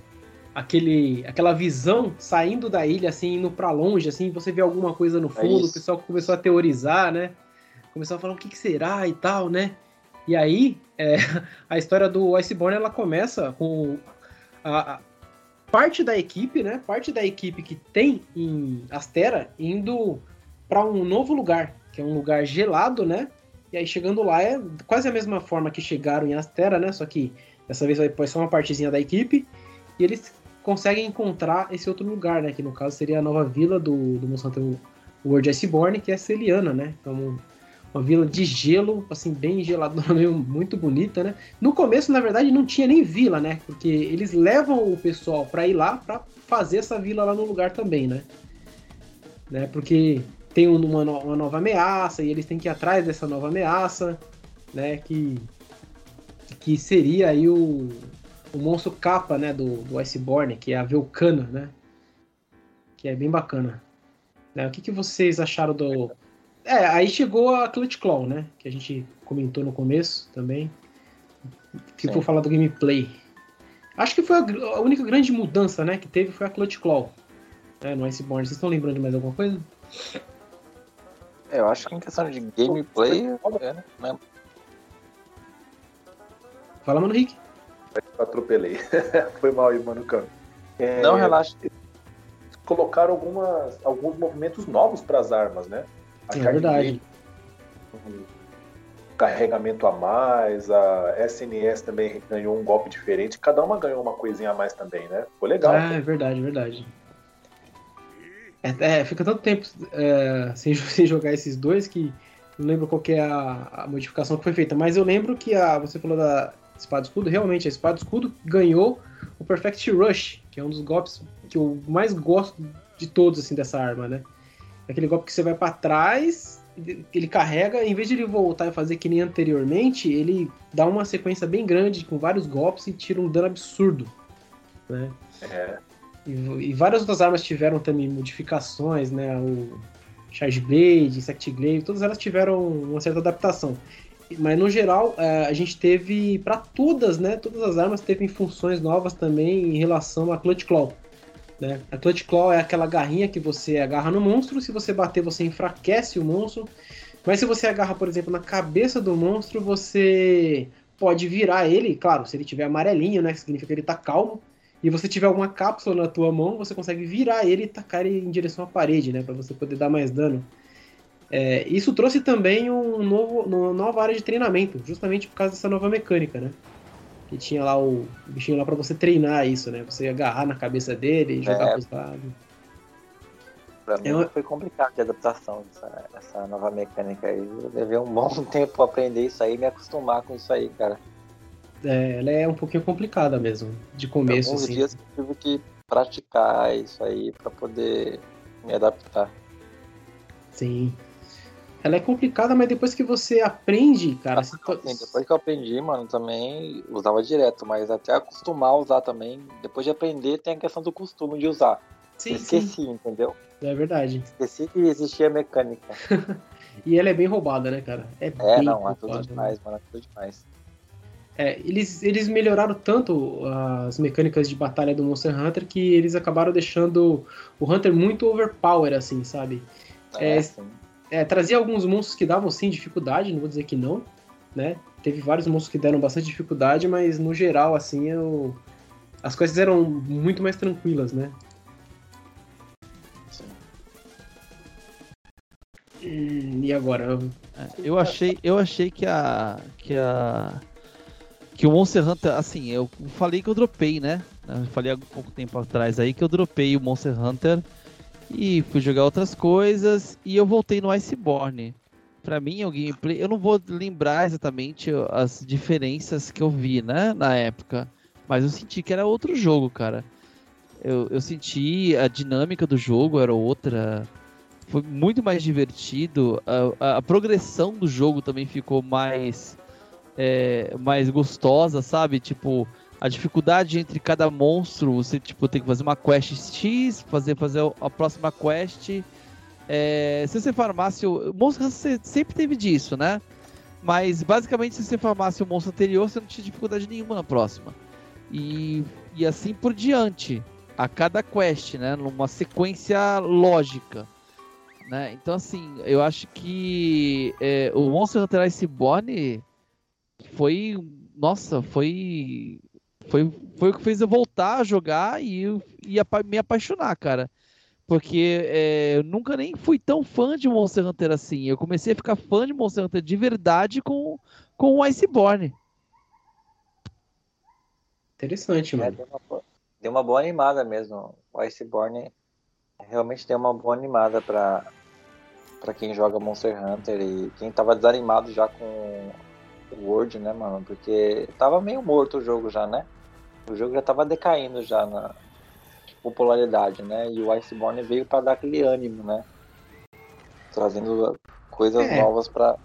aquele, aquela visão saindo da ilha, assim, indo para longe, assim, você vê alguma coisa no é fundo, é o pessoal começou a teorizar, né? Começou a falar o que, que será e tal, né? E aí, é, [LAUGHS] a história do Iceborne, ela começa com a, a, parte da equipe, né? Parte da equipe que tem em Astera indo para um novo lugar, que é um lugar gelado, né? E aí chegando lá é quase a mesma forma que chegaram em Astera, né? Só que dessa vez vai só uma partezinha da equipe. E eles conseguem encontrar esse outro lugar, né? Que no caso seria a nova vila do, do Monsanto World Iceborne, que é Celiana, né? Então, uma vila de gelo, assim, bem gelado, [LAUGHS] muito bonita, né? No começo, na verdade, não tinha nem vila, né? Porque eles levam o pessoal para ir lá para fazer essa vila lá no lugar também, né? né? Porque tem uma, uma nova ameaça e eles têm que ir atrás dessa nova ameaça, né? Que, que seria aí o, o monstro capa, né, do, do Iceborne, que é a Vulcana, né? Que é bem bacana. Né? O que, que vocês acharam do. É, aí chegou a Clutch Claw, né? Que a gente comentou no começo também. Que for falar do gameplay. Acho que foi a, a, única grande mudança, né, que teve foi a Clutch Claw né, no Iceborne. Vocês estão lembrando de mais alguma coisa? É, eu acho que em questão de gameplay, é, né? Fala, mano, Rick. Atropelei. [LAUGHS] Foi mal aí, mano, Cano. É, Não, relaxa. Colocaram algumas, alguns movimentos novos para as armas, né? A Sim, é verdade. Um carregamento a mais, a SNS também ganhou um golpe diferente. Cada uma ganhou uma coisinha a mais também, né? Foi legal. Ah, é verdade, é verdade. É, é, fica tanto tempo é, sem, [LAUGHS] sem, jogar esses dois que não lembro qual é a, a, modificação que foi feita. Mas eu lembro que a, você falou da espada escudo, realmente a espada escudo ganhou o Perfect Rush, que é um dos golpes que eu mais gosto de todos assim dessa arma, né? Aquele golpe que você vai para trás, ele carrega, em vez de ele voltar e fazer que nem anteriormente, ele dá uma sequência bem grande com vários golpes e tira um dano absurdo, né? É. E, e várias outras armas tiveram também modificações, né? O Charge Blade, Insect Glaive, todas elas tiveram uma certa adaptação. Mas no geral, é, a gente teve para todas, né? Todas as armas teve funções novas também em relação à Clutch Claw. Né? A Clutch Claw é aquela garrinha que você agarra no monstro, se você bater, você enfraquece o monstro. Mas se você agarra, por exemplo, na cabeça do monstro, você pode virar ele, claro, se ele tiver amarelinho, né? Significa que ele tá calmo. E você tiver alguma cápsula na tua mão, você consegue virar ele e tacar ele em direção à parede, né? Para você poder dar mais dano. É, isso trouxe também um novo, uma nova área de treinamento, justamente por causa dessa nova mecânica, né? Que tinha lá o, o bichinho lá para você treinar isso, né? Você agarrar na cabeça dele e jogar é. pros lados. Pra mim é foi complicado de adaptação essa, essa nova mecânica aí. Eu levei um bom [LAUGHS] tempo pra aprender isso aí e me acostumar com isso aí, cara. É, ela é um pouquinho complicada mesmo, de começo, Alguns assim. dias eu tive que praticar isso aí para poder me adaptar. Sim. Ela é complicada, mas depois que você aprende, cara. Assim, depois que eu aprendi, mano, também usava direto, mas até acostumar a usar também. Depois de aprender, tem a questão do costume de usar. Sim, Esqueci, sim. entendeu? É verdade. Esqueci que existia mecânica. [LAUGHS] E ela é bem roubada, né, cara? É, bem não, é roubada, tudo né? demais, mano, é tudo demais. É, eles, eles melhoraram tanto as mecânicas de batalha do Monster Hunter que eles acabaram deixando o Hunter muito overpower, assim, sabe? É, É, sim. É, trazia alguns monstros que davam sim dificuldade, não vou dizer que não, né? Teve vários monstros que deram bastante dificuldade, mas no geral, assim, eu... as coisas eram muito mais tranquilas, né? e agora? Eu achei, eu achei que a que a que o Monster Hunter, assim, eu falei que eu dropei, né? Eu falei há pouco tempo atrás aí que eu dropei o Monster Hunter e fui jogar outras coisas e eu voltei no Iceborne. Pra mim, o gameplay, eu não vou lembrar exatamente as diferenças que eu vi, né, na época, mas eu senti que era outro jogo, cara. Eu, eu senti a dinâmica do jogo era outra, foi muito mais divertido. A, a- a progressão do jogo também ficou mais, é, mais gostosa, sabe? Tipo, a dificuldade entre cada monstro, você tipo, tem que fazer uma quest X, fazer, fazer a próxima quest. É, se você farmasse o. Monstro você sempre teve disso, né? Mas basicamente, se você farmasse o monstro anterior, você não tinha dificuldade nenhuma na próxima. E, e assim por diante. A cada quest, né? Numa sequência lógica né? Então, assim, eu acho que é, o Monster Hunter Iceborne foi, nossa, foi, foi, foi o que fez eu voltar a jogar e, e apa- me apaixonar, cara. Porque é, eu nunca nem fui tão fã de Monster Hunter assim. Eu comecei a ficar fã de Monster Hunter de verdade com, com o Iceborne. Interessante, É, mano. deu, uma, boa- deu uma boa animada mesmo. O Iceborne realmente deu uma boa animada pra, pra quem joga Monster Hunter e quem tava desanimado já com o World, né, mano? Porque tava meio morto o jogo já, né? O jogo já tava decaindo já na popularidade, né? E o Iceborne veio pra dar aquele ânimo, né? Trazendo coisas É. novas pra.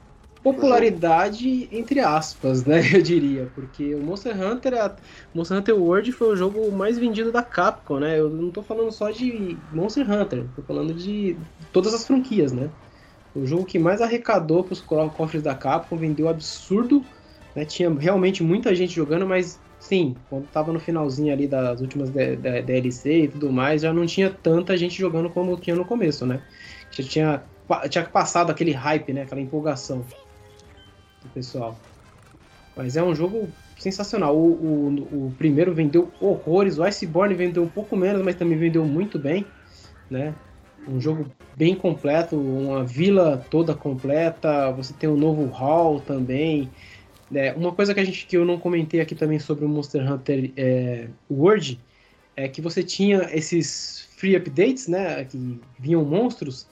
Popularidade entre aspas, né? [LAUGHS] Eu diria, porque o Monster Hunter, a- Monster Hunter World foi o jogo mais vendido da Capcom, né? Eu não tô falando só de Monster Hunter, tô falando de todas as franquias, né? O jogo que mais arrecadou pros co- cofres da Capcom, vendeu absurdo, né? Tinha realmente muita gente jogando, mas sim, quando tava no finalzinho ali das últimas DLC e tudo mais, já não tinha tanta gente jogando como tinha no começo, né? Já tinha, tinha passado aquele hype, né? Aquela empolgação do pessoal. Mas é um jogo sensacional. O, o, o primeiro vendeu horrores, o Iceborne vendeu um pouco menos, mas também vendeu muito bem, né? Um jogo bem completo, uma vila toda completa, você tem um novo hall também. Né? uma coisa que, a gente, que eu não comentei aqui também sobre o Monster Hunter é, World é que você tinha esses free updates, né? Que vinham monstros,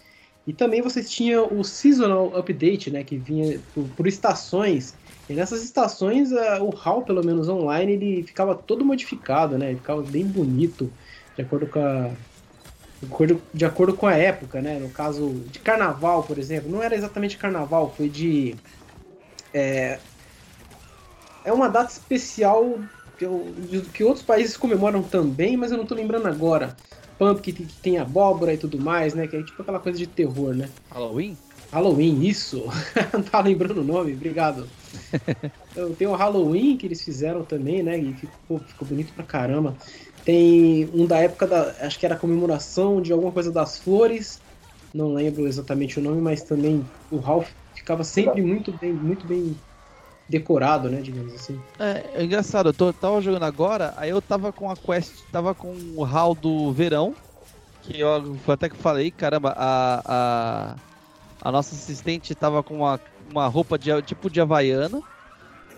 e também você tinha o Seasonal Update, né? Que vinha por, por estações. E nessas estações, eh, o HAL, pelo menos online, ele ficava todo modificado, né? Ele ficava bem bonito, de acordo com a. De acordo, de acordo com a época, né? No caso de carnaval, por exemplo. Não era exatamente carnaval, foi de. É, é uma data especial que, eu- que outros países comemoram também, mas eu não tô lembrando agora. Pumpkin que tem abóbora e tudo mais, né? Que é tipo aquela coisa de terror, né? Halloween? Halloween, isso. [LAUGHS] Não tá lembrando o nome, obrigado. [LAUGHS] Então, tem o Halloween que eles fizeram também, né? E ficou, ficou bonito pra caramba. Tem um da época da. Acho que era comemoração de alguma coisa das flores. Não lembro exatamente o nome, mas também o Ralph ficava sempre muito bem, muito bem decorado, né? Digamos assim. É, é engraçado, eu tô- tava jogando agora, aí eu tava com a quest, tava com o hall do verão, que eu até que falei, caramba, a, a, a nossa assistente tava com uma, uma roupa de, tipo de havaiana.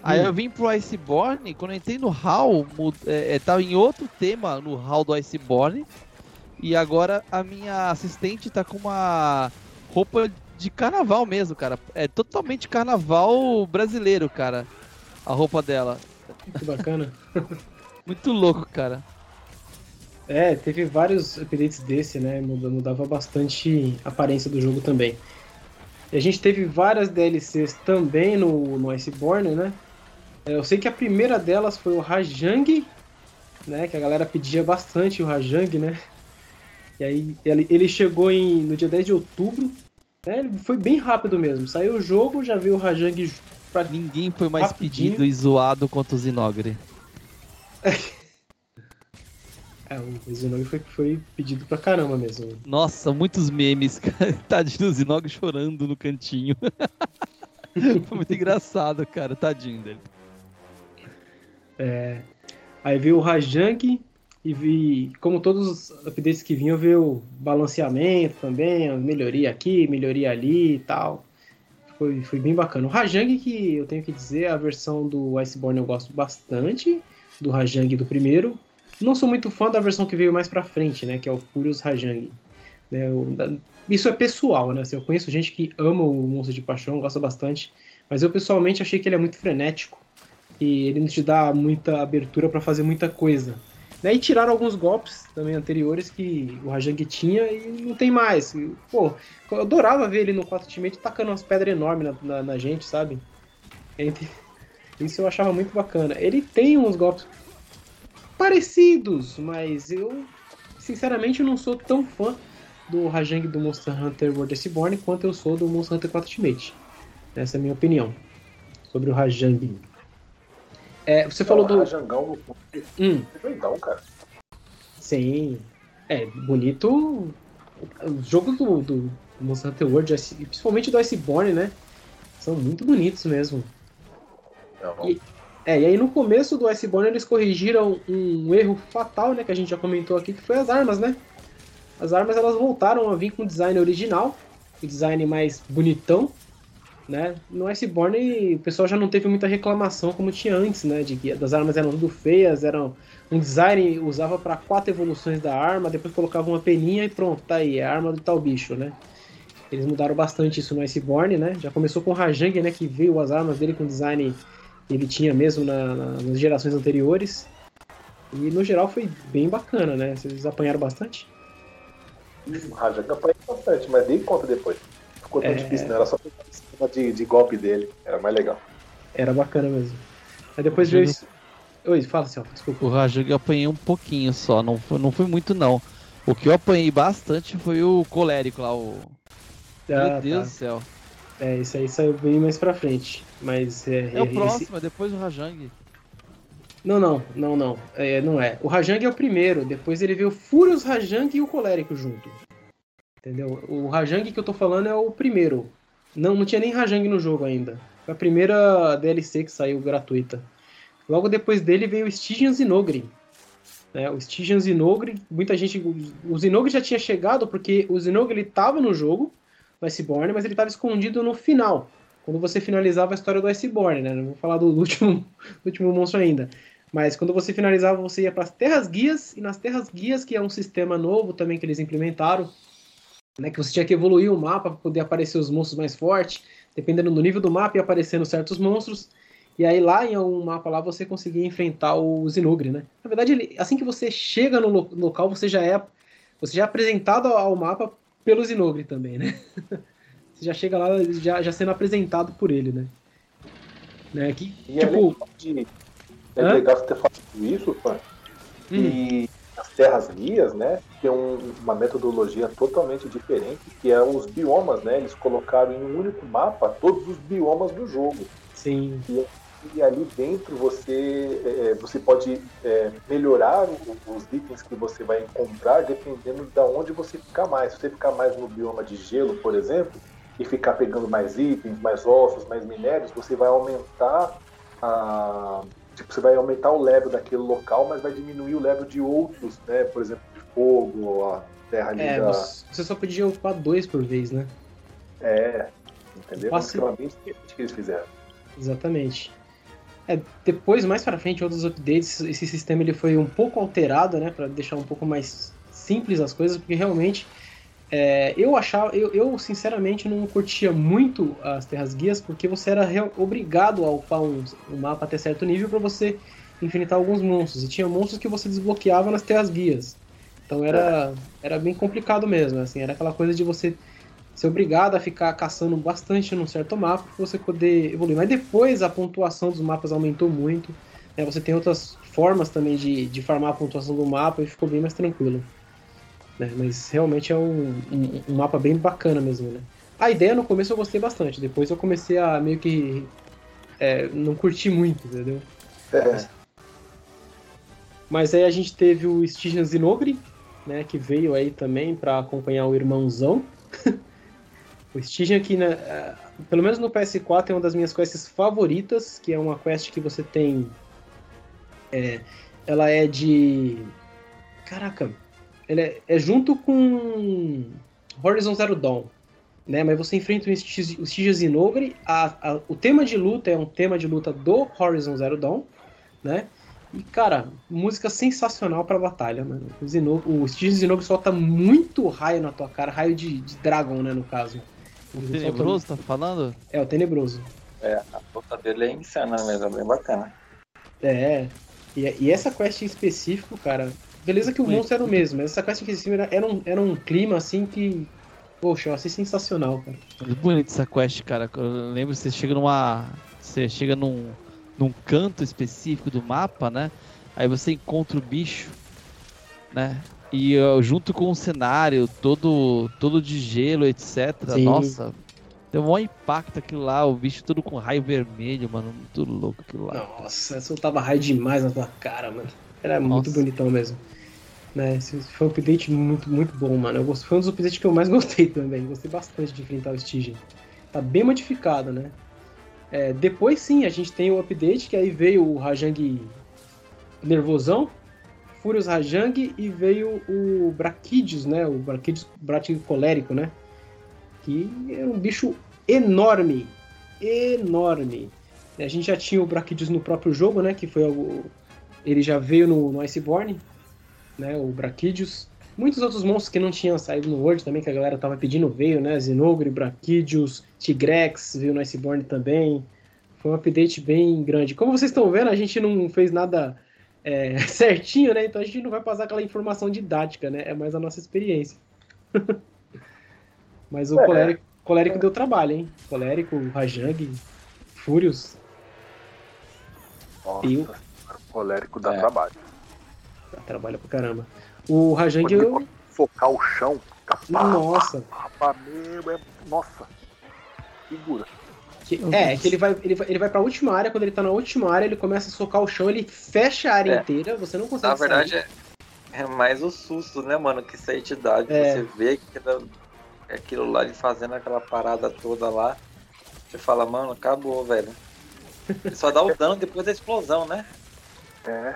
Aí Hum. eu vim pro Iceborne, quando eu entrei no hall, é, é, tava em outro tema no hall do Iceborne. E agora a minha assistente tá com uma roupa de carnaval mesmo, cara. É totalmente carnaval brasileiro, cara. A roupa dela. Que bacana. [LAUGHS] Muito louco, cara. É, teve vários updates desse, né? Muda- Mudava bastante a aparência do jogo também. E a gente teve várias DLCs também no, no Iceborne, né? É, Eu sei que a primeira delas foi o Rajang, né? Que a galera pedia bastante o Rajang, né? E aí ele, ele chegou em, no dia 10 de outubro. É, foi bem rápido mesmo. Saiu o jogo, já veio o Rajang pra... Ninguém foi mais rapidinho. pedido e zoado quanto o Zinogre. [LAUGHS] É, o Zinogre foi, foi pedido pra caramba mesmo. Nossa, muitos memes, cara. [LAUGHS] Tadinho do Zinogre chorando no cantinho. [LAUGHS] foi muito engraçado, cara. Tadinho dele. É, aí veio o Rajang e vi, como todos os updates que vinham, veio o balanceamento também, melhoria aqui, melhoria ali e tal. Foi, foi bem bacana. O Rajang, que eu tenho que dizer, a versão do Iceborne eu gosto bastante, do Rajang do primeiro. Não sou muito fã da versão que veio mais pra frente, né, que é o Furious Rajang. Né, eu, isso é pessoal, né, assim, eu conheço gente que ama o Monstro de Paixão, gosta bastante, mas eu pessoalmente achei que ele é muito frenético e ele não te dá muita abertura para fazer muita coisa. Né? E tiraram alguns golpes também anteriores que o Rajang tinha e não tem mais. E, pô, eu adorava ver ele no 4 Ultimate tacando umas pedras enormes na, na, na gente, sabe? Entre... Isso eu achava muito bacana. Ele tem uns golpes parecidos, mas eu sinceramente não sou tão fã do Rajang do Monster Hunter World Iceborne quanto eu sou do Monster Hunter 4 Ultimate. Essa é a minha opinião sobre o Rajang. É, você falou do. Rajangão no hum. Doidão, cara. Sim. É, bonito. Os jogos do, do Monster Hunter World, principalmente do Iceborne, né? São muito bonitos mesmo. E, é, e aí no começo do Iceborne eles corrigiram um erro fatal, né? Que a gente já comentou aqui, que foi as armas, né? As armas elas voltaram a vir com o design original, o design mais bonitão, né? No Iceborne o pessoal já não teve muita reclamação como tinha antes, né? De que as armas eram tudo feias, eram um design usava para quatro evoluções da arma, depois colocava uma peninha e pronto, tá aí, é a arma do tal bicho, né? Eles mudaram bastante isso no Iceborne, né? Já começou com o Rajang, né? Que veio as armas dele com design que ele tinha mesmo na, na, nas gerações anteriores. E no geral foi bem bacana, né? Vocês apanharam bastante? O Rajang apanhou bastante, mas dei conta depois ficou tão é... difícil, não. Era só pegar cima de, de golpe dele. Era mais legal. Era bacana mesmo. Aí depois veio isso. Oi, fala, Celso, desculpa. O Rajang eu apanhei um pouquinho só, não foi, não foi muito não. O que eu apanhei bastante foi o colérico lá, o. Ah, Meu Deus tá. do céu. É, isso aí saiu bem mais pra frente. Mas é. É o próximo, é depois o Rajang. Não, não, não, não. É, não é. O Rajang é o primeiro, depois ele veio o Furious Rajang e o Colérico junto. Entendeu? O Rajang que eu tô falando é o primeiro. Não, não tinha nem Rajang no jogo ainda. Foi a primeira DLC que saiu gratuita. Logo depois dele veio o Stygian Zinogre. Né? O Stygian Zinogre, muita gente... O Zinogre já tinha chegado porque o Zinogre ele tava no jogo, no Iceborne, mas ele estava escondido no final. Quando você finalizava a história do Iceborne, né? Não vou falar do [LAUGHS] último, do último monstro ainda. Mas quando você finalizava, você ia para as Terras Guias, e nas Terras Guias, que é um sistema novo também que eles implementaram, né, que você tinha que evoluir o mapa para poder aparecer os monstros mais fortes, dependendo do nível do mapa e aparecendo certos monstros. E aí lá em algum mapa lá você conseguia enfrentar o Zinugre, né? Na verdade, ele, assim que você chega no lo local, você já é você já é apresentado ao mapa pelo Zinugre também, né? [LAUGHS] você já chega lá já, já sendo apresentado por ele, né? né? Que, e é tipo... é legal, de... é legal você ter falado isso, fã. Hum. E as terras guias, né, tem um, uma metodologia totalmente diferente, que é os biomas, né? Eles colocaram em um único mapa todos os biomas do jogo. Sim. E, e ali dentro você, é, é você pode é, melhorar os itens que você vai encontrar dependendo de onde você ficar mais. Se você ficar mais no bioma de gelo, por exemplo, e ficar pegando mais itens, mais ossos, mais minérios, você vai aumentar a tipo, você vai aumentar o level daquele local, mas vai diminuir o level de outros, né? Por exemplo, de fogo, a terra ali é, da... Você só podia ocupar dois por vez, né? É, entendeu? Passe... É bem que eles fizeram. Exatamente. É, depois, mais para frente, outros updates, esse sistema ele foi um pouco alterado, né? para deixar um pouco mais simples as coisas, porque realmente é, eu achava, eu, eu, sinceramente não curtia muito as terras guias porque você era obrigado a upar um, um, mapa até certo nível para você enfrentar alguns monstros e tinha monstros que você desbloqueava nas terras guias. Então era, era bem complicado mesmo, assim, era aquela coisa de você ser obrigado a ficar caçando bastante num certo mapa para você poder evoluir. Mas depois a pontuação dos mapas aumentou muito. Né? Você tem outras formas também de, de farmar a pontuação do mapa e ficou bem mais tranquilo. Né? Mas realmente é um, um, um, mapa bem bacana mesmo, né? A ideia no começo eu gostei bastante, depois eu comecei a meio que é, não curti muito, entendeu? É. Mas aí a gente teve o Stygian Zinogre, né, que veio aí também para acompanhar o irmãozão. [LAUGHS] o Stygian aqui, né, é, pelo menos no PS4 é uma das minhas quests favoritas, que é uma quest que você tem é, ela é de caraca, ela é, é junto com Horizon Zero Dawn né? Mas você enfrenta o Stygia Zinogre. A, a, o tema de luta é um tema de luta do Horizon Zero Dawn, né? E, cara, música sensacional pra batalha, mano. O, Zinogre, o Stygia Zinogre solta muito raio na tua cara, raio de, de Dragon, né, no caso. O Tenebroso, solta... tá falando? É, o Tenebroso. É, a luta dele é insana mesmo, é bem bacana. É, e, e essa quest em específico, cara, beleza que o monstro era o mesmo, mas essa quest em específico era, era, um, era um clima, assim, que Poxa, eu achei sensacional, cara. Muito bonito essa quest, cara. Eu lembro que você chega numa. Você chega num, num canto específico do mapa, né? Aí você encontra o bicho, né? E uh, junto com o cenário todo, todo de gelo, etc. Sim. Nossa, deu um impacto aquilo lá, o bicho todo com raio vermelho, mano. Muito louco aquilo lá. Nossa, soltava raio demais na tua cara, mano. Era Nossa. muito bonitão mesmo. Né? Foi um update muito, muito bom, mano. Eu foi um dos updates que eu mais [LAUGHS] gostei também. Gostei bastante de enfrentar o Stygian. Tá bem modificado, né? É, depois sim, a gente tem o update, que aí veio o Rajang nervosão, Furious Rajang e veio o Brachidius, né? O Brachidius colérico, né? Que é um bicho enorme, enorme. A gente já tinha o Brachidius no próprio jogo, né? Que foi o... Ele já veio no, no Iceborne, né? O Brachidius. Muitos outros monstros que não tinham saído no World também, que a galera tava pedindo, veio, né? Zinogre, Brachidius, Tigrex, veio no Iceborne também. Foi um update bem grande. Como vocês estão vendo, a gente não fez nada é, [LAUGHS] certinho, né? Então a gente não vai passar aquela informação didática, né? É mais a nossa experiência. [LAUGHS] Mas o é, colérico, colérico é. deu trabalho, hein? Colérico, Rajang, Fúrios. Nossa, e o colérico dá é. trabalho. Trabalha pra caramba. O Rajang. Eu... Focar o chão. Nossa. Mesmo, é... Nossa. Figura. Que, é, que ele vai, ele, vai, ele vai pra última área, quando ele tá na última área, ele começa a socar o chão, ele fecha a área é. inteira, você não consegue Na verdade, sair. é, é mais o susto, né, mano, que isso aí te dá. De é. Você vê aquilo, aquilo lá de fazendo aquela parada toda lá. Você fala, mano, acabou, velho. Ele só dá o dano depois da explosão, né? É.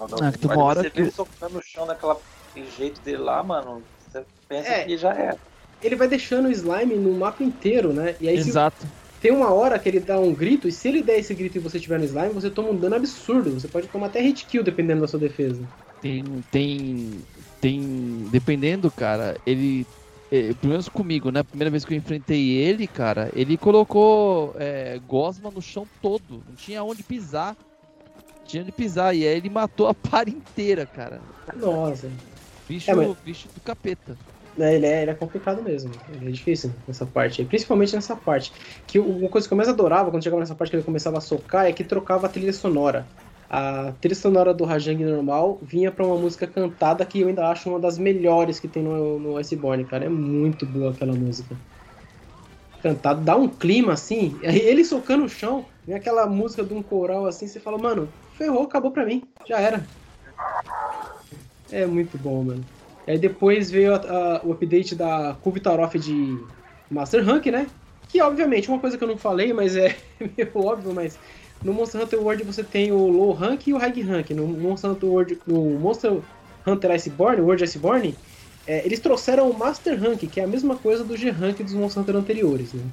Ah, que uma hora você que... socando no chão daquele jeito dele lá, mano, você pensa é, que já é. Ele vai deixando o slime no mapa inteiro, né? E aí Exato. tem uma hora que ele dá um grito, e se ele der esse grito e você tiver no slime, você toma um dano absurdo. Você pode tomar até hit kill dependendo da sua defesa. Tem. Tem. Tem. Dependendo, cara, ele é, pelo menos comigo, né? Primeira vez que eu enfrentei ele, cara, ele colocou é, gosma no chão todo. Não tinha onde pisar tinha de pisar. E aí ele matou a par inteira, cara. Nossa. Bicho, é, mas... bicho do capeta. É, ele, é, ele é complicado mesmo. Ele é difícil nessa parte. Principalmente nessa parte. Que uma coisa que eu mais adorava quando chegava nessa parte que ele começava a socar é que trocava a trilha sonora. A trilha sonora do Rajang normal vinha para uma música cantada que eu ainda acho uma das melhores que tem no, no Iceborne, cara. É muito boa aquela música. Cantado, dá um clima assim. Ele socando o chão, vem aquela música de um coral assim, você fala, mano, ferrou, acabou pra mim. Já era. É muito bom, mano. Aí depois veio a, a, o update da Kubitaroff de Master Rank, né? Que obviamente, uma coisa que eu não falei, mas é [LAUGHS] meio óbvio, mas no Monster Hunter World você tem o Low Rank e o High Rank. No Monster Hunter World, no Monster Hunter Iceborne, World Iceborne, é, eles trouxeram o Master Rank, que é a mesma coisa do G Rank dos Monster Hunter anteriores, né?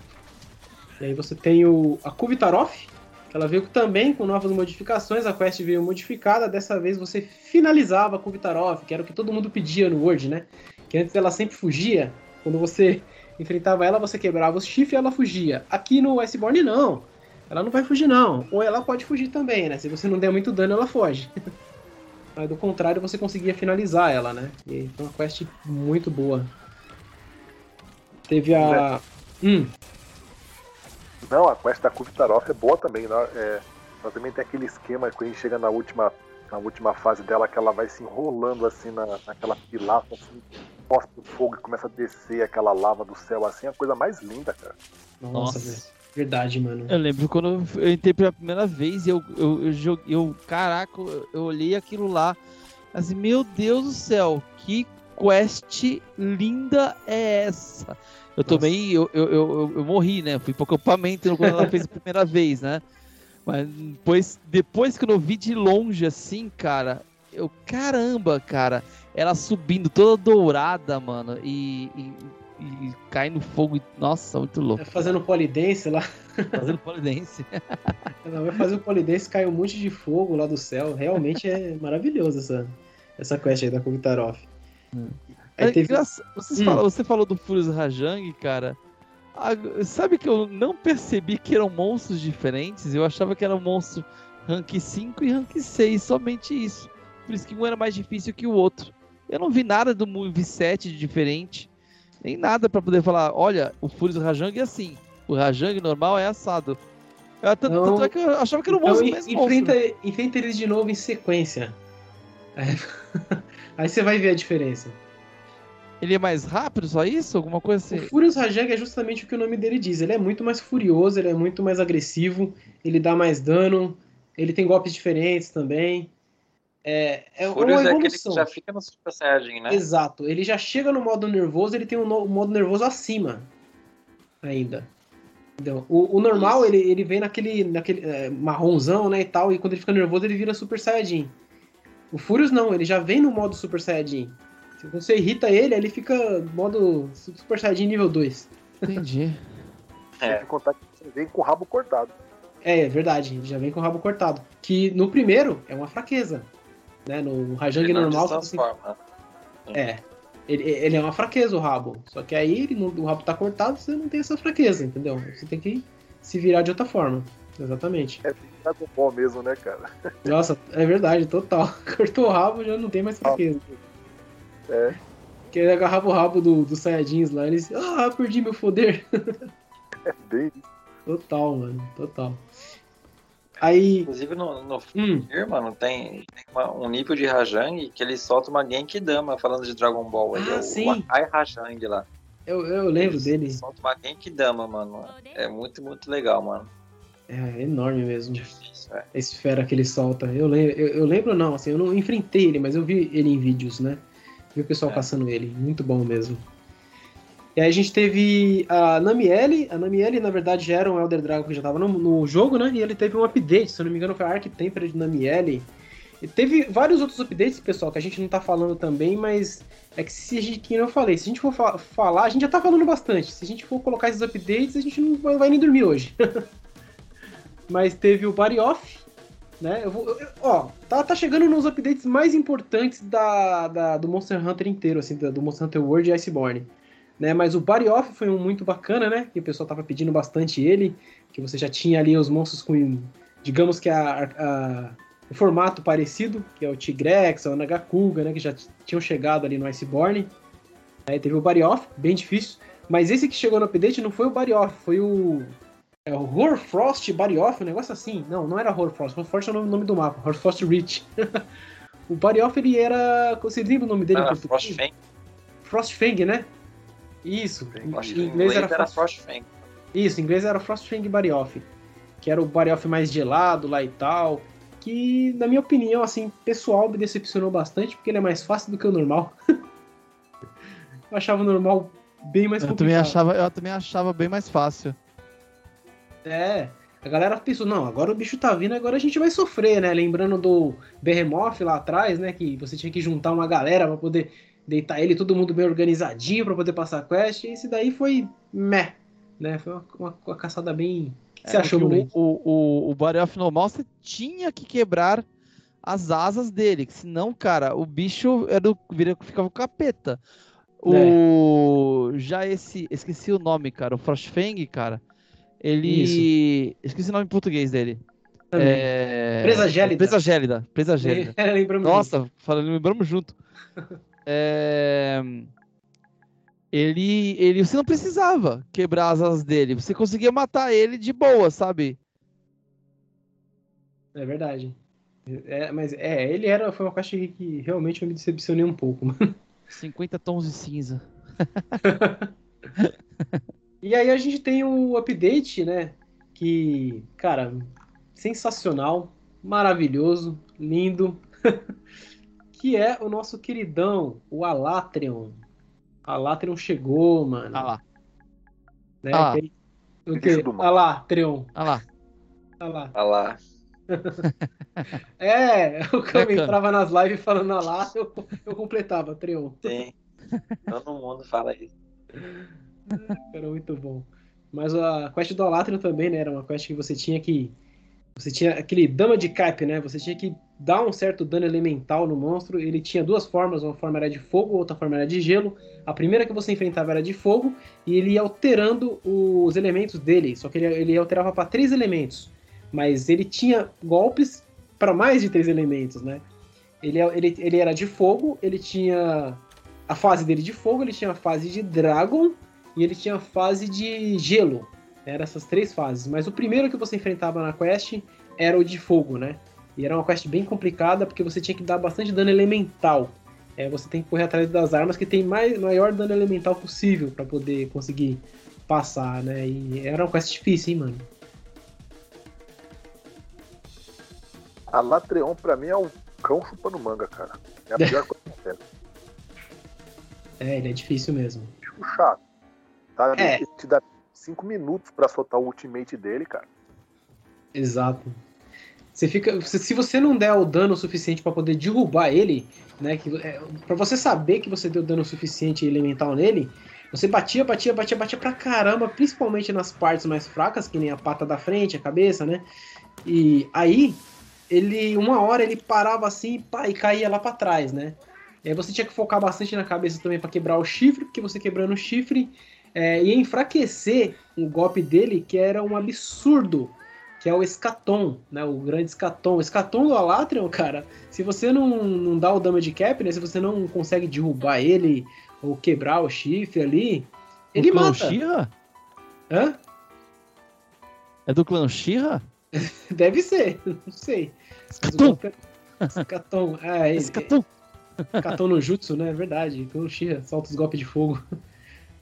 E aí você tem o, a Kubitaroff, ela veio também com novas modificações, a quest veio modificada, dessa vez você finalizava com o Vitaroff, que era o que todo mundo pedia no Word, né? Que antes ela sempre fugia, quando você [LAUGHS] enfrentava ela, você quebrava os chifres e ela fugia. Aqui no Iceborne não, ela não vai fugir não, ou ela pode fugir também, né? Se você não der muito dano, ela foge. [LAUGHS] Mas do contrário, você conseguia finalizar ela, né? E foi uma quest muito boa. Teve a... Hum... Não, a quest da Kuvitaroff é boa também. Né? É, ela também tem aquele esquema que a gente chega na última, na última fase dela, que ela vai se enrolando assim na, naquela pilata, assim, mostra o fogo e começa a descer aquela lava do céu assim, é a coisa mais linda, cara. Nossa, velho. Verdade, mano. Eu lembro quando eu entrei pela primeira vez e eu, eu, eu, joguei, eu caraca, eu olhei aquilo lá, assim, meu Deus do céu, que quest linda é essa? Eu tomei, eu, eu, eu, eu, morri, né? Fui pro acampamento quando ela fez a primeira vez, né? Mas depois, depois que eu vi de longe assim, cara, eu, caramba, cara, ela subindo toda dourada, mano, e, e, e cai no fogo. Nossa, muito louco. É fazendo polidense lá. Fazendo polidense. [LAUGHS] Ela vai fazer o polidense, cai um monte de fogo lá do céu. Realmente é maravilhoso essa, essa quest aí da Kovitaroff. Hum. É, teve... você, hum. falou, você falou do Furious Rajang, cara. Sabe que eu não percebi que eram monstros diferentes? Eu achava que era um monstro rank 5 e rank 6, somente isso. Por isso que um era mais difícil que o outro. Eu não vi nada do Move 7 de diferente, nem nada para poder falar, olha, o Furious Rajang é assim, o Rajang normal é assado. Eu, tanto, tanto é que eu achava que era um então, monstro então, mesmo. Enfrenta, monstro. enfrenta eles de novo em sequência. [LAUGHS] Aí você vai ver a diferença. Ele é mais rápido, só isso? Alguma coisa assim? O Furious Rajang é justamente o que o nome dele diz. Ele é muito mais furioso, ele é muito mais agressivo, ele dá mais dano, ele tem golpes diferentes também. É, é Furious uma é aquele que já fica no Super Saiyajin, né? Exato. Ele já chega no modo nervoso, ele tem um, no, modo nervoso acima ainda. Entendeu? O, o normal, ele, ele vem naquele, naquele é, marronzão, né, e tal, e quando ele fica nervoso, ele vira Super Saiyajin. O Furious não, ele já vem no modo Super Saiyajin. Se você irrita ele, ele fica modo Super Saiyajin nível 2. Entendi. é. Sem contar que você vem com o rabo cortado. É, é verdade, ele já vem com o rabo cortado. Que no primeiro é uma fraqueza. Né? No Rajang normal. Você... É. Ele, ele, é uma fraqueza o rabo. Só que aí ele, o rabo tá cortado, você não tem essa fraqueza, entendeu? Você tem que se virar de outra forma. Exatamente. É Dragon Ball mesmo, né, cara? Nossa, é verdade, total. [LAUGHS] Cortou o rabo, já não tem mais fraqueza. É. Que ele agarrava o rabo do, dos Saiyajins lá, eles. Ah, perdi meu poder. É bem Total, mano, total. Aí... Inclusive no, no hum. mano, tem, tem uma, um nível de Rajang que ele solta uma Genkidama falando de Dragon Ball. Ah, é sim. o Akai Rajang lá. Eu, eu lembro ele dele. Solta uma Genkidama, mano. É muito, muito legal, mano. É enorme mesmo. Difícil, é. A esfera que ele solta. Eu lembro, eu, eu, lembro não, assim, eu não enfrentei ele, mas eu vi ele em vídeos, né? Vi o pessoal é. caçando ele. Muito bom mesmo. E aí a gente teve a Namielle. A Namielle, na verdade, já era um Elder Dragon que já estava no, no, jogo, né? E ele teve um update, se eu não me engano, foi a Arc Temper de Namielle. E teve vários outros updates, pessoal, que a gente não tá falando também, mas é que se a gente, que eu falei, se a gente for fa falar, a gente já tá falando bastante. Se a gente for colocar esses updates, a gente não vai, vai nem dormir hoje. [LAUGHS] mas teve o Barioff, né? Eu vou, eu, ó, tá, tá chegando nos updates mais importantes da, da, do Monster Hunter inteiro, assim, do Monster Hunter World e Iceborne né? Mas o Body Off foi um muito bacana, né? Que o pessoal tava pedindo bastante ele, que você já tinha ali os monstros com, digamos que a, a o formato parecido, que é o Tigrex, o Nagakuga, né? Que já tinham chegado ali no Iceborne. Aí teve o Body Off, bem difícil. Mas esse que chegou no update não foi o Body Off, foi o é o Horfrost Barioff, um negócio assim. Não, não era Horfrost. Horfrost é o nome do mapa. Horfrost Reach. [LAUGHS] o Barioff, ele era... Você lembra o nome dele ah, em? Frostfang. Frostfang, né? Isso. Em, inglês, inglês era, era Frostfang. Isso, em inglês era Frostfang Barioff. Que era o Barioff mais gelado lá e tal. Que, na minha opinião, assim, pessoal, me decepcionou bastante, porque ele é mais fácil do que o normal. [LAUGHS] eu achava o normal bem mais eu complicado. Também achava, eu também achava bem mais fácil. É, a galera pensou, não, agora o bicho tá vindo, agora a gente vai sofrer, né? Lembrando do Behemoth lá atrás, né? Que você tinha que juntar uma galera para poder deitar ele todo mundo bem organizadinho para poder passar a quest. E esse daí foi meh, né? Foi uma, uma, uma caçada bem. O que é, você achou, o, o, o, o Body of Normal você tinha que quebrar as asas dele, senão, cara, o bicho era o, ficava o capeta. O é. já esse, esqueci o nome, cara, o Frostfang, cara. Ele Isso. esqueci o nome em português dele. É... Presa Gélida. Presa Gélida. Presa Gélida. [LAUGHS] É, Nossa, falando, lembramos junto. é... ele, ele, você não precisava quebrar as asas dele, você conseguia matar ele de boa, sabe? É verdade. É, mas é, ele era, foi uma caixa que realmente eu me decepcionei um pouco, mano. 50 tons de cinza. [LAUGHS] e aí a gente tem o update, né? Que, cara, sensacional, maravilhoso, lindo. [LAUGHS] que é o nosso queridão, o Alatrion. Alatrion chegou, mano. Ah lá. Né? Ah. Que- O mal. Alatrion. Ah lá. Ah lá. Olha lá. [LAUGHS] É, o Bacana. entrava nas lives falando ah lá, eu, eu completava, Treon. Tem. [LAUGHS] Todo mundo fala isso. [LAUGHS] Era muito bom. Mas a quest do Alatrion também, né? Era uma quest que você tinha que. Você tinha aquele dama de cap, né? Você tinha que dar um certo dano elemental no monstro. Ele tinha duas formas, uma forma era de fogo, outra forma era de gelo. A primeira que você enfrentava era de fogo, e ele ia alterando os elementos dele. Só que ele, ele alterava para três elementos. Mas ele tinha golpes para mais de três elementos, né? Ele, ele, ele era de fogo, ele tinha a fase dele de fogo, ele tinha a fase de Dragon e ele tinha a fase de gelo. Eram essas três fases. Mas o primeiro que você enfrentava na quest era o de fogo, né? E era uma quest bem complicada porque você tinha que dar bastante dano elemental. É, você tem que correr atrás das armas que tem mais, maior dano elemental possível para poder conseguir passar, né? E era uma quest difícil, hein, mano? A Latreon, pra mim, é um cão chupando manga, cara. É a pior [LAUGHS] coisa que tem. É, ele é difícil mesmo. Bicho chato. Tá? É. Ele te dá 5 minutos pra soltar o ultimate dele, cara. Exato. Você fica, se você não der o dano suficiente para poder derrubar ele, né, que é, para você saber que você deu dano suficiente elemental nele, você batia, batia, batia, batia pra caramba, principalmente nas partes mais fracas, que nem a pata da frente, a cabeça, né? E aí ele uma hora ele parava assim, pá, e caía lá pra trás, né? E aí você tinha que focar bastante na cabeça também para quebrar o chifre, porque você quebrando o chifre é, ia enfraquecer o golpe dele, que era um absurdo que é o Escaton, né? O grande Escaton. O Escaton do Alatrion, cara, se você não, não dá o damage cap, né? Se você não consegue derrubar ele ou quebrar o chifre ali, ele do clã mata. Shira? Hã? É do clã Shira? [LAUGHS] Deve ser, não sei. Escaton! é- Escaton, é, ele, Escaton! Escaton no Jutsu, né? É verdade. O Shira solta os golpes de fogo.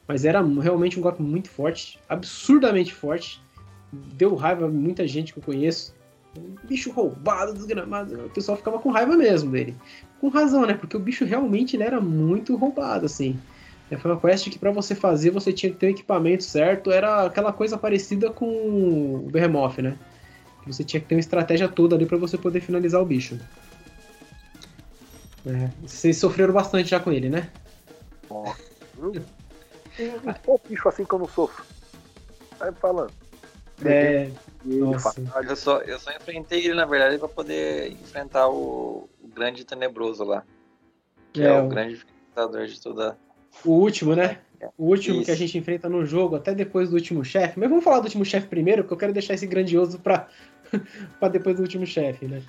Mas era realmente um golpe muito forte, absurdamente forte. Deu raiva a muita gente que eu conheço. Um bicho roubado, desgramado. O pessoal ficava com raiva mesmo dele. Com razão, né? Porque o bicho realmente ele era muito roubado, assim. É, Foi uma quest que pra você fazer você tinha que ter o equipamento certo. Era aquela coisa parecida com o Behemoth, né? Você tinha que ter uma estratégia toda ali pra você poder finalizar o bicho. É, vocês sofreram bastante já com ele, né? Nossa. Eu- Um pouco bicho assim que eu não sofro. Aí falando. É. Eu só, eu só enfrentei ele, na verdade, pra poder enfrentar o, o grande tenebroso lá. Que é, É, o o- grande enfrentador de toda. O último, né? O último Isso. que a gente enfrenta no jogo, até depois do último chefe. Mas vamos falar do último chefe primeiro, porque eu quero deixar esse grandioso pra, [LAUGHS] pra depois do último chefe, né?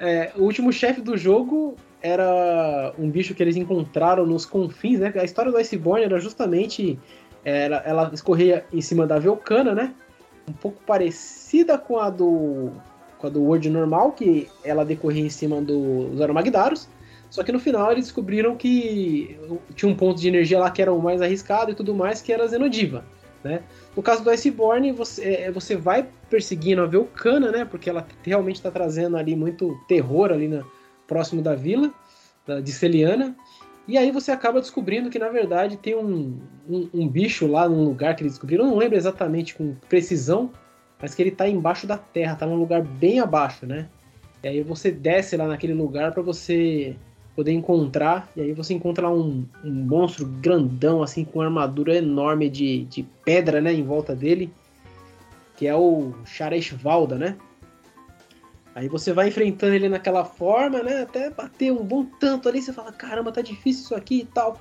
É, o último chefe do jogo era um bicho que eles encontraram nos confins, né? A história do Iceborne era justamente. Era, ela escorria em cima da Velcana, né? Um pouco parecida com a do. com a do World normal, que ela decorria em cima do- dos Aromagdaros. Só que no final eles descobriram que tinha um ponto de energia lá que era o mais arriscado e tudo mais, que era a Zenodiva, né? No caso do Iceborne, você, é, você vai perseguindo a Velcana, né? Porque ela realmente está trazendo ali muito terror ali na, próximo da vila de Celiana. E aí você acaba descobrindo que, na verdade, tem um, um, um bicho lá num lugar que eles descobriram. Eu não lembro exatamente com precisão, mas que ele tá embaixo da terra, tá num lugar bem abaixo, né? E aí você desce lá naquele lugar para você poder encontrar. E aí você encontra lá um, um monstro grandão, assim, com armadura enorme de, de pedra, né, em volta dele. Que é o Chareshvalda, né? Aí você vai enfrentando ele naquela forma, né? Até bater um bom tanto ali, você fala, caramba, tá difícil isso aqui e tal.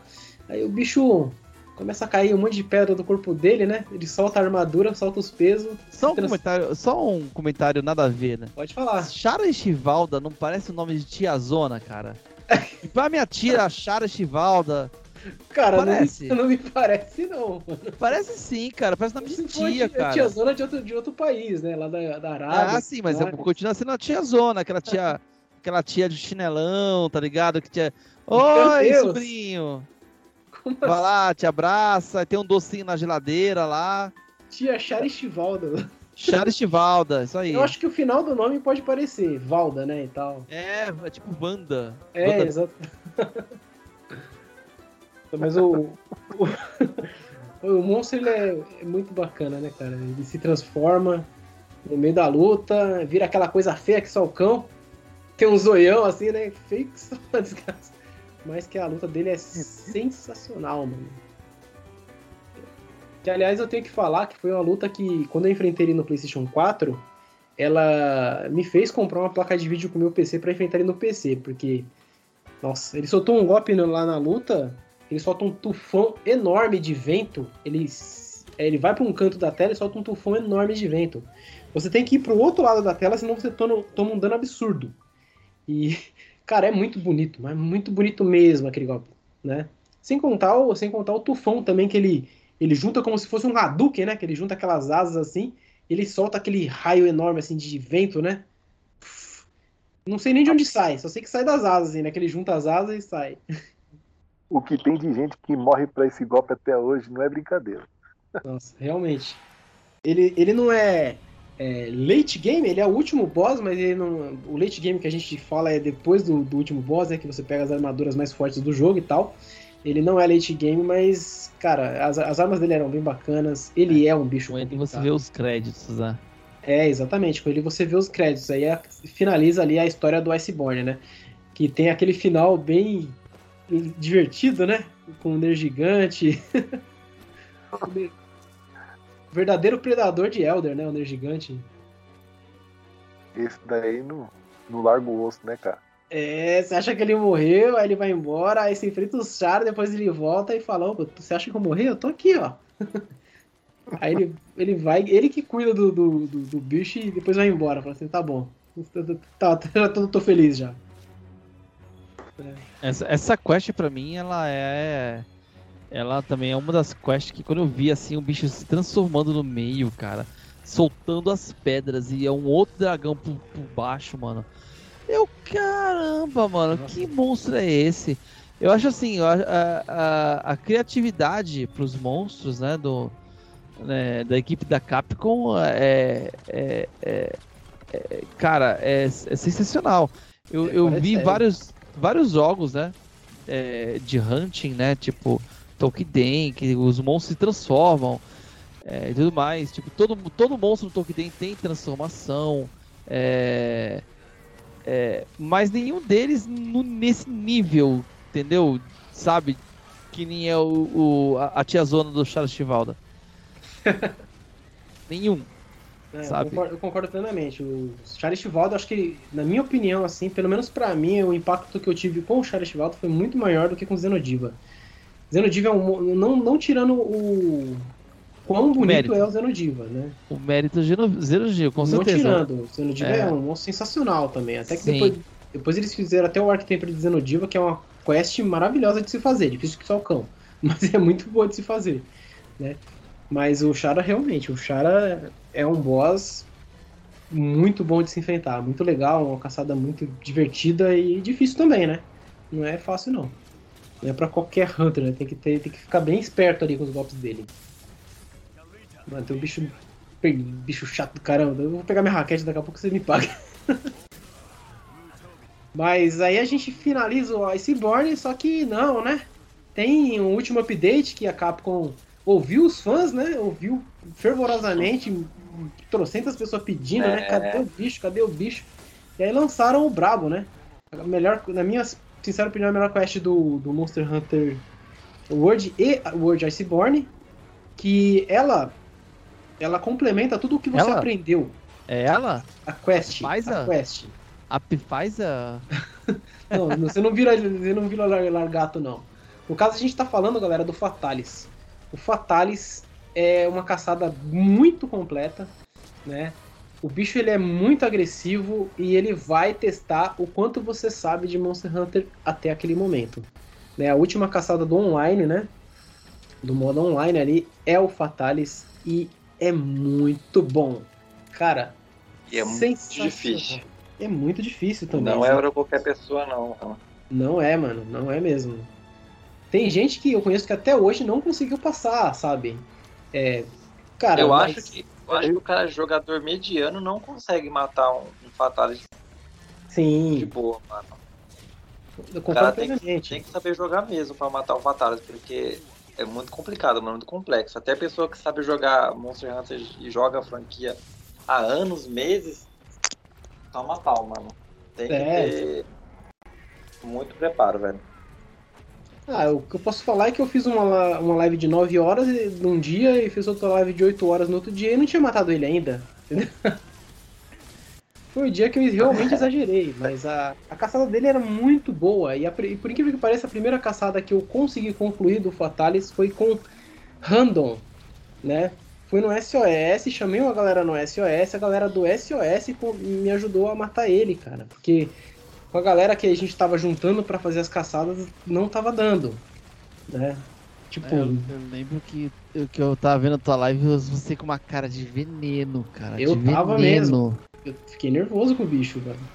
Aí o bicho começa a cair um monte de pedra do corpo dele, né? Ele solta a armadura, solta os pesos. Só um Trans- comentário, só um comentário nada a ver, né? Pode falar. Chara Chivalda não parece o nome de tiazona, cara. [LAUGHS] E pra minha tia, a Chara Chivalda, Cara, não, Parece. me- [LAUGHS] não me parece, não. parece sim, cara. Parece nome de tia, tia, cara. tia zona de outro, de outro país, né? Lá da, da Arábia. Ah, sim, mas é, continua sendo a tiazona, aquela tia, [LAUGHS] aquela tia de chinelão, tá ligado? Que tia... Oi, sobrinho. Como Vai lá, te abraça, tem um docinho na geladeira lá. Tia Charistivalda. Charles Valda, isso aí. Eu acho que o final do nome pode parecer Valda, né, e tal. É, é tipo Wanda. É, exato. [LAUGHS] Mas o, o, [LAUGHS] o monstro ele é, é muito bacana, né, cara? Ele se transforma no meio da luta, vira aquela coisa feia que só o cão. Tem um zoião assim, né? Feio que só uma desgraça. Mas que a luta dele é sensacional, mano. Que aliás eu tenho que falar que foi uma luta que, quando eu enfrentei ele no PlayStation 4, ela me fez comprar uma placa de vídeo com o meu PC pra enfrentar ele no PC, porque. Nossa, ele soltou um golpe lá na luta, ele solta um tufão enorme de vento, ele, é, ele vai pra um canto da tela e solta um tufão enorme de vento. Você tem que ir pro outro lado da tela, senão você toma, toma um dano absurdo. E, [LAUGHS] cara, é muito bonito, mas muito bonito mesmo aquele golpe, né? Sem contar o, sem contar o tufão também, que ele, ele junta como se fosse um Hadouken, né? Que ele junta aquelas asas assim, ele solta aquele raio enorme assim de vento, né? Não sei nem de onde sai, só sei que sai das asas, assim, né? Que ele junta as asas e sai. [LAUGHS] O que tem de gente que morre pra esse golpe até hoje não é brincadeira. Nossa, realmente. Ele, ele não é, é late game, ele é o último boss, mas ele não. O late game que a gente fala é depois do, do último boss, né? Que você pega as armaduras mais fortes do jogo e tal. Ele não é late game, mas, cara, as, as armas dele eram bem bacanas. Ele é um bicho Com você vê os créditos, né? É, exatamente. Com ele você vê os créditos. Aí é- finaliza ali a história do Iceborne, né? Que tem aquele final bem divertido, né? Com o Ner Gigante. [LAUGHS] Verdadeiro predador de Elder, né? O Ner Gigante. Esse daí não, não larga o osso, né, cara? É, você acha que ele morreu, aí ele vai embora, aí você enfrenta os Char, depois ele volta e fala, "Ô, você acha que eu morri? Eu tô aqui, ó. [LAUGHS] aí ele, ele vai, ele que cuida do, do, do, do bicho e depois vai embora. Fala assim, tá bom. Tá, [LAUGHS] tá, já tô, tô feliz já. Essa, essa quest pra mim, ela é. Ela também é uma das quests que quando eu vi assim o bicho se transformando no meio, cara, soltando as pedras e é um outro dragão por, por baixo, mano. Eu, caramba, mano, Nossa. que monstro é esse? Eu acho assim, a, a, a, criatividade pros monstros, né, do, né, da equipe da Capcom é, é, é- é- cara, é, é sensacional. Eu, É, eu vi sério. vários, vários jogos, né, é, de hunting, né, tipo Tokiden, que os monstros se transformam é, e tudo mais. Tipo, todo, todo monstro do Tokiden tem transformação, é, é, mas nenhum deles no- nesse nível, entendeu? Sabe? Que nem é o, o- a, a tia Zona do Charles Chivalda. [LAUGHS] nenhum. É, Sabe? Eu, concordo, eu concordo plenamente. O Charles Chivaldo, acho que, na minha opinião, assim, pelo menos pra mim, o impacto que eu tive com o Charles Chivaldo foi muito maior do que com o Zenodiva. Zenodiva é um. Não, não tirando o. Quão bonito mérito. é o Zenodiva, né? O mérito Geno- Zero G, com não certeza. tirando. O Zenodiva é. É. um monstro sensacional também. Até que Sim. depois, depois eles fizeram até o Arquitempo de Zenodiva, que é uma quest maravilhosa de se fazer. Difícil que só o cão. [LAUGHS] Mas é muito boa de se fazer. Né? Mas o Chara, realmente, o Chara é um boss muito bom de se enfrentar. Muito legal, uma caçada muito divertida e difícil também, né? Não é fácil, não. Não é pra qualquer Hunter, né? Tem que, ter, tem que ficar bem esperto ali com os golpes dele. Mano, tem um bicho, bicho chato do caramba. Eu vou pegar minha raquete, daqui a pouco você me paga. [LAUGHS] Mas aí a gente finaliza o Iceborne, só que não, né? Tem um último update que a Capcom ouviu os fãs, né? Ouviu fervorosamente, trocentas pessoas pedindo, né? É. Cadê o bicho? Cadê o bicho? E aí lançaram o Brabo, né? A melhor, na minha sincera opinião, a melhor quest do, do Monster Hunter World e World Iceborne, que ela ela complementa tudo o que você Ela? aprendeu. É ela? A quest. Faz a a- quest. A Pfizer? [LAUGHS] Não, você não vira, você não vira lar- largato, não. No caso, a gente tá falando, galera, do Fatalis. O Fatalis é uma caçada muito completa, né? O bicho ele é muito agressivo e ele vai testar o quanto você sabe de Monster Hunter até aquele momento. Né? A última caçada do online, né? Do modo online ali é o Fatalis e é muito bom. Cara, E é muito difícil. É muito difícil também. Não é sabe? pra qualquer pessoa, não. não. Não é, mano, não é mesmo. Tem gente que eu conheço que até hoje não conseguiu passar, sabe? É, cara, eu mas... acho que eu acho que o cara jogador mediano não consegue matar um, um Fatality Sim. de boa, mano. Eu O cara tem que, tem que saber jogar mesmo pra matar o Fatality, porque é muito complicado, mano, muito complexo. Até a pessoa que sabe jogar Monster Hunter e joga a franquia há anos, meses, toma pau, mano. Tem que É. ter muito preparo, velho. Ah, o que eu posso falar é que eu fiz uma, uma live de 9 horas num dia e fiz outra live de 8 horas no outro dia e não tinha matado ele ainda. Entendeu? [LAUGHS] Foi o dia que eu realmente exagerei, mas a, a caçada dele era muito boa. E, a e por incrível que pareça, a primeira caçada que eu consegui concluir do Fatalis foi com Random, né? Fui no SOS, chamei uma galera no SOS, a galera do SOS me ajudou a matar ele, cara. Porque com a galera que a gente tava juntando pra fazer as caçadas, não tava dando, né? Tipo, É, eu, eu lembro que, eu- que eu tava vendo a tua live você com uma cara de veneno, cara. Eu de tava veneno. mesmo. eu fiquei nervoso com o bicho, velho.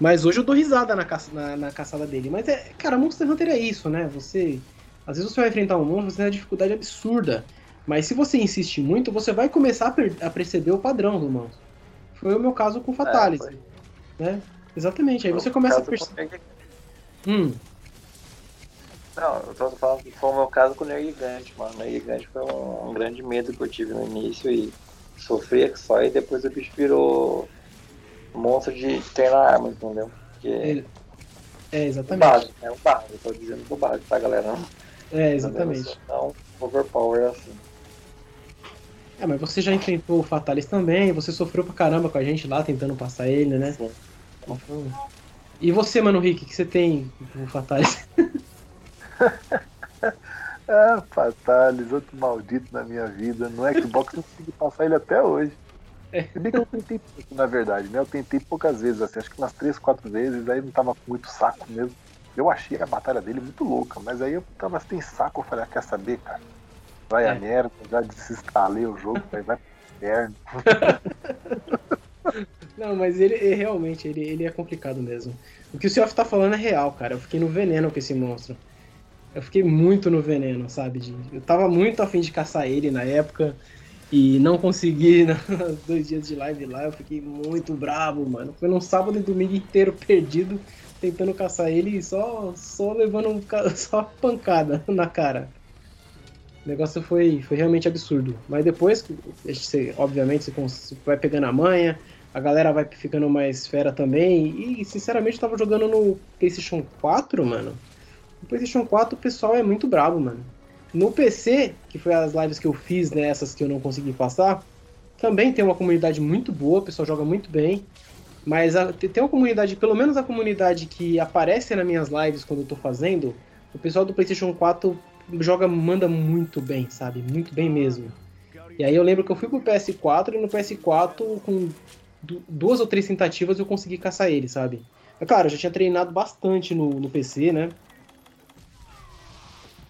Mas hoje eu dou risada na, caça, na, na caçada dele. Mas é, cara, Monster Hunter é isso, né? Você. Às vezes você vai enfrentar um monstro, você tem uma dificuldade absurda. Mas se você insistir muito, você vai começar a, per- a perceber o padrão do monstro. Foi o meu caso com o Fatalis. foi. né? Exatamente. Aí você começa a perceber. Hum, Não, eu tô falando que foi o meu caso com o Neo Gigante, mano. O Neo Gigante foi um, um grande medo que eu tive no início e sofria que só e depois o bicho virou monstro de treinar arma, entendeu? Porque Ele- é, o exatamente. básico, é o básico, eu tô dizendo do básico, tá galera? Não, É, exatamente. Não overpower assim. É, mas você já enfrentou o Fatalis também, você sofreu pra caramba com a gente lá tentando passar ele, né? Sim. E você, mano, Rick, o que você tem o Fatalis? [LAUGHS] Ah, Fatalis, outro maldito na minha vida. No Xbox eu consegui passar ele até hoje. Se bem que eu tentei pouco, na verdade, né? Eu tentei poucas vezes, assim, acho que umas três, quatro vezes, aí não tava com muito saco mesmo. Eu achei a batalha dele muito louca, mas aí eu tava sem saco, eu falei, ah, quer saber, cara? Vai É. a merda, já desinstalei o jogo, vai, vai pro inferno. [LAUGHS] Não, mas ele, ele realmente, ele, ele é complicado mesmo. O que o Seoff tá falando é real, cara. Eu fiquei no veneno com esse monstro. Eu fiquei muito no veneno, sabe? Eu tava muito afim de caçar ele na época e não consegui nos [LAUGHS] dois dias de live lá. Eu fiquei muito bravo, mano. Foi num sábado e domingo inteiro perdido, tentando caçar ele e só, só levando um [LAUGHS] só pancada na cara. O negócio foi, foi realmente absurdo. Mas depois, obviamente, você vai pegando a manha, a galera vai ficando mais fera também. E, sinceramente, eu tava jogando no PlayStation 4, mano. No PlayStation 4 o pessoal é muito brabo, mano. No PC, que foi as lives que eu fiz, né, que eu não consegui passar, também tem uma comunidade muito boa, o pessoal joga muito bem. Mas a- te- tem uma comunidade, pelo menos a comunidade que aparece nas minhas lives quando eu tô fazendo, o pessoal do PlayStation 4 joga, manda muito bem, sabe? Muito bem mesmo. E aí eu lembro que eu fui pro PS4 e no PS4, com duas ou três tentativas, eu consegui caçar ele, sabe? É claro, eu já tinha treinado bastante no, no PC, né?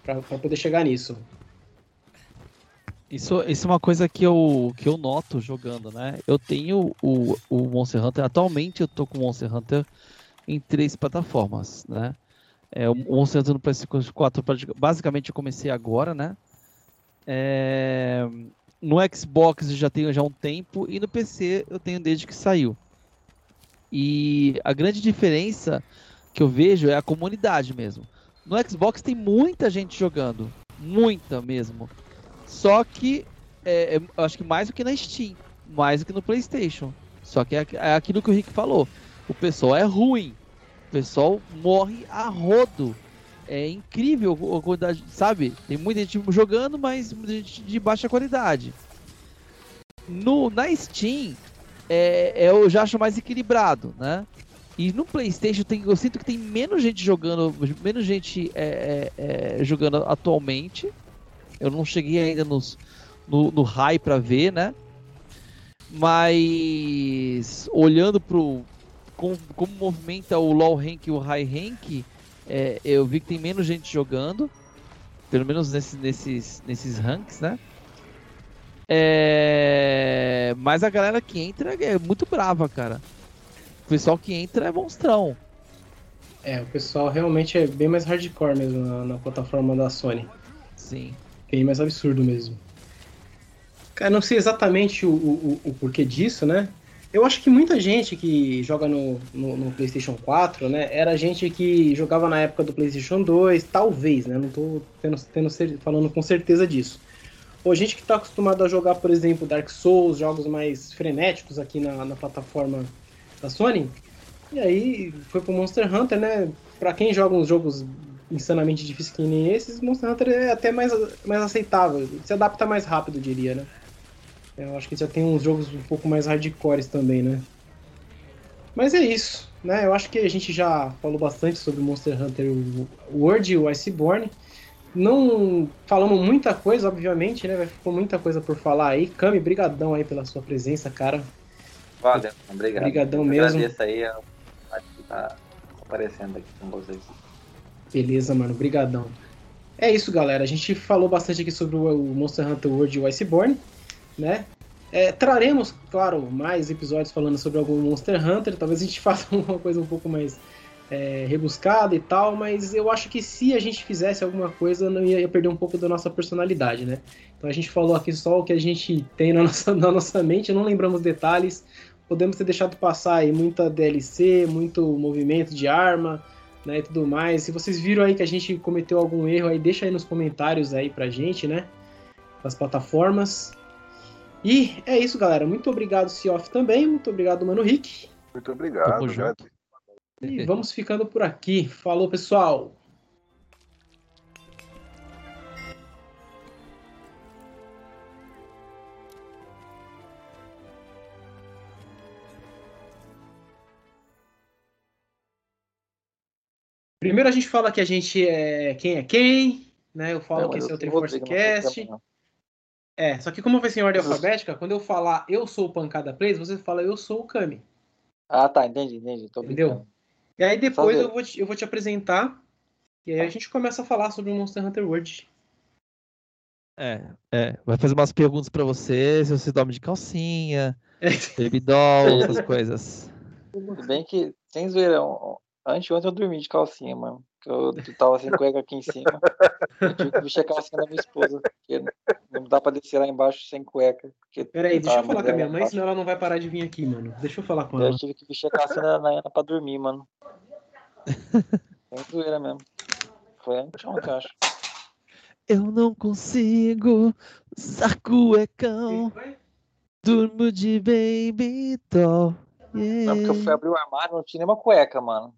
Pra, pra poder chegar nisso. Isso, isso é uma coisa que eu, que eu noto jogando, né? Eu tenho o, o Monster Hunter, atualmente eu tô com o Monster Hunter em três plataformas, né? É, o Monster Hunter no PS4, pratica- basicamente eu comecei agora, né? É, no Xbox já tenho já há um tempo e no PC eu tenho desde que saiu. E a grande diferença que eu vejo é a comunidade mesmo. No Xbox tem muita gente jogando, muita mesmo. Só que é, é, acho que mais do que na Steam, mais do que no PlayStation. Só que é, é aquilo que o Rick falou. O pessoal é ruim. O pessoal morre a rodo. É incrível a quantidade, sabe? Tem muita gente jogando, mas muita gente de baixa qualidade. No, na Steam, é, é, eu já acho mais equilibrado, né? E no PlayStation tem, eu sinto que tem menos gente jogando, menos gente é, é, é, jogando atualmente. Eu não cheguei ainda nos, no, no high pra ver, né? Mas olhando pro como, como movimenta o low rank e o high rank, é, eu vi que tem menos gente jogando, pelo menos nesses, nesses, nesses ranks, né? É, mas a galera que entra é muito brava, cara. O pessoal que entra é monstrão. É, o pessoal realmente é bem mais hardcore mesmo na, na plataforma da Sony. Sim. Bem mais absurdo mesmo. Cara, não sei exatamente o, o, o porquê disso, né? Eu acho que muita gente que joga no, no, no, PlayStation 4, né, era gente que jogava na época do PlayStation 2, talvez, né? Não tô tendo, tendo, falando com certeza disso. Ou gente que está acostumado a jogar, por exemplo, Dark Souls, jogos mais frenéticos aqui na, na plataforma da Sony. E aí foi pro Monster Hunter, né? Pra quem joga uns jogos insanamente difíceis que nem esses, Monster Hunter é até mais, mais aceitável. Se adapta mais rápido, diria, né? Eu acho que já tem uns jogos um pouco mais hardcores também, né? Mas é isso, né? Eu acho que a gente já falou bastante sobre Monster Hunter World e o Iceborne. Não falamos muita coisa, obviamente, né? Ficou muita coisa por falar aí. Cami, brigadão aí pela sua presença, cara. Valeu, obrigado. Obrigadão mesmo. Agradeço aí a tá aparecendo aqui com vocês. Beleza, mano. Brigadão. É isso, galera. A gente falou bastante aqui sobre o Monster Hunter World e o Iceborne, né? É, traremos, claro, mais episódios falando sobre algum Monster Hunter. Talvez a gente [LAUGHS] faça uma coisa um pouco mais é, rebuscada e tal, mas eu acho que se a gente fizesse alguma coisa, não ia, ia, perder um pouco da nossa personalidade, né? Então a gente falou aqui só o que a gente tem na nossa, [LAUGHS] na nossa mente, não lembramos detalhes. Podemos ter deixado passar aí muita DLC, muito movimento de arma, né, e tudo mais. Se vocês viram aí que a gente cometeu algum erro aí, deixa aí nos comentários aí pra gente, né? Das plataformas. E é isso, galera. Muito obrigado, Sioff, também. Muito obrigado, Mano Rick. Muito obrigado? E vamos ficando por aqui. Falou, pessoal! Primeiro a gente fala que a gente é quem é quem, né? Eu falo não, que esse é o Triforce Cast. É, só que como vai ser em ordem alfabética, quando eu falar eu sou o Pancada Plays, você fala eu sou o Kami. Ah, tá, entendi, entendi. Tô Entendeu? E aí depois eu vou, te, eu vou te apresentar. E aí a gente começa a falar sobre o Monster Hunter World. É, é. Vai fazer umas perguntas pra você, se você dorme de calcinha, é. baby doll, essas coisas. Tudo bem que, sem zoeira, antes ontem eu dormi de calcinha, mano. Eu tava sem cueca aqui em cima. Eu tive que vestir a calcinha da minha esposa. Porque não dá pra descer lá embaixo sem cueca. Peraí, deixa eu falar com a minha mãe, senão ela não vai parar de vir aqui, mano. Deixa eu falar com ela. Eu tive que vestir a calcinha da Ana pra dormir, mano. [LAUGHS] Sem zoeira mesmo. Foi antes ontem, eu acho. Eu não consigo usar cuecão. Durmo de baby doll. Yeah. Não, porque eu fui abrir o armário não tinha nenhuma cueca, mano.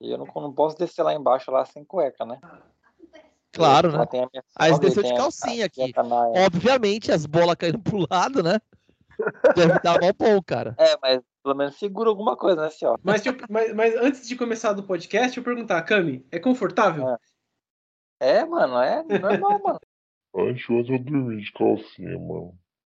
E eu não, não posso descer lá embaixo lá sem cueca, né? Claro, né? Aí desceu de calcinha aqui. Obviamente, as bolas caindo pro lado, né? Deve dar mal bom, cara. É, mas pelo menos segura alguma coisa, né, senhor? Mas, mas, mas, antes de começar do podcast, eu perguntar, Cami, é confortável? É, é mano, é normal, mano. Antes eu dormi de calcinha, mano.